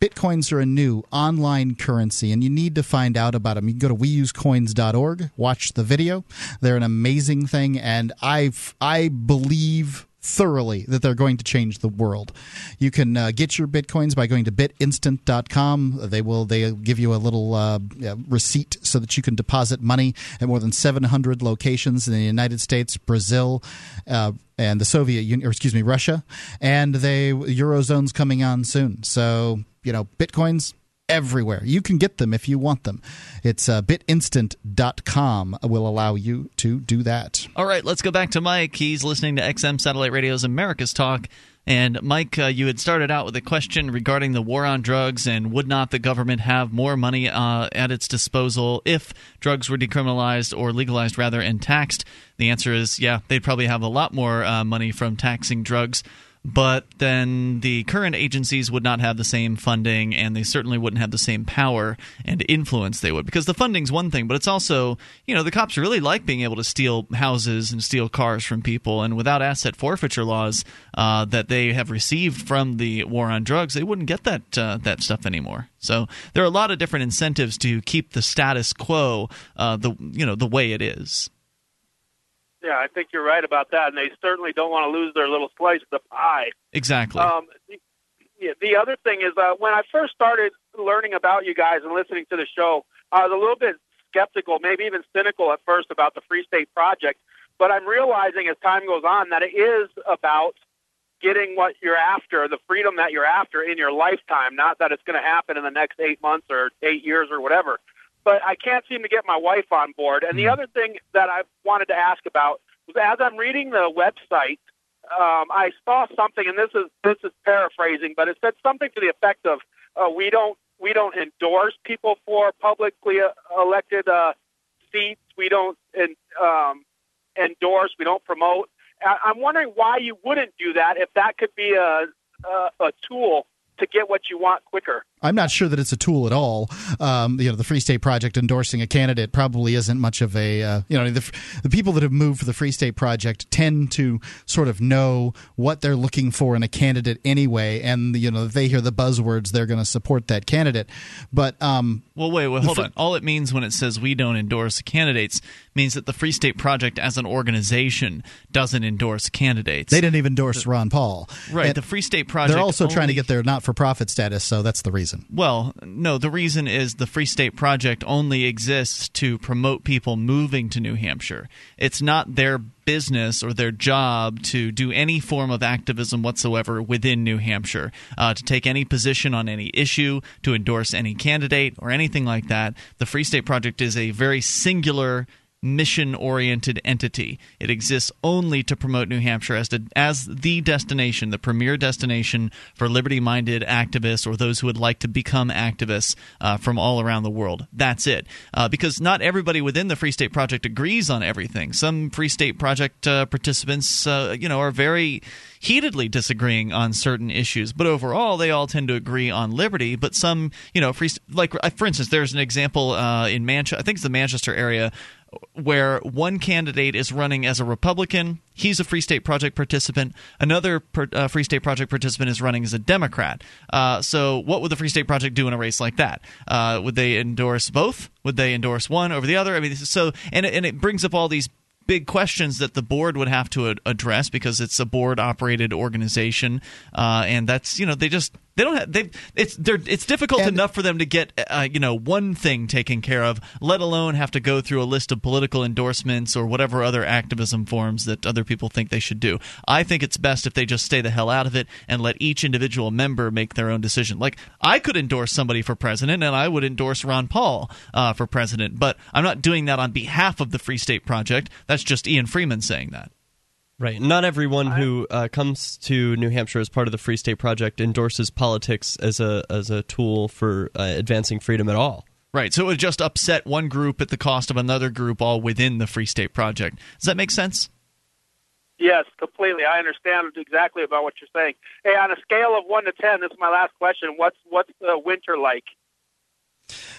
Bitcoins are a new online currency, and you need to find out about them. You can go to weusecoins.org, watch the video. They're an amazing thing, and I I believe thoroughly that they're going to change the world. You can uh, get your bitcoins by going to bitinstant.com. They will they give you a little uh, receipt so that you can deposit money at more than 700 locations in the United States, Brazil, uh, and the Soviet Union, or excuse me, Russia, and they Eurozone's coming on soon. So you know, bitcoins everywhere. You can get them if you want them. It's uh, bitinstant.com will allow you to do that. All right, let's go back to Mike. He's listening to XM Satellite Radio's America's Talk. And Mike, uh, you had started out with a question regarding the war on drugs and would not the government have more money uh, at its disposal if drugs were decriminalized or legalized rather and taxed? The answer is yeah, they'd probably have a lot more uh, money from taxing drugs but then the current agencies would not have the same funding and they certainly wouldn't have the same power and influence they would. Because the funding's one thing but it's also you know the cops really like being able to steal houses and steal cars from people. And without asset forfeiture laws uh, that they have received from the war on drugs they wouldn't get that uh, that stuff anymore. So there are a lot of different incentives to keep the status quo uh, the you know the way it is Yeah, I think you're right about that, and they certainly don't want to lose their little slice of the pie. exactly Um, the, yeah, the other thing is uh, when I first started learning about you guys and listening to the show, I was a little bit skeptical, maybe even cynical at first about the Free State Project. But I'm realizing as time goes on that it is about getting what you're after, the freedom that you're after in your lifetime, not that it's going to happen in the next eight months or eight years or whatever. But I can't seem to get my wife on board. And the other thing that I wanted to ask about was as I'm reading the website, um, I saw something, and this is this is paraphrasing, but it said something to the effect of, uh, "We don't we don't endorse people for publicly uh, elected uh, seats. We don't en- um, endorse. We don't promote." I- I'm wondering why you wouldn't do that if that could be a a, a tool to get what you want quicker. I'm not sure that it's a tool at all. Um, you know, the Free State Project endorsing a candidate probably isn't much of a. Uh, you know, the, the people that have moved for the Free State Project tend to sort of know what they're looking for in a candidate anyway, and you know, if they hear the buzzwords, they're going to support that candidate. But um, well, wait, wait, hold on. All it means when it says we don't endorse candidates means that the Free State Project as an organization doesn't endorse candidates. They didn't even endorse Ron Paul. Right. And the Free State Project. They're also only, trying to get their not-for-profit status, so that's the reason. Well, no, the reason is the Free State Project only exists to promote people moving to New Hampshire. It's not their business or their job to do any form of activism whatsoever within New Hampshire, uh, to take any position on any issue, to endorse any candidate, or anything like that. The Free State Project is a very singular mission oriented entity. It exists only to promote New Hampshire as, to, as the destination, the premier destination for liberty minded activists or those who would like to become activists uh, from all around the world. That's it. Uh, because not everybody within the Free State Project agrees on everything. Some Free State Project uh, participants, uh, you know, are very heatedly disagreeing on certain issues, but overall they all tend to agree on liberty. But some, you know, free like for instance, there's an example uh, in Manchester. I think it's the Manchester area where one candidate is running as a Republican. He's a Free State Project participant. Another per, uh, Free State Project participant is running as a Democrat. Uh, so, what would the Free State Project do in a race like that? Uh, would they endorse both? Would they endorse one over the other? I mean, so and and it brings up all these big questions that the board would have to address because it's a board operated organization, uh, and that's you know they just they don't have they it's they're it's difficult and, enough for them to get uh, you know one thing taken care of, let alone have to go through a list of political endorsements or whatever other activism forms that other people think they should do. I think it's best if they just stay the hell out of it and let each individual member make their own decision. Like I could endorse somebody for president, and I would endorse Ron Paul uh, for president, but I'm not doing that on behalf of the Free State Project. That's just Ian Freeman saying that. Right. Not everyone who uh, comes to New Hampshire as part of the Free State Project endorses politics as a as a tool for uh, advancing freedom at all. Right. So it would just upset one group at the cost of another group, all within the Free State Project. Does that make sense? Yes, completely. I understand exactly about what you're saying. Hey, on a scale of one to ten, this is my last question. What's what's the winter like?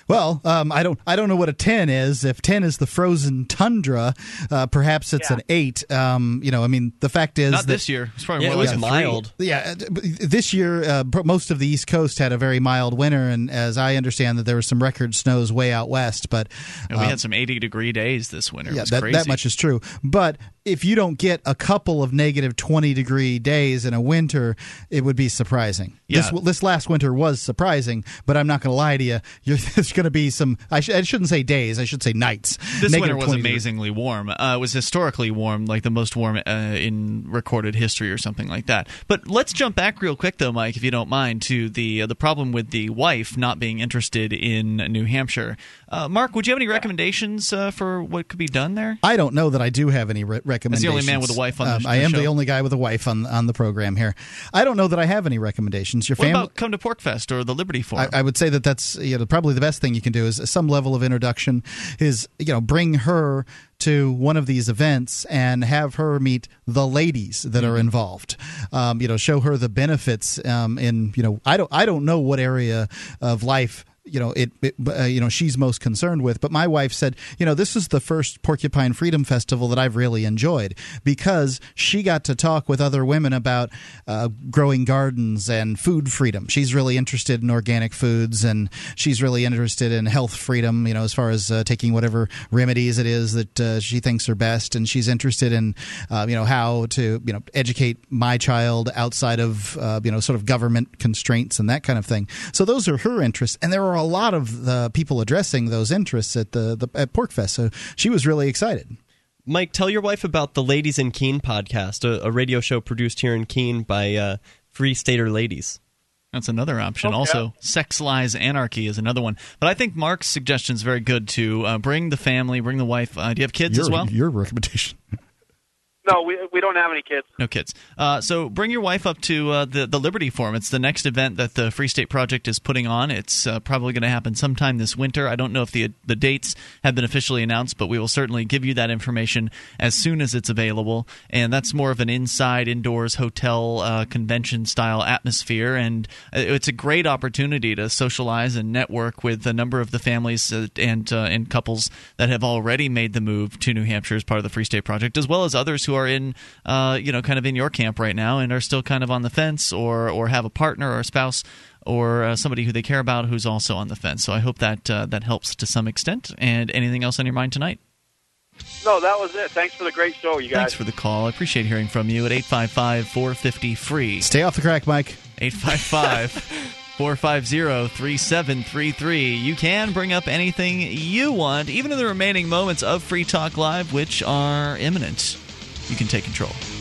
Well, um, I don't I don't know what a ten is. If ten is the frozen tundra, uh, perhaps it's Yeah. an eight. Um, you know, I mean, the fact is Not that this year. It's probably Yeah, more it like was a three. mild. Yeah, uh, this year uh, most of the East Coast had a very mild winter, and as I understand that there were some record snows way out west. But And we uh, had some 80 degree days this winter. It yeah, was that, crazy. that much is true. But if you don't get a couple of negative 20 degree days in a winter, it would be surprising. Yeah. This, this last winter was surprising, but I'm not going to lie to you. You're, there's going to be some, I, sh- I shouldn't say days, I should say nights. This Negative winter was 20 degrees. amazingly warm. Uh, it was historically warm, like the most warm uh, in recorded history, or something like that. But let's jump back real quick, though, Mike, if you don't mind, to the uh, the problem with the wife not being interested in New Hampshire. Uh, Mark, would you have any recommendations uh, for what could be done there? I don't know that I do have any re- recommendations. only man with a wife on the- um, the I am show. the only guy with a wife on on the program here. I don't know that I have any recommendations. Your What family. about come to Porkfest or the Liberty Forum? I, I would say that that's you know probably the best thing you can do is some level of introduction. Is you know bring her to one of these events and have her meet the ladies that Mm-hmm. are involved. Um, you know, show her the benefits. Um, in you know, I don't I don't know what area of life you know it, it uh, you know she's most concerned with but my wife said you know this is the first porcupine freedom festival that i've really enjoyed because she got to talk with other women about uh, growing gardens and food freedom. She's really interested in organic foods and she's really interested in health freedom you know as far as uh, taking whatever remedies it is that uh, she thinks are best. And she's interested in uh, you know how to you know educate my child outside of uh, you know sort of government constraints and that kind of thing. So those are her interests. And there are a lot of the people addressing those interests at the, the at Porkfest so she was really excited Mike, tell your wife about the Ladies in Keene podcast, a, a radio show produced here in Keene by uh, Free Stater ladies. That's another option. Okay. Also, Sex Lies Anarchy is another one. But I think Mark's suggestion is very good to uh, bring the family, bring the wife. Uh, do you have kids your, as well? your recommendation No, we we don't have any kids. No kids. Uh, so bring your wife up to uh, the the Liberty Forum. It's the next event that the Free State Project is putting on. It's uh, probably going to happen sometime this winter. I don't know if the the dates have been officially announced, but we will certainly give you that information as soon as it's available. And that's more of an inside, indoors hotel uh, convention style atmosphere, and uh, it's a great opportunity to socialize and network with a number of the families uh, and and couples that have already made the move to New Hampshire as part of the Free State Project, as well as others who are in, uh, you know, kind of in your camp right now and are still kind of on the fence or or have a partner or a spouse or uh, somebody who they care about who's also on the fence. So I hope that uh, that helps to some extent. And anything else on your mind tonight? No, that was it. Thanks for the great show, you guys. Thanks for the call. I appreciate hearing from you at 855 450 free. Stay off the crack, Mike. 855 450 3733. You can bring up anything you want, even in the remaining moments of Free Talk Live, which are imminent. You can take control.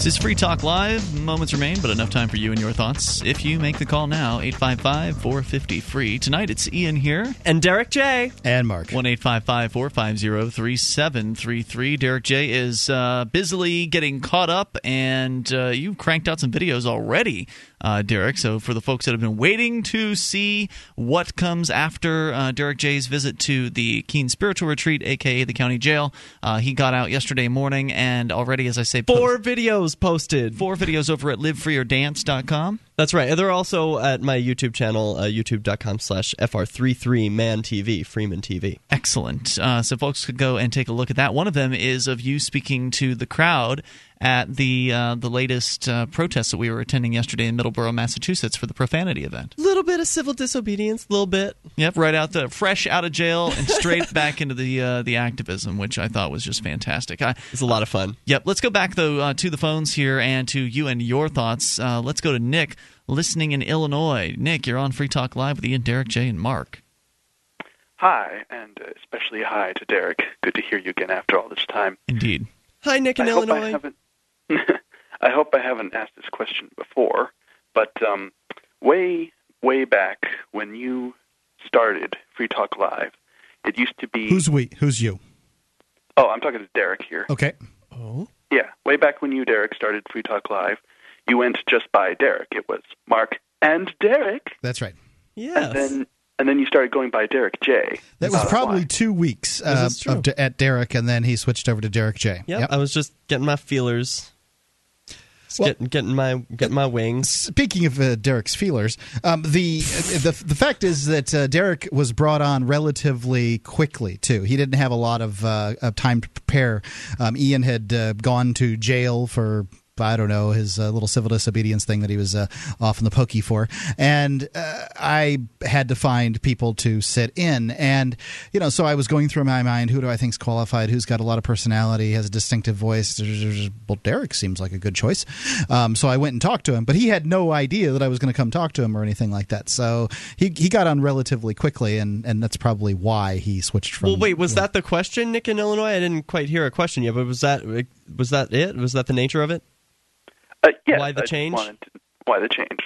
This is Free Talk Live. Moments remain, but enough time for you and your thoughts. If you make the call now, 855 450 free. Tonight it's Ian here. And Derrick J. And Mark. 1 450 3733. Derrick J is uh, busily getting caught up, and uh, you cranked out some videos already, uh, Derrick. So for the folks that have been waiting to see what comes after uh, Derrick J's visit to the Keene Spiritual Retreat, aka the county jail, uh, he got out yesterday morning, and already, as I say, Four videos posted. Four videos over at livefreeordance.com. That's right. And they're also at my YouTube channel, uh, youtube.com slash FR33ManTV, Freeman TV. Excellent. Uh, so folks could go and take a look at that. One of them is of you speaking to the crowd at the uh, the latest uh, protest that we were attending yesterday in Middleborough, Massachusetts for the profanity event. Little bit of civil disobedience, a little bit. Yep, right out the fresh out of jail and straight back into the uh, the activism, which I thought was just fantastic. I, it's a lot of fun. Yep. Let's go back though uh, to the phones here and to you and your thoughts. Uh, let's go to Nick, listening in Illinois. Nick, you're on Free Talk Live with Ian, Derrick, Jay, and Mark. Hi, and especially hi to Derrick. Good to hear you again after all this time. Indeed. Hi, Nick in I Illinois. Hope I, I hope I haven't asked this question before, but um, way, way back when you started Free Talk Live, it used to be. Who's we? Who's you? Oh, I'm talking to Derrick here. Okay. Oh. Yeah, way back when you, Derrick, started Free Talk Live, you went just by Derrick. It was Mark and Derrick. That's right. Yes. And then and then you started going by Derrick J. That was probably why? two weeks uh, This is true. of, at Derrick, and then he switched over to Derrick J. Yep, I was just getting my feelers. Well- getting, getting my getting my wings. Speaking of uh, Derrick's feelers, um, the, the the fact is that uh, Derrick was brought on relatively quickly too. He didn't have a lot of, uh, of time to prepare. Um, Ian had uh, gone to jail for. I don't know his uh, little civil disobedience thing that he was uh, off in the pokey for, and uh, I had to find people to sit in, and you know, so I was going through my mind, who do I think's qualified, who's got a lot of personality, has a distinctive voice. Well, Derrick seems like a good choice, um, so I went and talked to him, but he had no idea that I was going to come talk to him or anything like that. So he he got on relatively quickly, and and that's probably why he switched from. Well, wait, was that the question, Nick in Illinois? I didn't quite hear a question yet, but was that was that it? Was that the nature of it? Uh, yes, Why the I change? to- why the change?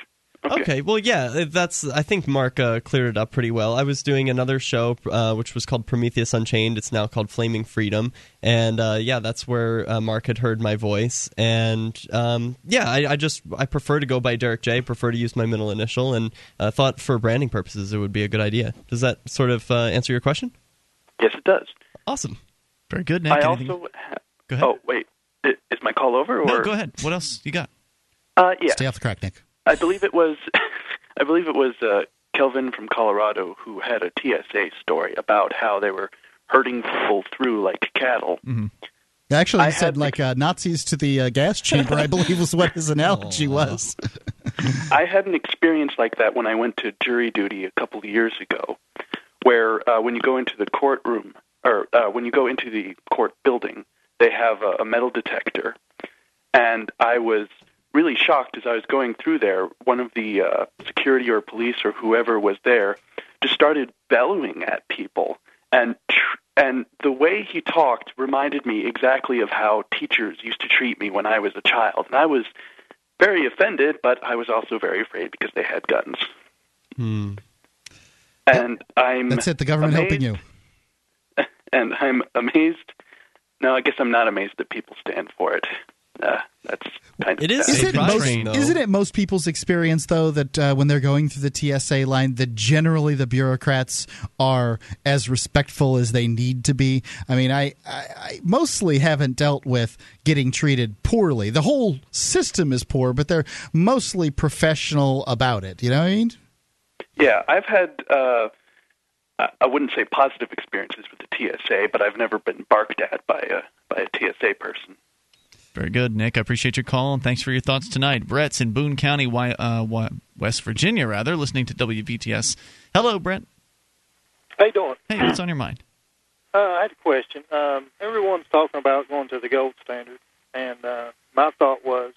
Okay. well, yeah, that's. I think Mark uh, cleared it up pretty well. I was doing another show uh, which was called Prometheus Unchained. It's now called Flaming Freedom, and uh, yeah, that's where uh, Mark had heard my voice. And um, yeah, I, I just I prefer to go by Derrick J. Prefer to use my middle initial, and uh, thought for branding purposes it would be a good idea. Does that sort of uh, answer your question? Yes, it does. Awesome. Very good, Nick. I Anything- also. Ha- Go ahead. Oh wait, I- is my call over? Or No, go ahead. What else you got? Uh, yeah. Stay off the crack, Nick. I believe it was. I believe it was uh, Kelvin from Colorado who had a TSA story about how they were herding people through like cattle. Mm-hmm. Actually, I he said had- like uh, Nazis to the uh, gas chamber. I believe was what his analogy was. I had an experience like that when I went to jury duty a couple of years ago, where uh, when you go into the courtroom or uh, when you go into the court building, they have a, a metal detector, and I was really shocked as I was going through there. One of the uh, security or police or whoever was there just started bellowing at people, and tr- and the way he talked reminded me exactly of how teachers used to treat me when I was a child, and I was very offended, but I was also very afraid because they had guns. Hmm. And I'm That's it. The government amazed, helping you. And I'm amazed. No, I guess I'm not amazed that people stand for it. Uh, that's kind of It is sad. Is it most, frustrating, though. isn't it most people's experience though that uh, when they're going through the TSA line, that generally the bureaucrats are as respectful as they need to be? I mean, I, I, I mostly haven't dealt with getting treated poorly. The whole system is poor, but they're mostly professional about it. You know what I mean? Yeah, I've had. Uh, I- I wouldn't say positive experiences with the TSA, but I've never been barked at by a by a TSA person. Very good, Nick. I appreciate your call and thanks for your thoughts tonight. Brett's in Boone County, Wy- uh, Wy- West Virginia, rather, listening to WVTS. Hello, Brett. How you doing? Hey, what's on your mind? Uh, I had a question. Um, everyone's talking about going to the gold standard, and uh, my thought was,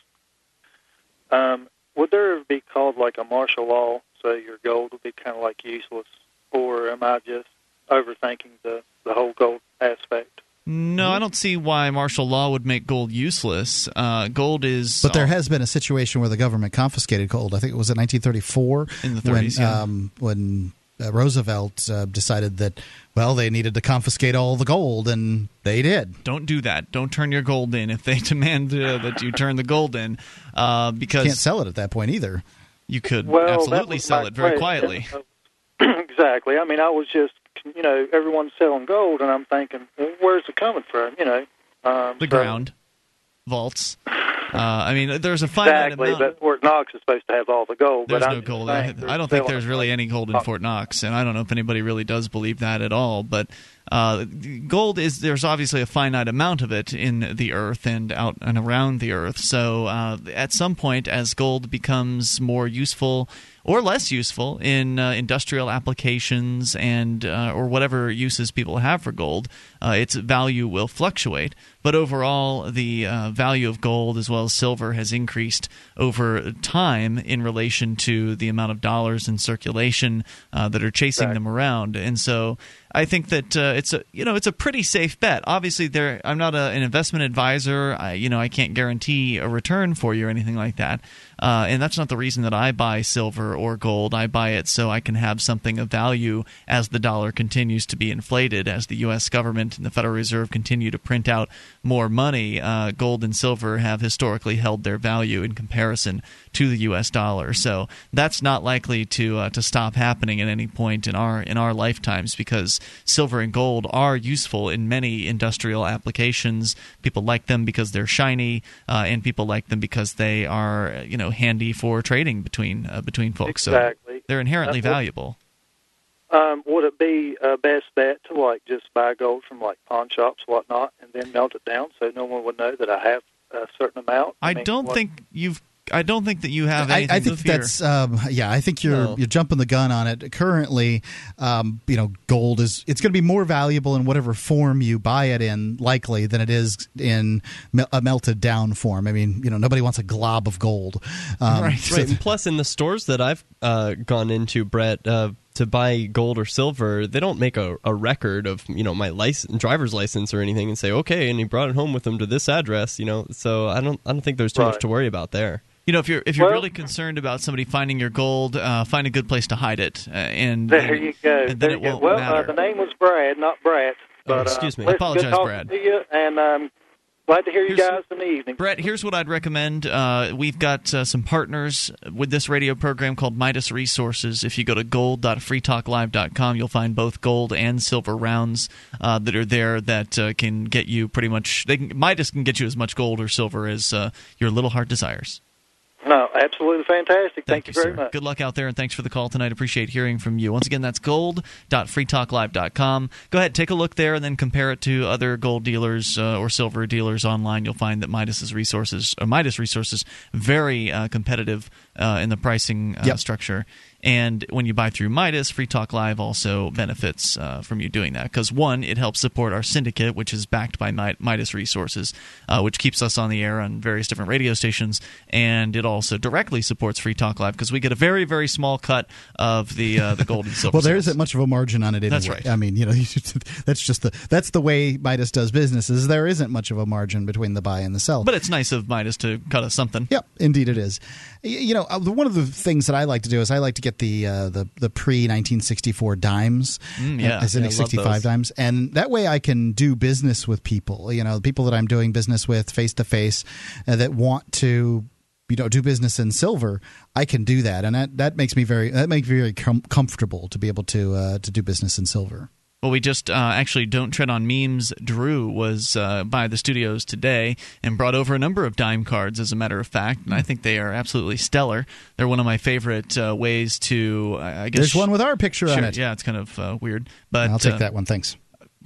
um, would there ever be called like a martial law, so your gold would be kind of like useless, or am I just overthinking the the whole gold aspect? No, I don't see why martial law would make gold useless. Uh, gold is. But there has been a situation where the government confiscated gold. I think it was in 1934 In the 30s, when yeah. um, when uh, Roosevelt uh, decided that well they needed to confiscate all the gold, and they did. Don't do that. Don't turn your gold in if they demand uh, that you turn the gold in, uh, because Can't sell it at that point either. you could Well, absolutely sell it very question. quietly. exactly. I mean, I was just, you know, everyone's selling gold, and I'm thinking, well, where's it coming from? You know, um, The so- ground, vaults. Uh, I mean, there's a finite Exactly, amount. but Knox is supposed to have all the gold. There's but no gold. I, I don't think there's really any gold in Fort Knox, and I don't know if anybody really does believe that at all. But uh, gold is there's obviously a finite amount of it in the earth and out and around the earth. So uh, at some point, as gold becomes more useful or less useful in uh, industrial applications and uh, or whatever uses people have for gold, uh, its value will fluctuate. But overall, the uh, value of gold as well as silver has increased over time in relation to the amount of dollars in circulation uh, that are chasing them around. And so I think that uh, it's a you know it's a pretty safe bet. Obviously, there I'm not a, an investment advisor. I, you know I can't guarantee a return for you or anything like that. Uh, and that's not the reason that I buy silver or gold. I buy it so I can have something of value as the dollar continues to be inflated, as the U.S. government and the Federal Reserve continue to print out more money. Uh, gold and silver have historically held their value in comparison to the U.S. dollar. So that's not likely to uh, to stop happening at any point in our in our lifetimes because silver and gold are useful in many industrial applications. People like them because they're shiny, uh, and people like them because they are you know handy for trading between uh, between folks. Exactly. So they're inherently That's valuable. Um, would it be a best bet to like just buy gold from like pawn shops, whatnot, and then melt it down so no one would know that I have a certain amount? I mean, don't what- think you've. I don't think that you have I, anything I to think fear. that's um, yeah. I think you're No. you're jumping the gun on it. Currently, um, you know, gold is it's going to be more valuable in whatever form you buy it in, likely than it is in a melted down form. I mean, you know, nobody wants a glob of gold. Um, right. so- right. And plus, in the stores that I've uh, gone into, Brett, uh, to buy gold or silver, they don't make a, a record of you know my license, driver's license or anything, and say okay, and he brought it home with him to this address. You know, so I don't I don't think there's too much to worry about there. You know, if you're if you're Well- really concerned about somebody finding your gold, uh, find a good place to hide it, uh, and There you go. And then There it you go. won't well, uh, the name was Brad, not Brett. But, Oh, excuse uh, me. listen, Apologize, good talking Brad. To you, and um, glad to hear you Here's- guys in the evening. Brett, here's what I'd recommend. Uh, we've got uh, some partners with this radio program called Midas Resources. If you go to gold.freetalklive.com, you'll find both gold and silver rounds uh, that are there that uh, can get you pretty much. They can, Midas can get you as much gold or silver as uh, your little heart desires. No, absolutely fantastic. Thank, Thank you, you, very sir. much. Good luck out there, and thanks for the call tonight. Appreciate hearing from you. Once again, that's gold.freetalklive.com. Go ahead, take a look there, and then compare it to other gold dealers uh, or silver dealers online. You'll find that Midas's resources, or Midas resources, very uh, competitive uh, in the pricing uh, Yep. structure. And when you buy through Midas, Free Talk Live also benefits uh, from you doing that. Because, one, it helps support our syndicate, which is backed by Midas Resources, uh, which keeps us on the air on various different radio stations. And it also directly supports Free Talk Live because we get a very, very small cut of the uh, the gold and silver. Well, there isn't much of a margin on it anyway. That's right. I mean, you know, that's just the that's the way Midas does business. Is there isn't much of a margin between the buy and the sell. But it's nice of Midas to cut us something. Yep, indeed it is. You know, uh, one of the things that I like to do is I like to get the uh, the the pre 1964 dimes, Mm, yeah. uh, as in Yeah, 65 dimes, and that way I can do business with people. You know, the people that I'm doing business with face to face that want to. You know, do business in silver. I can do that, and that, that makes me very that makes me very com- comfortable to be able to uh, to do business in silver. Well, we just uh, actually don't tread on memes. Drew was uh, by the studios today and brought over a number of dime cards. As a matter of fact, and I think they are absolutely stellar. They're one of my favorite uh, ways to. I guess There's one with our picture on it. Yeah, it's kind of uh, weird, but I'll take uh, that one. Thanks.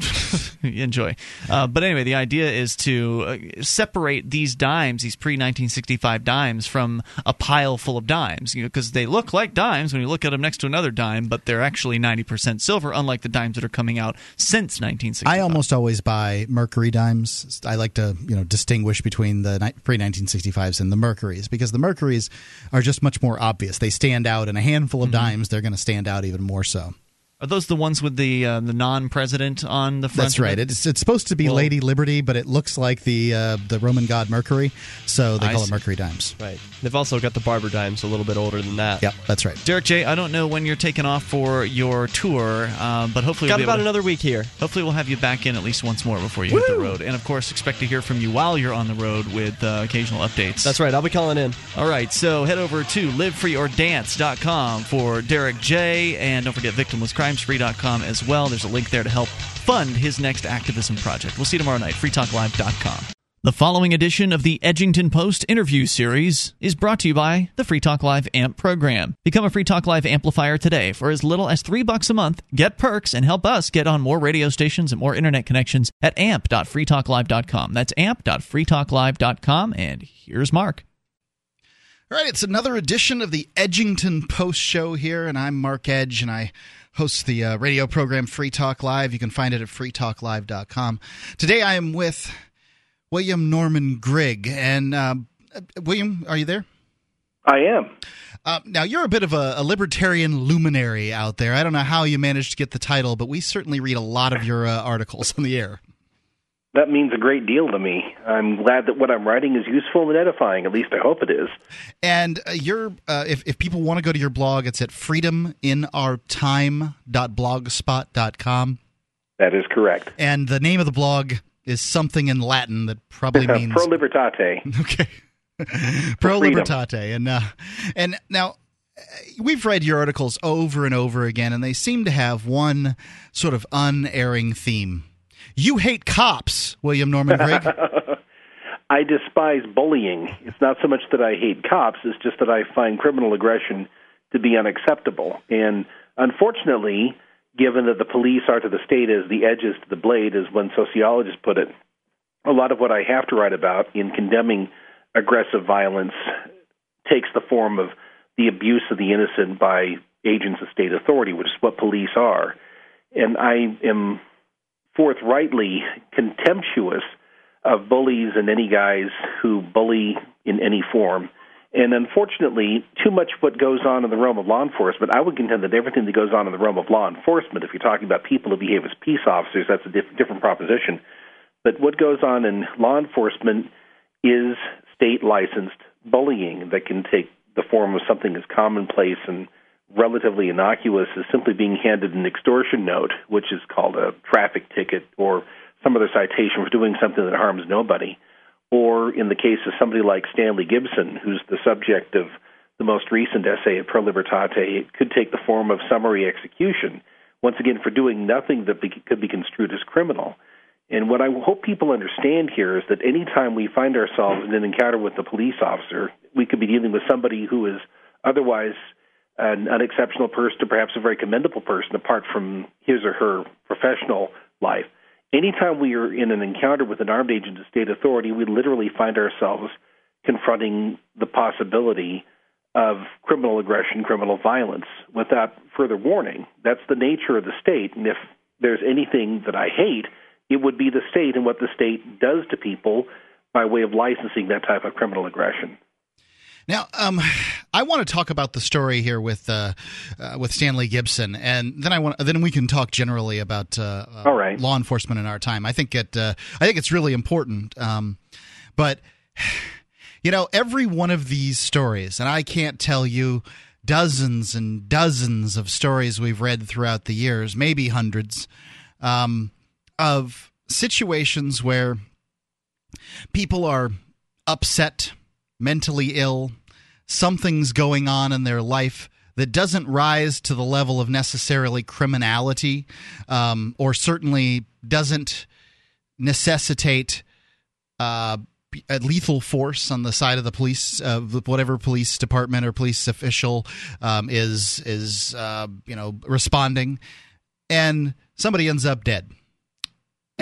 enjoy. Uh, but anyway, the idea is to uh, separate these dimes, these pre 1965 dimes, from a pile full of dimes, because they look like dimes when you look at them next to another dime, but they're actually 90% silver, unlike the dimes that are coming out since 1965. I almost always buy Mercury dimes. I like to, you know, distinguish between the pre 1965s and the Mercuries because the Mercuries are just much more obvious. They stand out in a handful of Mm-hmm. dimes. They're going to stand out even more so. Are those the ones with the uh, the non-president on the front? That's right. it? It's it's supposed to be Well- Lady Liberty, but it looks like the uh, the Roman god Mercury, so they I call see. it Mercury dimes. Right. They've also got the barber dimes a little bit older than that. Yep, that's right. Derrick J, I don't know when you're taking off for your tour, um, but hopefully Got we'll be about able to- another week here. Hopefully, we'll have you back in at least once more before you hit the road. And of course, expect to hear from you while you're on the road with uh, occasional updates. That's right. I'll be calling in. All right, so head over to livefreeordance.com for Derrick J. And don't forget victimlesscrimesfree.com as well. There's a link there to help fund his next activism project. We'll see you tomorrow night. freetalklive.com. The following edition of the Edgington Post interview series is brought to you by the Free Talk Live AMP program. Become a Free Talk Live amplifier today for as little as three bucks a month. Get perks and help us get on more radio stations and more internet connections at amp.freetalklive.com. That's amp.freetalklive.com. And here's Mark. All right, it's another edition of the Edgington Post Show here, and I'm Mark Edge, and I host the uh, radio program Free Talk Live. You can find it at freetalklive.com. Today I am with William Norman Grigg. And uh, uh, William, are you there? I am. Uh, now, you're a bit of a, a libertarian luminary out there. I don't know how you managed to get the title, but we certainly read a lot of your uh, articles on the air. That means a great deal to me. I'm glad that what I'm writing is useful and edifying. At least I hope it is. And uh, you're, uh, if, if people want to go to your blog, it's at freedominourtime.blogspot.com. That is correct. And the name of the blog is something in Latin that probably means Pro Libertate. Okay. pro libertate, And, uh, and now, uh, we've read your articles over and over again, and they seem to have one sort of unerring theme. You hate cops, William Norman Grigg. I despise bullying. It's not so much that I hate cops, it's just that I find criminal aggression to be unacceptable. And unfortunately, given that the police are to the state as the edges to the blade, as one sociologist put it, a lot of what I have to write about in condemning aggressive violence takes the form of the abuse of the innocent by agents of state authority, which is what police are. And I am forthrightly contemptuous of bullies and any guys who bully in any form. And unfortunately, too much what goes on in the realm of law enforcement, I would contend that everything that goes on in the realm of law enforcement, if you're talking about people who behave as peace officers, that's a diff- different proposition. But what goes on in law enforcement is state licensed bullying that can take the form of something as commonplace and relatively innocuous as simply being handed an extortion note, which is called a traffic ticket or some other citation for doing something that harms nobody. Or in the case of somebody like Stanley Gibson, who's the subject of the most recent essay at Pro Libertate, it could take the form of summary execution, once again for doing nothing that could be construed as criminal. And what I hope people understand here is that anytime we find ourselves in an encounter with a police officer, we could be dealing with somebody who is otherwise an unexceptional person or perhaps a very commendable person apart from his or her professional life. Anytime we are in an encounter with an armed agent of state authority, we literally find ourselves confronting the possibility of criminal aggression, criminal violence without further warning. That's the nature of the state. And if there's anything that I hate, it would be the state and what the state does to people by way of licensing that type of criminal aggression. Now, um, I want to talk about the story here with uh, uh, with Stanley Gibson, and then I want then we can talk generally about uh, All right. law enforcement in our time. I think it uh, I think it's really important, um, but you know, every one of these stories, and I can't tell you dozens and dozens of stories we've read throughout the years, maybe hundreds, um, of situations where people are upset, mentally ill, something's going on in their life that doesn't rise to the level of necessarily criminality, um, or certainly doesn't necessitate uh, a lethal force on the side of the police, uh, whatever police department or police official um, is is uh, you know responding, and somebody ends up dead.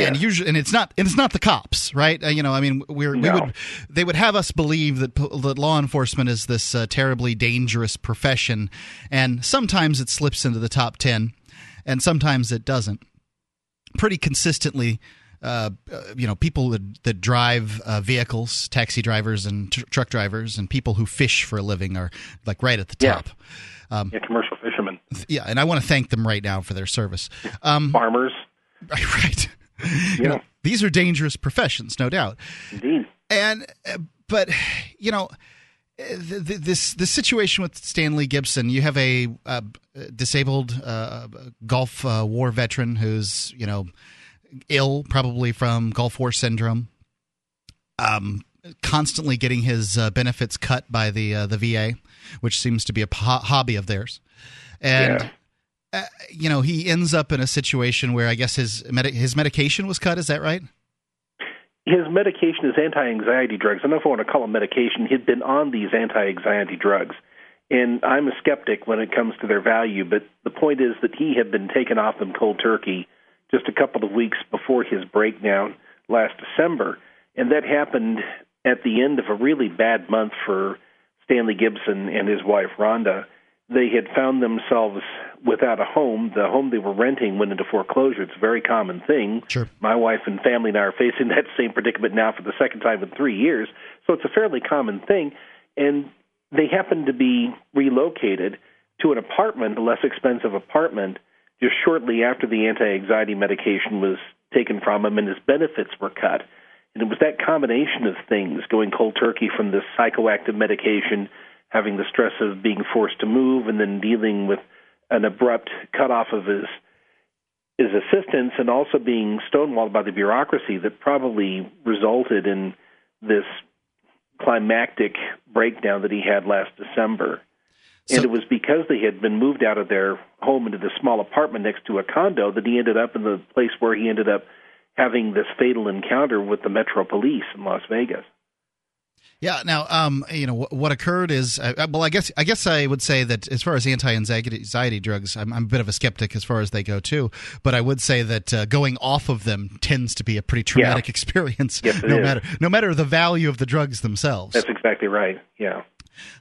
And usually, and it's not, and it's not the cops, right? Uh, you know, I mean, we're, we would, they would have us believe that, that law enforcement is this uh, terribly dangerous profession, and sometimes it slips into the top ten, and sometimes it doesn't. Pretty consistently, uh, uh, you know, people that, that drive uh, vehicles, taxi drivers and tr- truck drivers, and people who fish for a living are like right at the Yeah. top. Um, Yeah, commercial fishermen. yeah, and I want to thank them right now for their service. Um, Farmers. Right. You know, these are dangerous professions, no doubt. Indeed. And, uh, but, you know, th- this this situation with Stanley Gibson, you have a uh, disabled uh, Gulf uh, War veteran who's you know ill, probably from Gulf War syndrome, um, constantly getting his uh, benefits cut by the uh, the VA, which seems to be a po- hobby of theirs, and. Uh, you know, he ends up in a situation where I guess his medi- his medication was cut. Is that right? His medication is anti-anxiety drugs. I don't know if I want to call them medication. He'd been on these anti-anxiety drugs, and I'm a skeptic when it comes to their value. But the point is that he had been taken off them cold turkey just a couple of weeks before his breakdown last December, and that happened at the end of a really bad month for Stanley Gibson and his wife Rhonda. They had found themselves without a home. The home they were renting went into foreclosure. It's a very common thing. Sure. My wife and family and I are facing that same predicament now for the second time in three years. So it's a fairly common thing. And they happened to be relocated to an apartment, a less expensive apartment, just shortly after the anti anxiety medication was taken from him and his benefits were cut. And it was that combination of things going cold turkey from this psychoactive medication, having the stress of being forced to move, and then dealing with an abrupt cutoff of his his assistance, and also being stonewalled by the bureaucracy that probably resulted in this climactic breakdown that he had last December. and it was because they had been moved out of their home into this small apartment next to a condo that he ended up in the place where he ended up having this fatal encounter with the Metro Police in Las Vegas. Yeah. Now, um, you know what, occurred is, uh, well, I guess I guess I would say that as far as anti-anxiety drugs, I'm, I'm a bit of a skeptic as far as they go too. But I would say that uh, going off of them tends to be a pretty traumatic Yeah. experience, Yes, no is. matter no matter the value of the drugs themselves. That's exactly right. Yeah.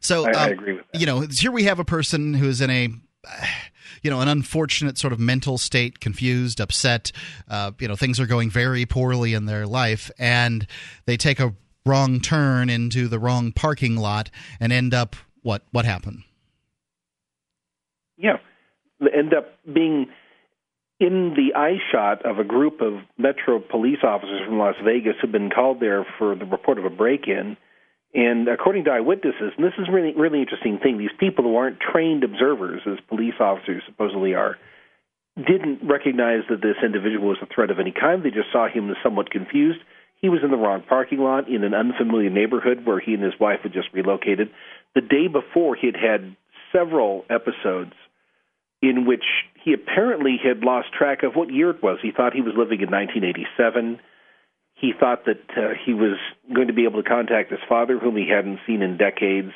So I- I um, agree with that. You know, here we have a person who's in a you know an unfortunate sort of mental state confused upset uh, you know things are going very poorly in their life and they take a wrong turn into the wrong parking lot and end up what what happened Yeah. End up being in the eye shot of a group of Metro police officers from Las Vegas who've been called there for the report of a break in. And according to eyewitnesses, and this is really really interesting thing, these people who aren't trained observers as police officers supposedly are, didn't recognize that this individual was a threat of any kind. They just saw him as somewhat confused. He was in the wrong parking lot in an unfamiliar neighborhood where he and his wife had just relocated. The day before, he had had several episodes in which he apparently had lost track of what year it was. He thought he was living in 1987. He thought that uh, he was going to be able to contact his father, whom he hadn't seen in decades.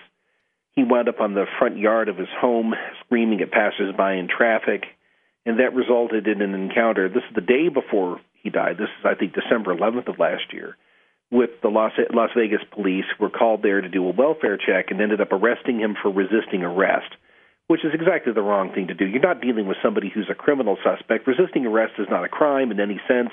He wound up on the front yard of his home, screaming at passersby in traffic, and that resulted in an encounter. This is the day before he died. This is, I think, December 11th of last year. With the Las, Las Vegas police, were called there to do a welfare check and ended up arresting him for resisting arrest which is exactly the wrong thing to do. You're not dealing with somebody who's a criminal suspect. Resisting arrest is not a crime in any sense.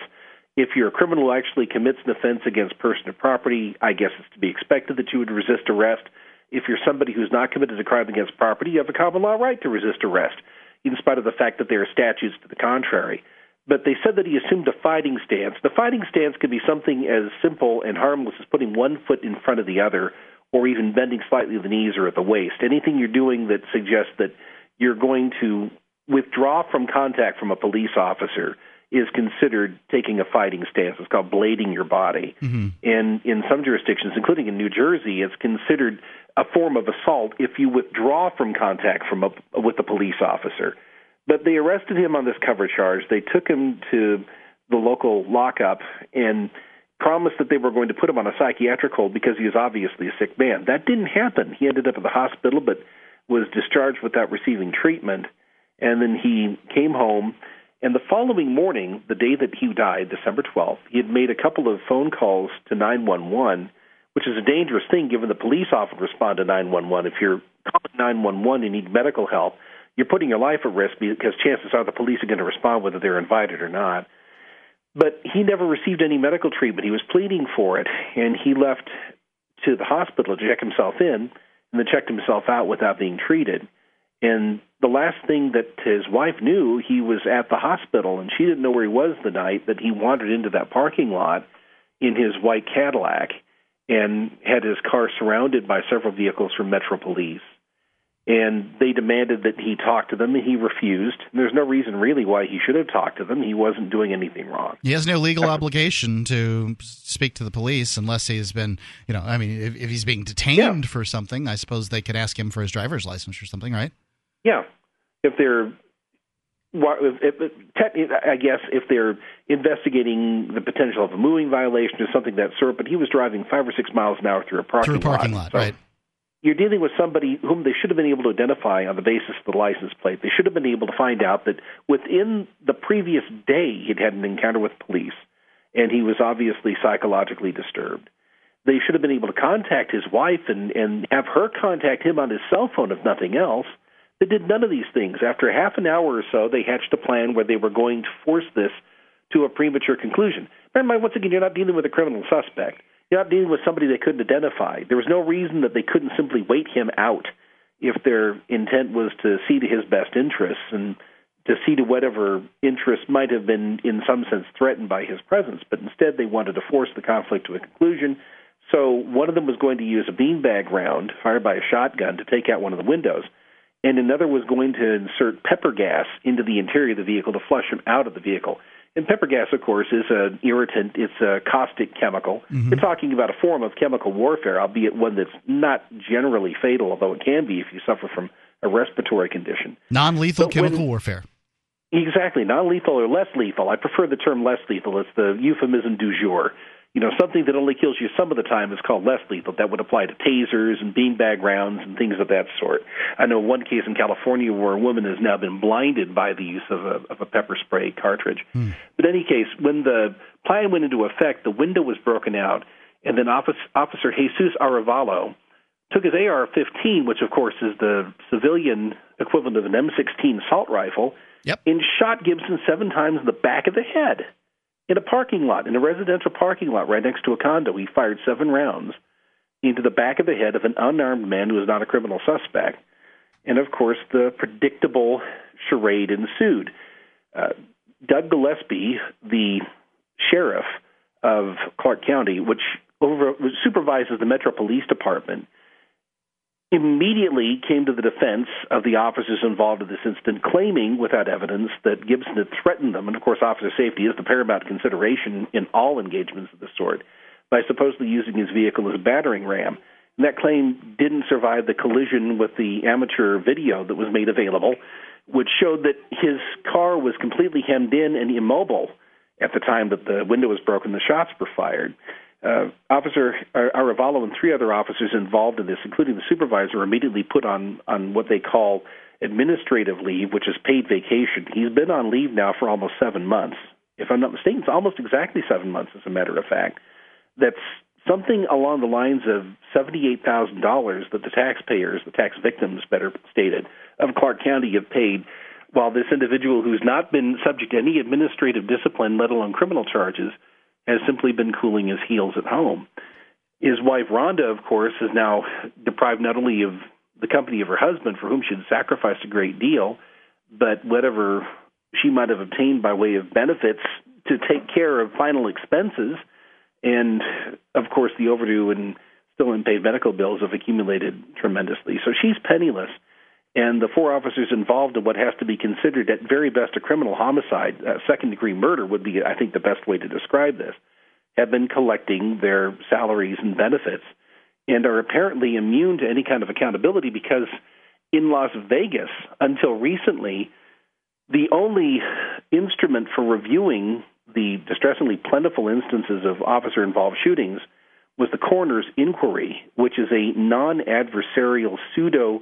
If you're a criminal who actually commits an offense against person or property, I guess it's to be expected that you would resist arrest. If you're somebody who's not committed a crime against property, you have a common law right to resist arrest, in spite of the fact that there are statutes to the contrary. But they said that he assumed a fighting stance. The fighting stance can be something as simple and harmless as putting one foot in front of the other or even bending slightly at the knees or at the waist. Anything you're doing that suggests that you're going to withdraw from contact from a police officer is considered taking a fighting stance. It's called blading your body. Mm-hmm. And in some jurisdictions, including in New Jersey, it's considered a form of assault if you withdraw from contact from a, with a police officer. But they arrested him on this cover charge. They took him to the local lockup and promised that they were going to put him on a psychiatric hold because he was obviously a sick man. That didn't happen. He ended up at the hospital, but was discharged without receiving treatment. And then he came home. And the following morning, the day that he died, December 12th, he had made a couple of phone calls to 911, which is a dangerous thing given the police often respond to 911. If you're calling 911 and need medical help, you're putting your life at risk because chances are the police are going to respond whether they're invited or not. But he never received any medical treatment. He was pleading for it, and he left to the hospital to check himself in, and then checked himself out without being treated. And the last thing that his wife knew, he was at the hospital, and she didn't know where he was the night that he wandered into that parking lot in his white Cadillac and had his car surrounded by several vehicles from Metro Police and they demanded that he talk to them, and he refused. And there's no reason really why he should have talked to them. He wasn't doing anything wrong. He has no legal obligation to speak to the police unless he's been, you know, I mean, if, if he's being detained yeah. for something, I suppose they could ask him for his driver's license or something, right? Yeah, if they're. I guess if they're investigating the potential of a moving violation or something of that sort, but he was driving five or six miles an hour through a parking lot. Through a parking lot, lot so right you're dealing with somebody whom they should have been able to identify on the basis of the license plate. They should have been able to find out that within the previous day he'd had an encounter with police, and he was obviously psychologically disturbed. They should have been able to contact his wife and, and have her contact him on his cell phone, if nothing else. They did none of these things. After half an hour or so, they hatched a plan where they were going to force this to a premature conclusion. Bear in mind, once again, you're not dealing with a criminal suspect. You're not dealing with somebody they couldn't identify. There was no reason that they couldn't simply wait him out if their intent was to see to his best interests and to see to whatever interest might have been, in some sense, threatened by his presence. But instead, they wanted to force the conflict to a conclusion. So one of them was going to use a beanbag round fired by a shotgun to take out one of the windows, and another was going to insert pepper gas into the interior of the vehicle to flush him out of the vehicle. And pepper gas, of course, is an irritant. It's a caustic chemical. Mm-hmm. We're talking about a form of chemical warfare, albeit one that's not generally fatal, although it can be if you suffer from a respiratory condition. Non lethal chemical when, warfare. Exactly, non lethal or less lethal. I prefer the term less lethal. It's the euphemism du jour you know, something that only kills you some of the time is called less lethal. That would apply to tasers and beanbag rounds and things of that sort. I know one case in California where a woman has now been blinded by the use of a, of a pepper spray cartridge. Hmm. But in any case, when the plan went into effect, the window was broken out, and then Office, Officer Jesus Arevalo took his AR-15, which of course is the civilian equivalent of an M16 assault rifle, yep. and shot Gibson seven times in the back of the head in a parking lot, in a residential parking lot right next to a condo. He fired seven rounds into the back of the head of an unarmed man who was not a criminal suspect. And of course, the predictable charade ensued. Uh, Doug Gillespie, the sheriff of Clark County, which, over, supervises the Metro Police Department, immediately came to the defense of the officers involved in this incident, claiming without evidence that Gibson had threatened them. And of course, officer safety is the paramount consideration in all engagements of this sort by supposedly using his vehicle as a battering ram. And that claim didn't survive the collision with the amateur video that was made available, which showed that his car was completely hemmed in and immobile at the time that the window was broken, the shots were fired. Uh, officer Arevalo and three other officers involved in this, including the supervisor, immediately put on on what they call administrative leave, which is paid vacation. He's been on leave now for almost seven months. If I'm not mistaken, it's almost exactly seven months, as a matter of fact. That's something along the lines of $78,000 that the taxpayers, the tax victims, better stated, of Clark County have paid, while this individual who's not been subject to any administrative discipline, let alone criminal charges, has simply been cooling his heels at home. His wife, Rhonda, of course, is now deprived not only of the company of her husband, for whom she had sacrificed a great deal, but whatever she might have obtained by way of benefits to take care of final expenses. And of course, the overdue and still unpaid medical bills have accumulated tremendously. So she's penniless. And the four officers involved in what has to be considered, at very best, a criminal homicide, uh, second degree murder would be, I think, the best way to describe this, have been collecting their salaries and benefits and are apparently immune to any kind of accountability because in Las Vegas, until recently, the only instrument for reviewing the distressingly plentiful instances of officer involved shootings was the coroner's inquiry, which is a non adversarial pseudo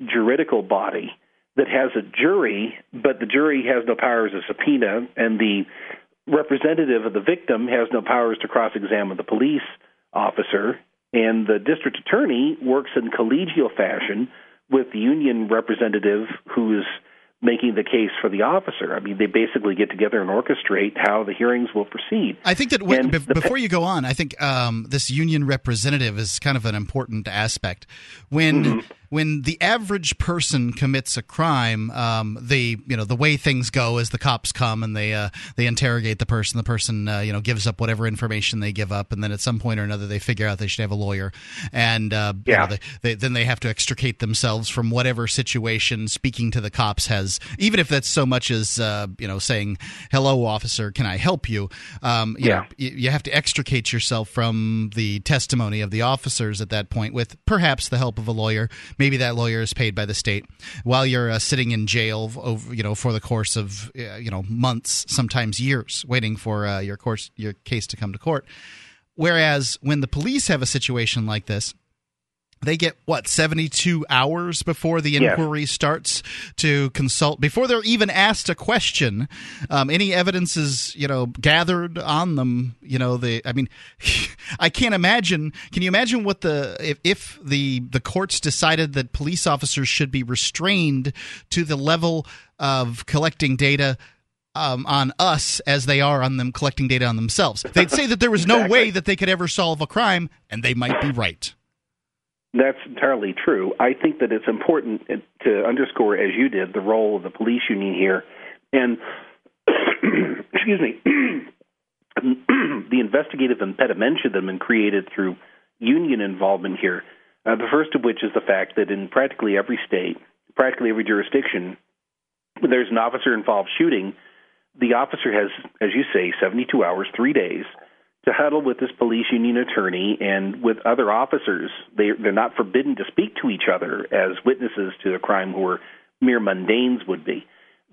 juridical body that has a jury, but the jury has no powers of subpoena, and the representative of the victim has no powers to cross examine the police officer, and the district attorney works in collegial fashion with the union representative who's making the case for the officer. I mean, they basically get together and orchestrate how the hearings will proceed. I think that when, be- before you go on, I think um, this union representative is kind of an important aspect. When mm-hmm when the average person commits a crime, um, the you know the way things go is the cops come and they uh, they interrogate the person. The person uh, you know gives up whatever information they give up, and then at some point or another they figure out they should have a lawyer, and uh, yeah. You know, they, they, then they have to extricate themselves from whatever situation speaking to the cops has, even if that's so much as uh, you know saying hello officer, can I help you? Um, you yeah, know, you, you have to extricate yourself from the testimony of the officers at that point with perhaps the help of a lawyer maybe that lawyer is paid by the state while you're uh, sitting in jail over, you know for the course of uh, you know months sometimes years waiting for uh, your course your case to come to court. Whereas when the police have a situation like this they get what 72 hours before the inquiry yes. starts to consult before they're even asked a question um, any evidence is you know gathered on them you know the i mean i can't imagine can you imagine what the if, if the the courts decided that police officers should be restrained to the level of collecting data um, on us as they are on them collecting data on themselves. They'd say that there was no exactly. way that they could ever solve a crime, and they might be right. That's entirely true. I think that it's important to underscore, as you did, the role of the police union here. And, excuse me, the investigative impedimenta that have been created through union involvement here. Uh, the first of which is the fact that in practically every state, practically every jurisdiction, when there's an officer involved shooting, the officer has, as you say, 72 hours, three days to huddle with this police union attorney and with other officers. They, they're not forbidden to speak to each other as witnesses to a crime are mere mundanes would be.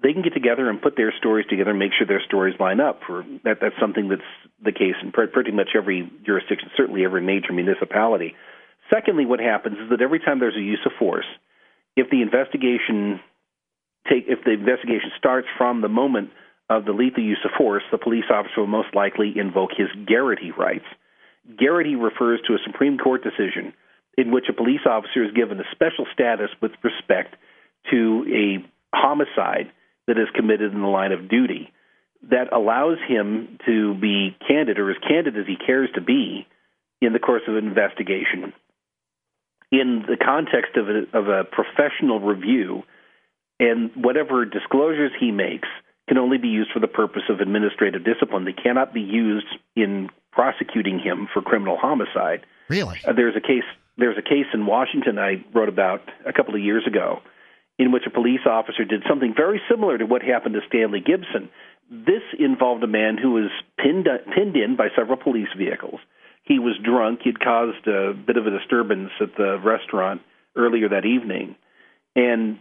They can get together and put their stories together and make sure their stories line up. For that, that's something that's the case in pretty much every jurisdiction, certainly every major municipality. Secondly, what happens is that every time there's a use of force, if the investigation take if the investigation starts from the moment of the lethal use of force, the police officer will most likely invoke his garrity rights. Garrity refers to a Supreme Court decision in which a police officer is given a special status with respect to a homicide that is committed in the line of duty that allows him to be candid or as candid as he cares to be in the course of an investigation in the context of a, of a professional review and whatever disclosures he makes – can only be used for the purpose of administrative discipline. They cannot be used in prosecuting him for criminal homicide. Really? Uh, there's a case. There's a case in Washington I wrote about a couple of years ago, in which a police officer did something very similar to what happened to Stanley Gibson. This involved a man who was pinned pinned in by several police vehicles. He was drunk. He'd caused a bit of a disturbance at the restaurant earlier that evening, and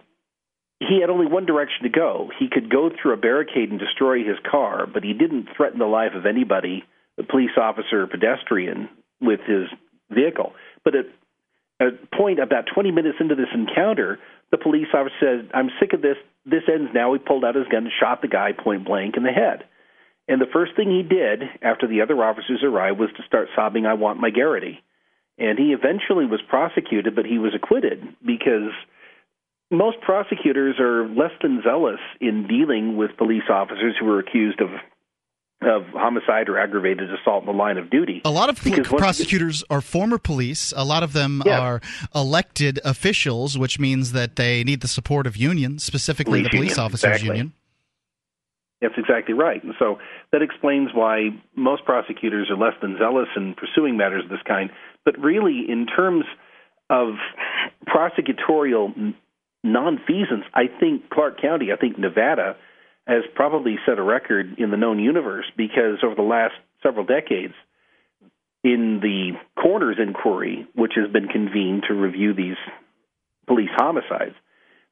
he had only one direction to go. He could go through a barricade and destroy his car, but he didn't threaten the life of anybody, a police officer or pedestrian, with his vehicle. But at a point about 20 minutes into this encounter, the police officer said, I'm sick of this. This ends now. He pulled out his gun and shot the guy point blank in the head. And the first thing he did after the other officers arrived was to start sobbing, I want my Garrity. And he eventually was prosecuted, but he was acquitted because most prosecutors are less than zealous in dealing with police officers who are accused of of homicide or aggravated assault in the line of duty. A lot of prosecutors are former police. A lot of them yeah. are elected officials, which means that they need the support of unions, specifically police the police union. officers exactly. union. That's exactly right. And so that explains why most prosecutors are less than zealous in pursuing matters of this kind. But really, in terms of prosecutorial nonfeasance, I think Clark County, I think Nevada, has probably set a record in the known universe because over the last several decades, in the coroner's inquiry, which has been convened to review these police homicides,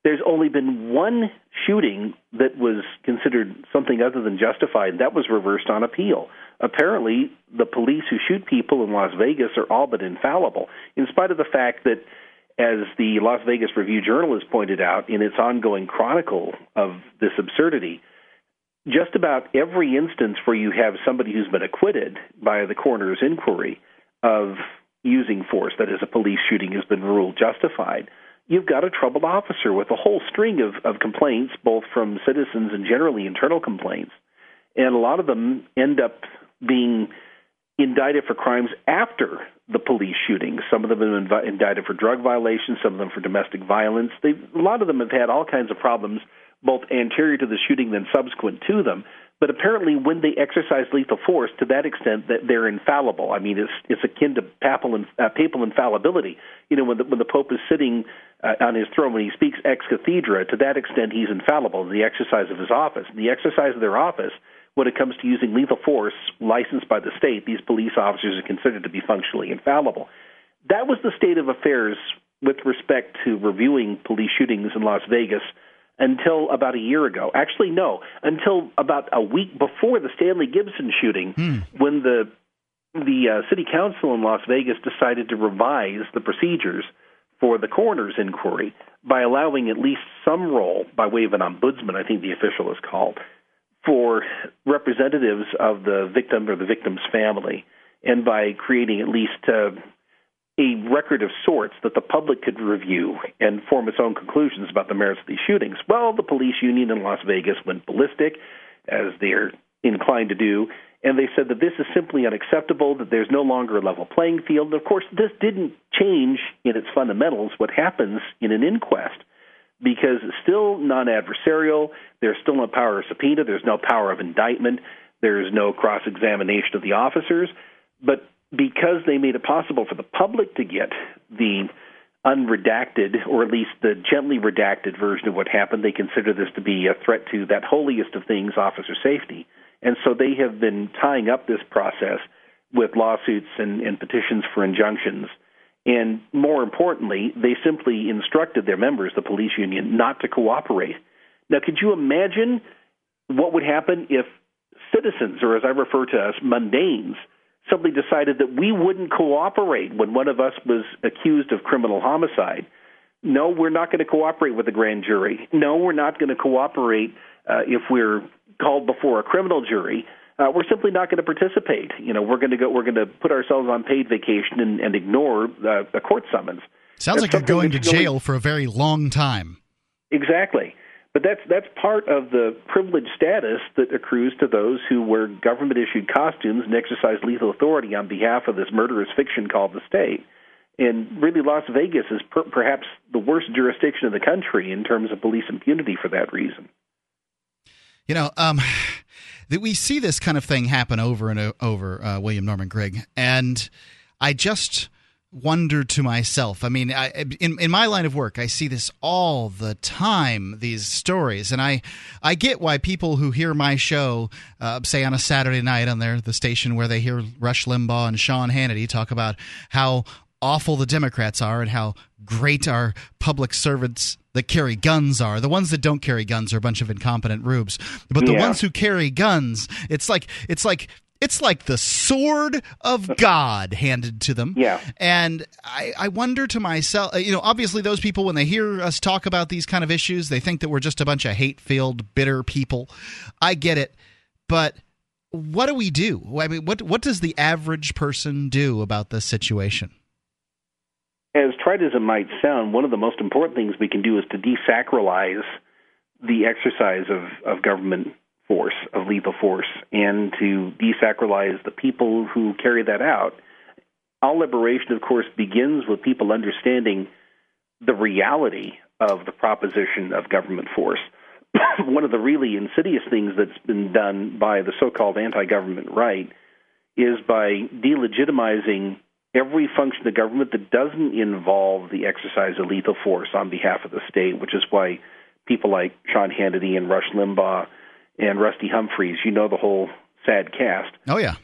there's only been one shooting that was considered something other than justified. That was reversed on appeal. Apparently, the police who shoot people in Las Vegas are all but infallible, in spite of the fact that as the Las Vegas Review Journal has pointed out in its ongoing chronicle of this absurdity, just about every instance where you have somebody who's been acquitted by the coroner's inquiry of using force, that is, a police shooting has been ruled justified, you've got a troubled officer with a whole string of, of complaints, both from citizens and generally internal complaints. And a lot of them end up being indicted for crimes after the police shootings. Some of them have been indicted for drug violations, some of them for domestic violence. They, a lot of them have had all kinds of problems, both anterior to the shooting then subsequent to them. But apparently, when they exercise lethal force to that extent, that they're infallible. I mean, it's it's akin to papal uh, papal infallibility. You know, when the when the Pope is sitting uh, on his throne when he speaks ex cathedra, to that extent, he's infallible in the exercise of his office. In the exercise of their office, when it comes to using lethal force licensed by the state, these police officers are considered to be functionally infallible. That was the state of affairs with respect to reviewing police shootings in Las Vegas until about a year ago. Actually, no, until about a week before the Stanley Gibson shooting, hmm. when the the uh, city council in Las Vegas decided to revise the procedures for the coroner's inquiry by allowing at least some role by way of an ombudsman, I think the official is called, for representatives of the victim or the victim's family, and by creating at least uh, a record of sorts that the public could review and form its own conclusions about the merits of these shootings. Well, the police union in Las Vegas went ballistic, as they're inclined to do, and they said that this is simply unacceptable, that there's no longer a level playing field. And of course, this didn't change in its fundamentals what happens in an inquest because it's still non adversarial. There's still no power of subpoena. There's no power of indictment. There's no cross examination of the officers. But because they made it possible for the public to get the unredacted, or at least the gently redacted version of what happened, they consider this to be a threat to that holiest of things, officer safety. And so they have been tying up this process with lawsuits and, and petitions for injunctions and more importantly, they simply instructed their members, the police union, not to cooperate. Now, could you imagine what would happen if citizens, or as I refer to us, mundanes, simply decided that we wouldn't cooperate when one of us was accused of criminal homicide? No, we're not going to cooperate with the grand jury. No, we're not going to cooperate uh, if we're called before a criminal jury uh, we're simply not going to participate. You know, we're going to go. We're going to put ourselves on paid vacation and, and ignore uh, a court summons. Sounds that's like you're going to jail really, for a very long time. Exactly, but that's that's part of the privileged status that accrues to those who wear government issued costumes and exercise lethal authority on behalf of this murderous fiction called the state. And really, Las Vegas is per- perhaps the worst jurisdiction in the country in terms of police impunity for that reason. You know, um, that we see this kind of thing happen over and over, uh, William Norman Grigg, and I just wonder to myself. I mean, I, in in my line of work, I see this all the time. These stories, and I I get why people who hear my show, uh, say on a Saturday night on their the station where they hear Rush Limbaugh and Sean Hannity talk about how awful the Democrats are and how great our public servants that carry guns are. The ones that don't carry guns are a bunch of incompetent rubes. But the Yeah. ones who carry guns, it's like it's like it's like the sword of God handed to them. Yeah. And I, I wonder to myself, you know, obviously those people, when they hear us talk about these kind of issues, they think that we're just a bunch of hate filled, bitter people. I get it. But what do we do? I mean, what, what does the average person do about this situation? As trite as it might sound, one of the most important things we can do is to desacralize the exercise of, of government force, of lethal force, and to desacralize the people who carry that out. All liberation, of course, begins with people understanding the reality of the proposition of government force. One of the really insidious things that's been done by the so called anti government right is by delegitimizing every function of government that doesn't involve the exercise of lethal force on behalf of the state, which is why people like Sean Hannity and Rush Limbaugh and Rusty Humphries, you know the whole sad cast, Oh, yeah.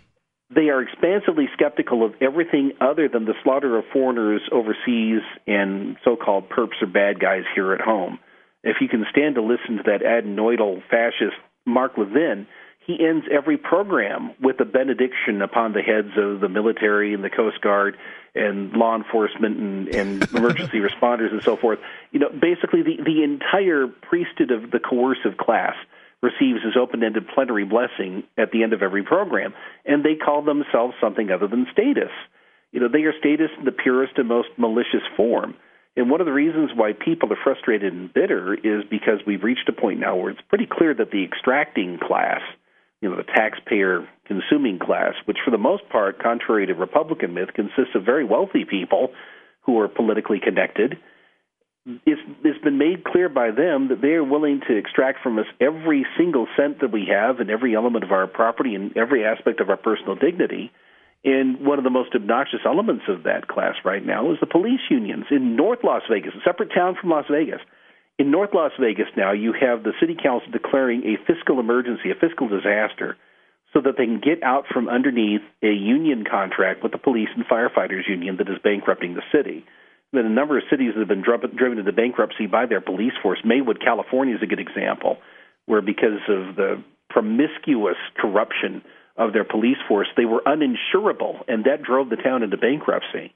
they are expansively skeptical of everything other than the slaughter of foreigners overseas and so-called perps or bad guys here at home. If you can stand to listen to that adenoidal fascist Mark Levin, he ends every program with a benediction upon the heads of the military and the Coast Guard and law enforcement and, and emergency responders and so forth. You know, basically the, the entire priesthood of the coercive class receives his open-ended plenary blessing at the end of every program, and they call themselves something other than status. You know, they are status in the purest and most malicious form. And one of the reasons why people are frustrated and bitter is because we've reached a point now where it's pretty clear that the extracting class, you know, the taxpayer consuming class, which for the most part, contrary to Republican myth, consists of very wealthy people who are politically connected, it's, it's been made clear by them that they are willing to extract from us every single cent that we have and every element of our property and every aspect of our personal dignity. And one of the most obnoxious elements of that class right now is the police unions in North Las Vegas, a separate town from Las Vegas. In North Las Vegas now, you have the city council declaring a fiscal emergency, a fiscal disaster, so that they can get out from underneath a union contract with the police and firefighters union that is bankrupting the city. Then a number of cities that have been dri- driven into bankruptcy by their police force. Maywood, California, is a good example, where because of the promiscuous corruption of their police force, they were uninsurable, and that drove the town into bankruptcy.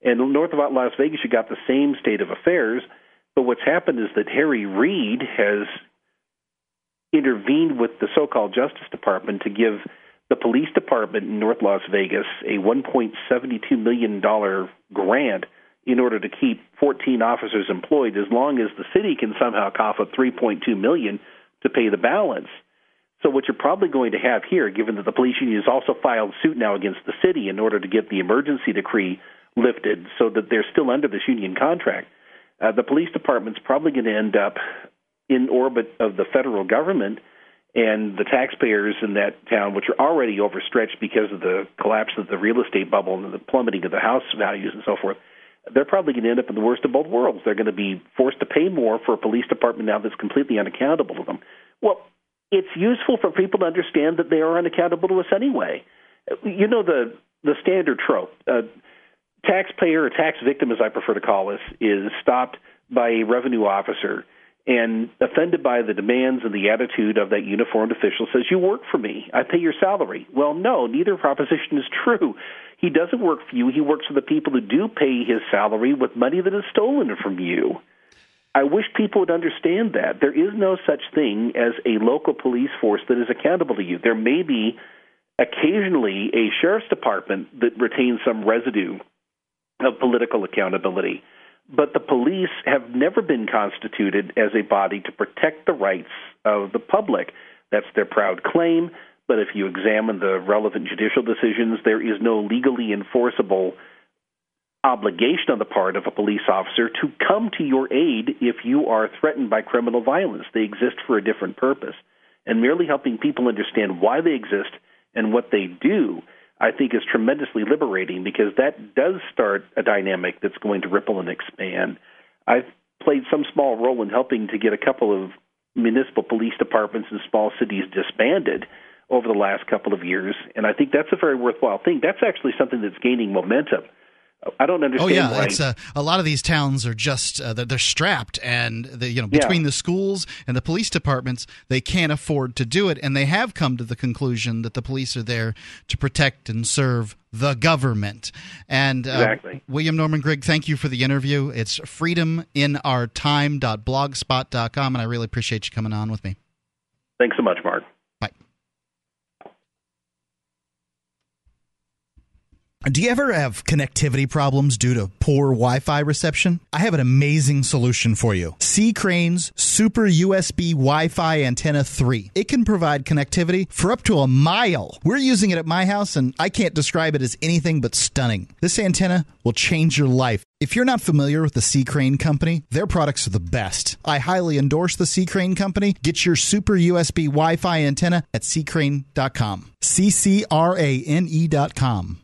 And north of Las Vegas, you got the same state of affairs. But what's happened is that Harry Reid has intervened with the so-called Justice Department to give the police department in North Las Vegas a 1.72 million dollar grant in order to keep 14 officers employed as long as the city can somehow cough up 3.2 million to pay the balance. So what you're probably going to have here, given that the police union has also filed suit now against the city in order to get the emergency decree lifted so that they're still under this union contract, uh, the police department's probably going to end up in orbit of the federal government and the taxpayers in that town, which are already overstretched because of the collapse of the real estate bubble and the plummeting of the house values and so forth, they're probably going to end up in the worst of both worlds. They're going to be forced to pay more for a police department now that's completely unaccountable to them. Well, it's useful for people to understand that they are unaccountable to us anyway. You know the the standard trope. Uh, taxpayer or tax victim, as I prefer to call this, is stopped by a revenue officer and offended by the demands and the attitude of that uniformed official says, You work for me. I pay your salary. Well, no, neither proposition is true. He doesn't work for you. He works for the people who do pay his salary with money that is stolen from you. I wish people would understand that. There is no such thing as a local police force that is accountable to you. There may be occasionally a sheriff's department that retains some residue of political accountability. But the police have never been constituted as a body to protect the rights of the public. That's their proud claim. But if you examine the relevant judicial decisions, there is no legally enforceable obligation on the part of a police officer to come to your aid if you are threatened by criminal violence. They exist for a different purpose. And merely helping people understand why they exist and what they do, I think is tremendously liberating because that does start a dynamic that's going to ripple and expand. I've played some small role in helping to get a couple of municipal police departments in small cities disbanded over the last couple of years, and I think that's a very worthwhile thing. That's actually something that's gaining momentum. I don't understand. Oh yeah, why. it's uh, a lot of these towns are just uh, they're, they're strapped, and the, you know between Yeah. the schools and the police departments, they can't afford to do it, and they have come to the conclusion that the police are there to protect and serve the government. And uh, Exactly. William Norman Grigg, thank you for the interview. It's freedominourtime.blogspot.com, and I really appreciate you coming on with me. Thanks so much, Mark. Do you ever have connectivity problems due to poor Wi Fi reception? I have an amazing solution for you C. Crane's Super USB Wi Fi Antenna 3. It can provide connectivity for up to a mile. We're using it at my house, and I can't describe it as anything but stunning. This antenna will change your life. If you're not familiar with the C. Crane Company, their products are the best. I highly endorse the C. Crane Company. Get your Super USB Wi Fi antenna at ccrane.com. C C R A N E.com.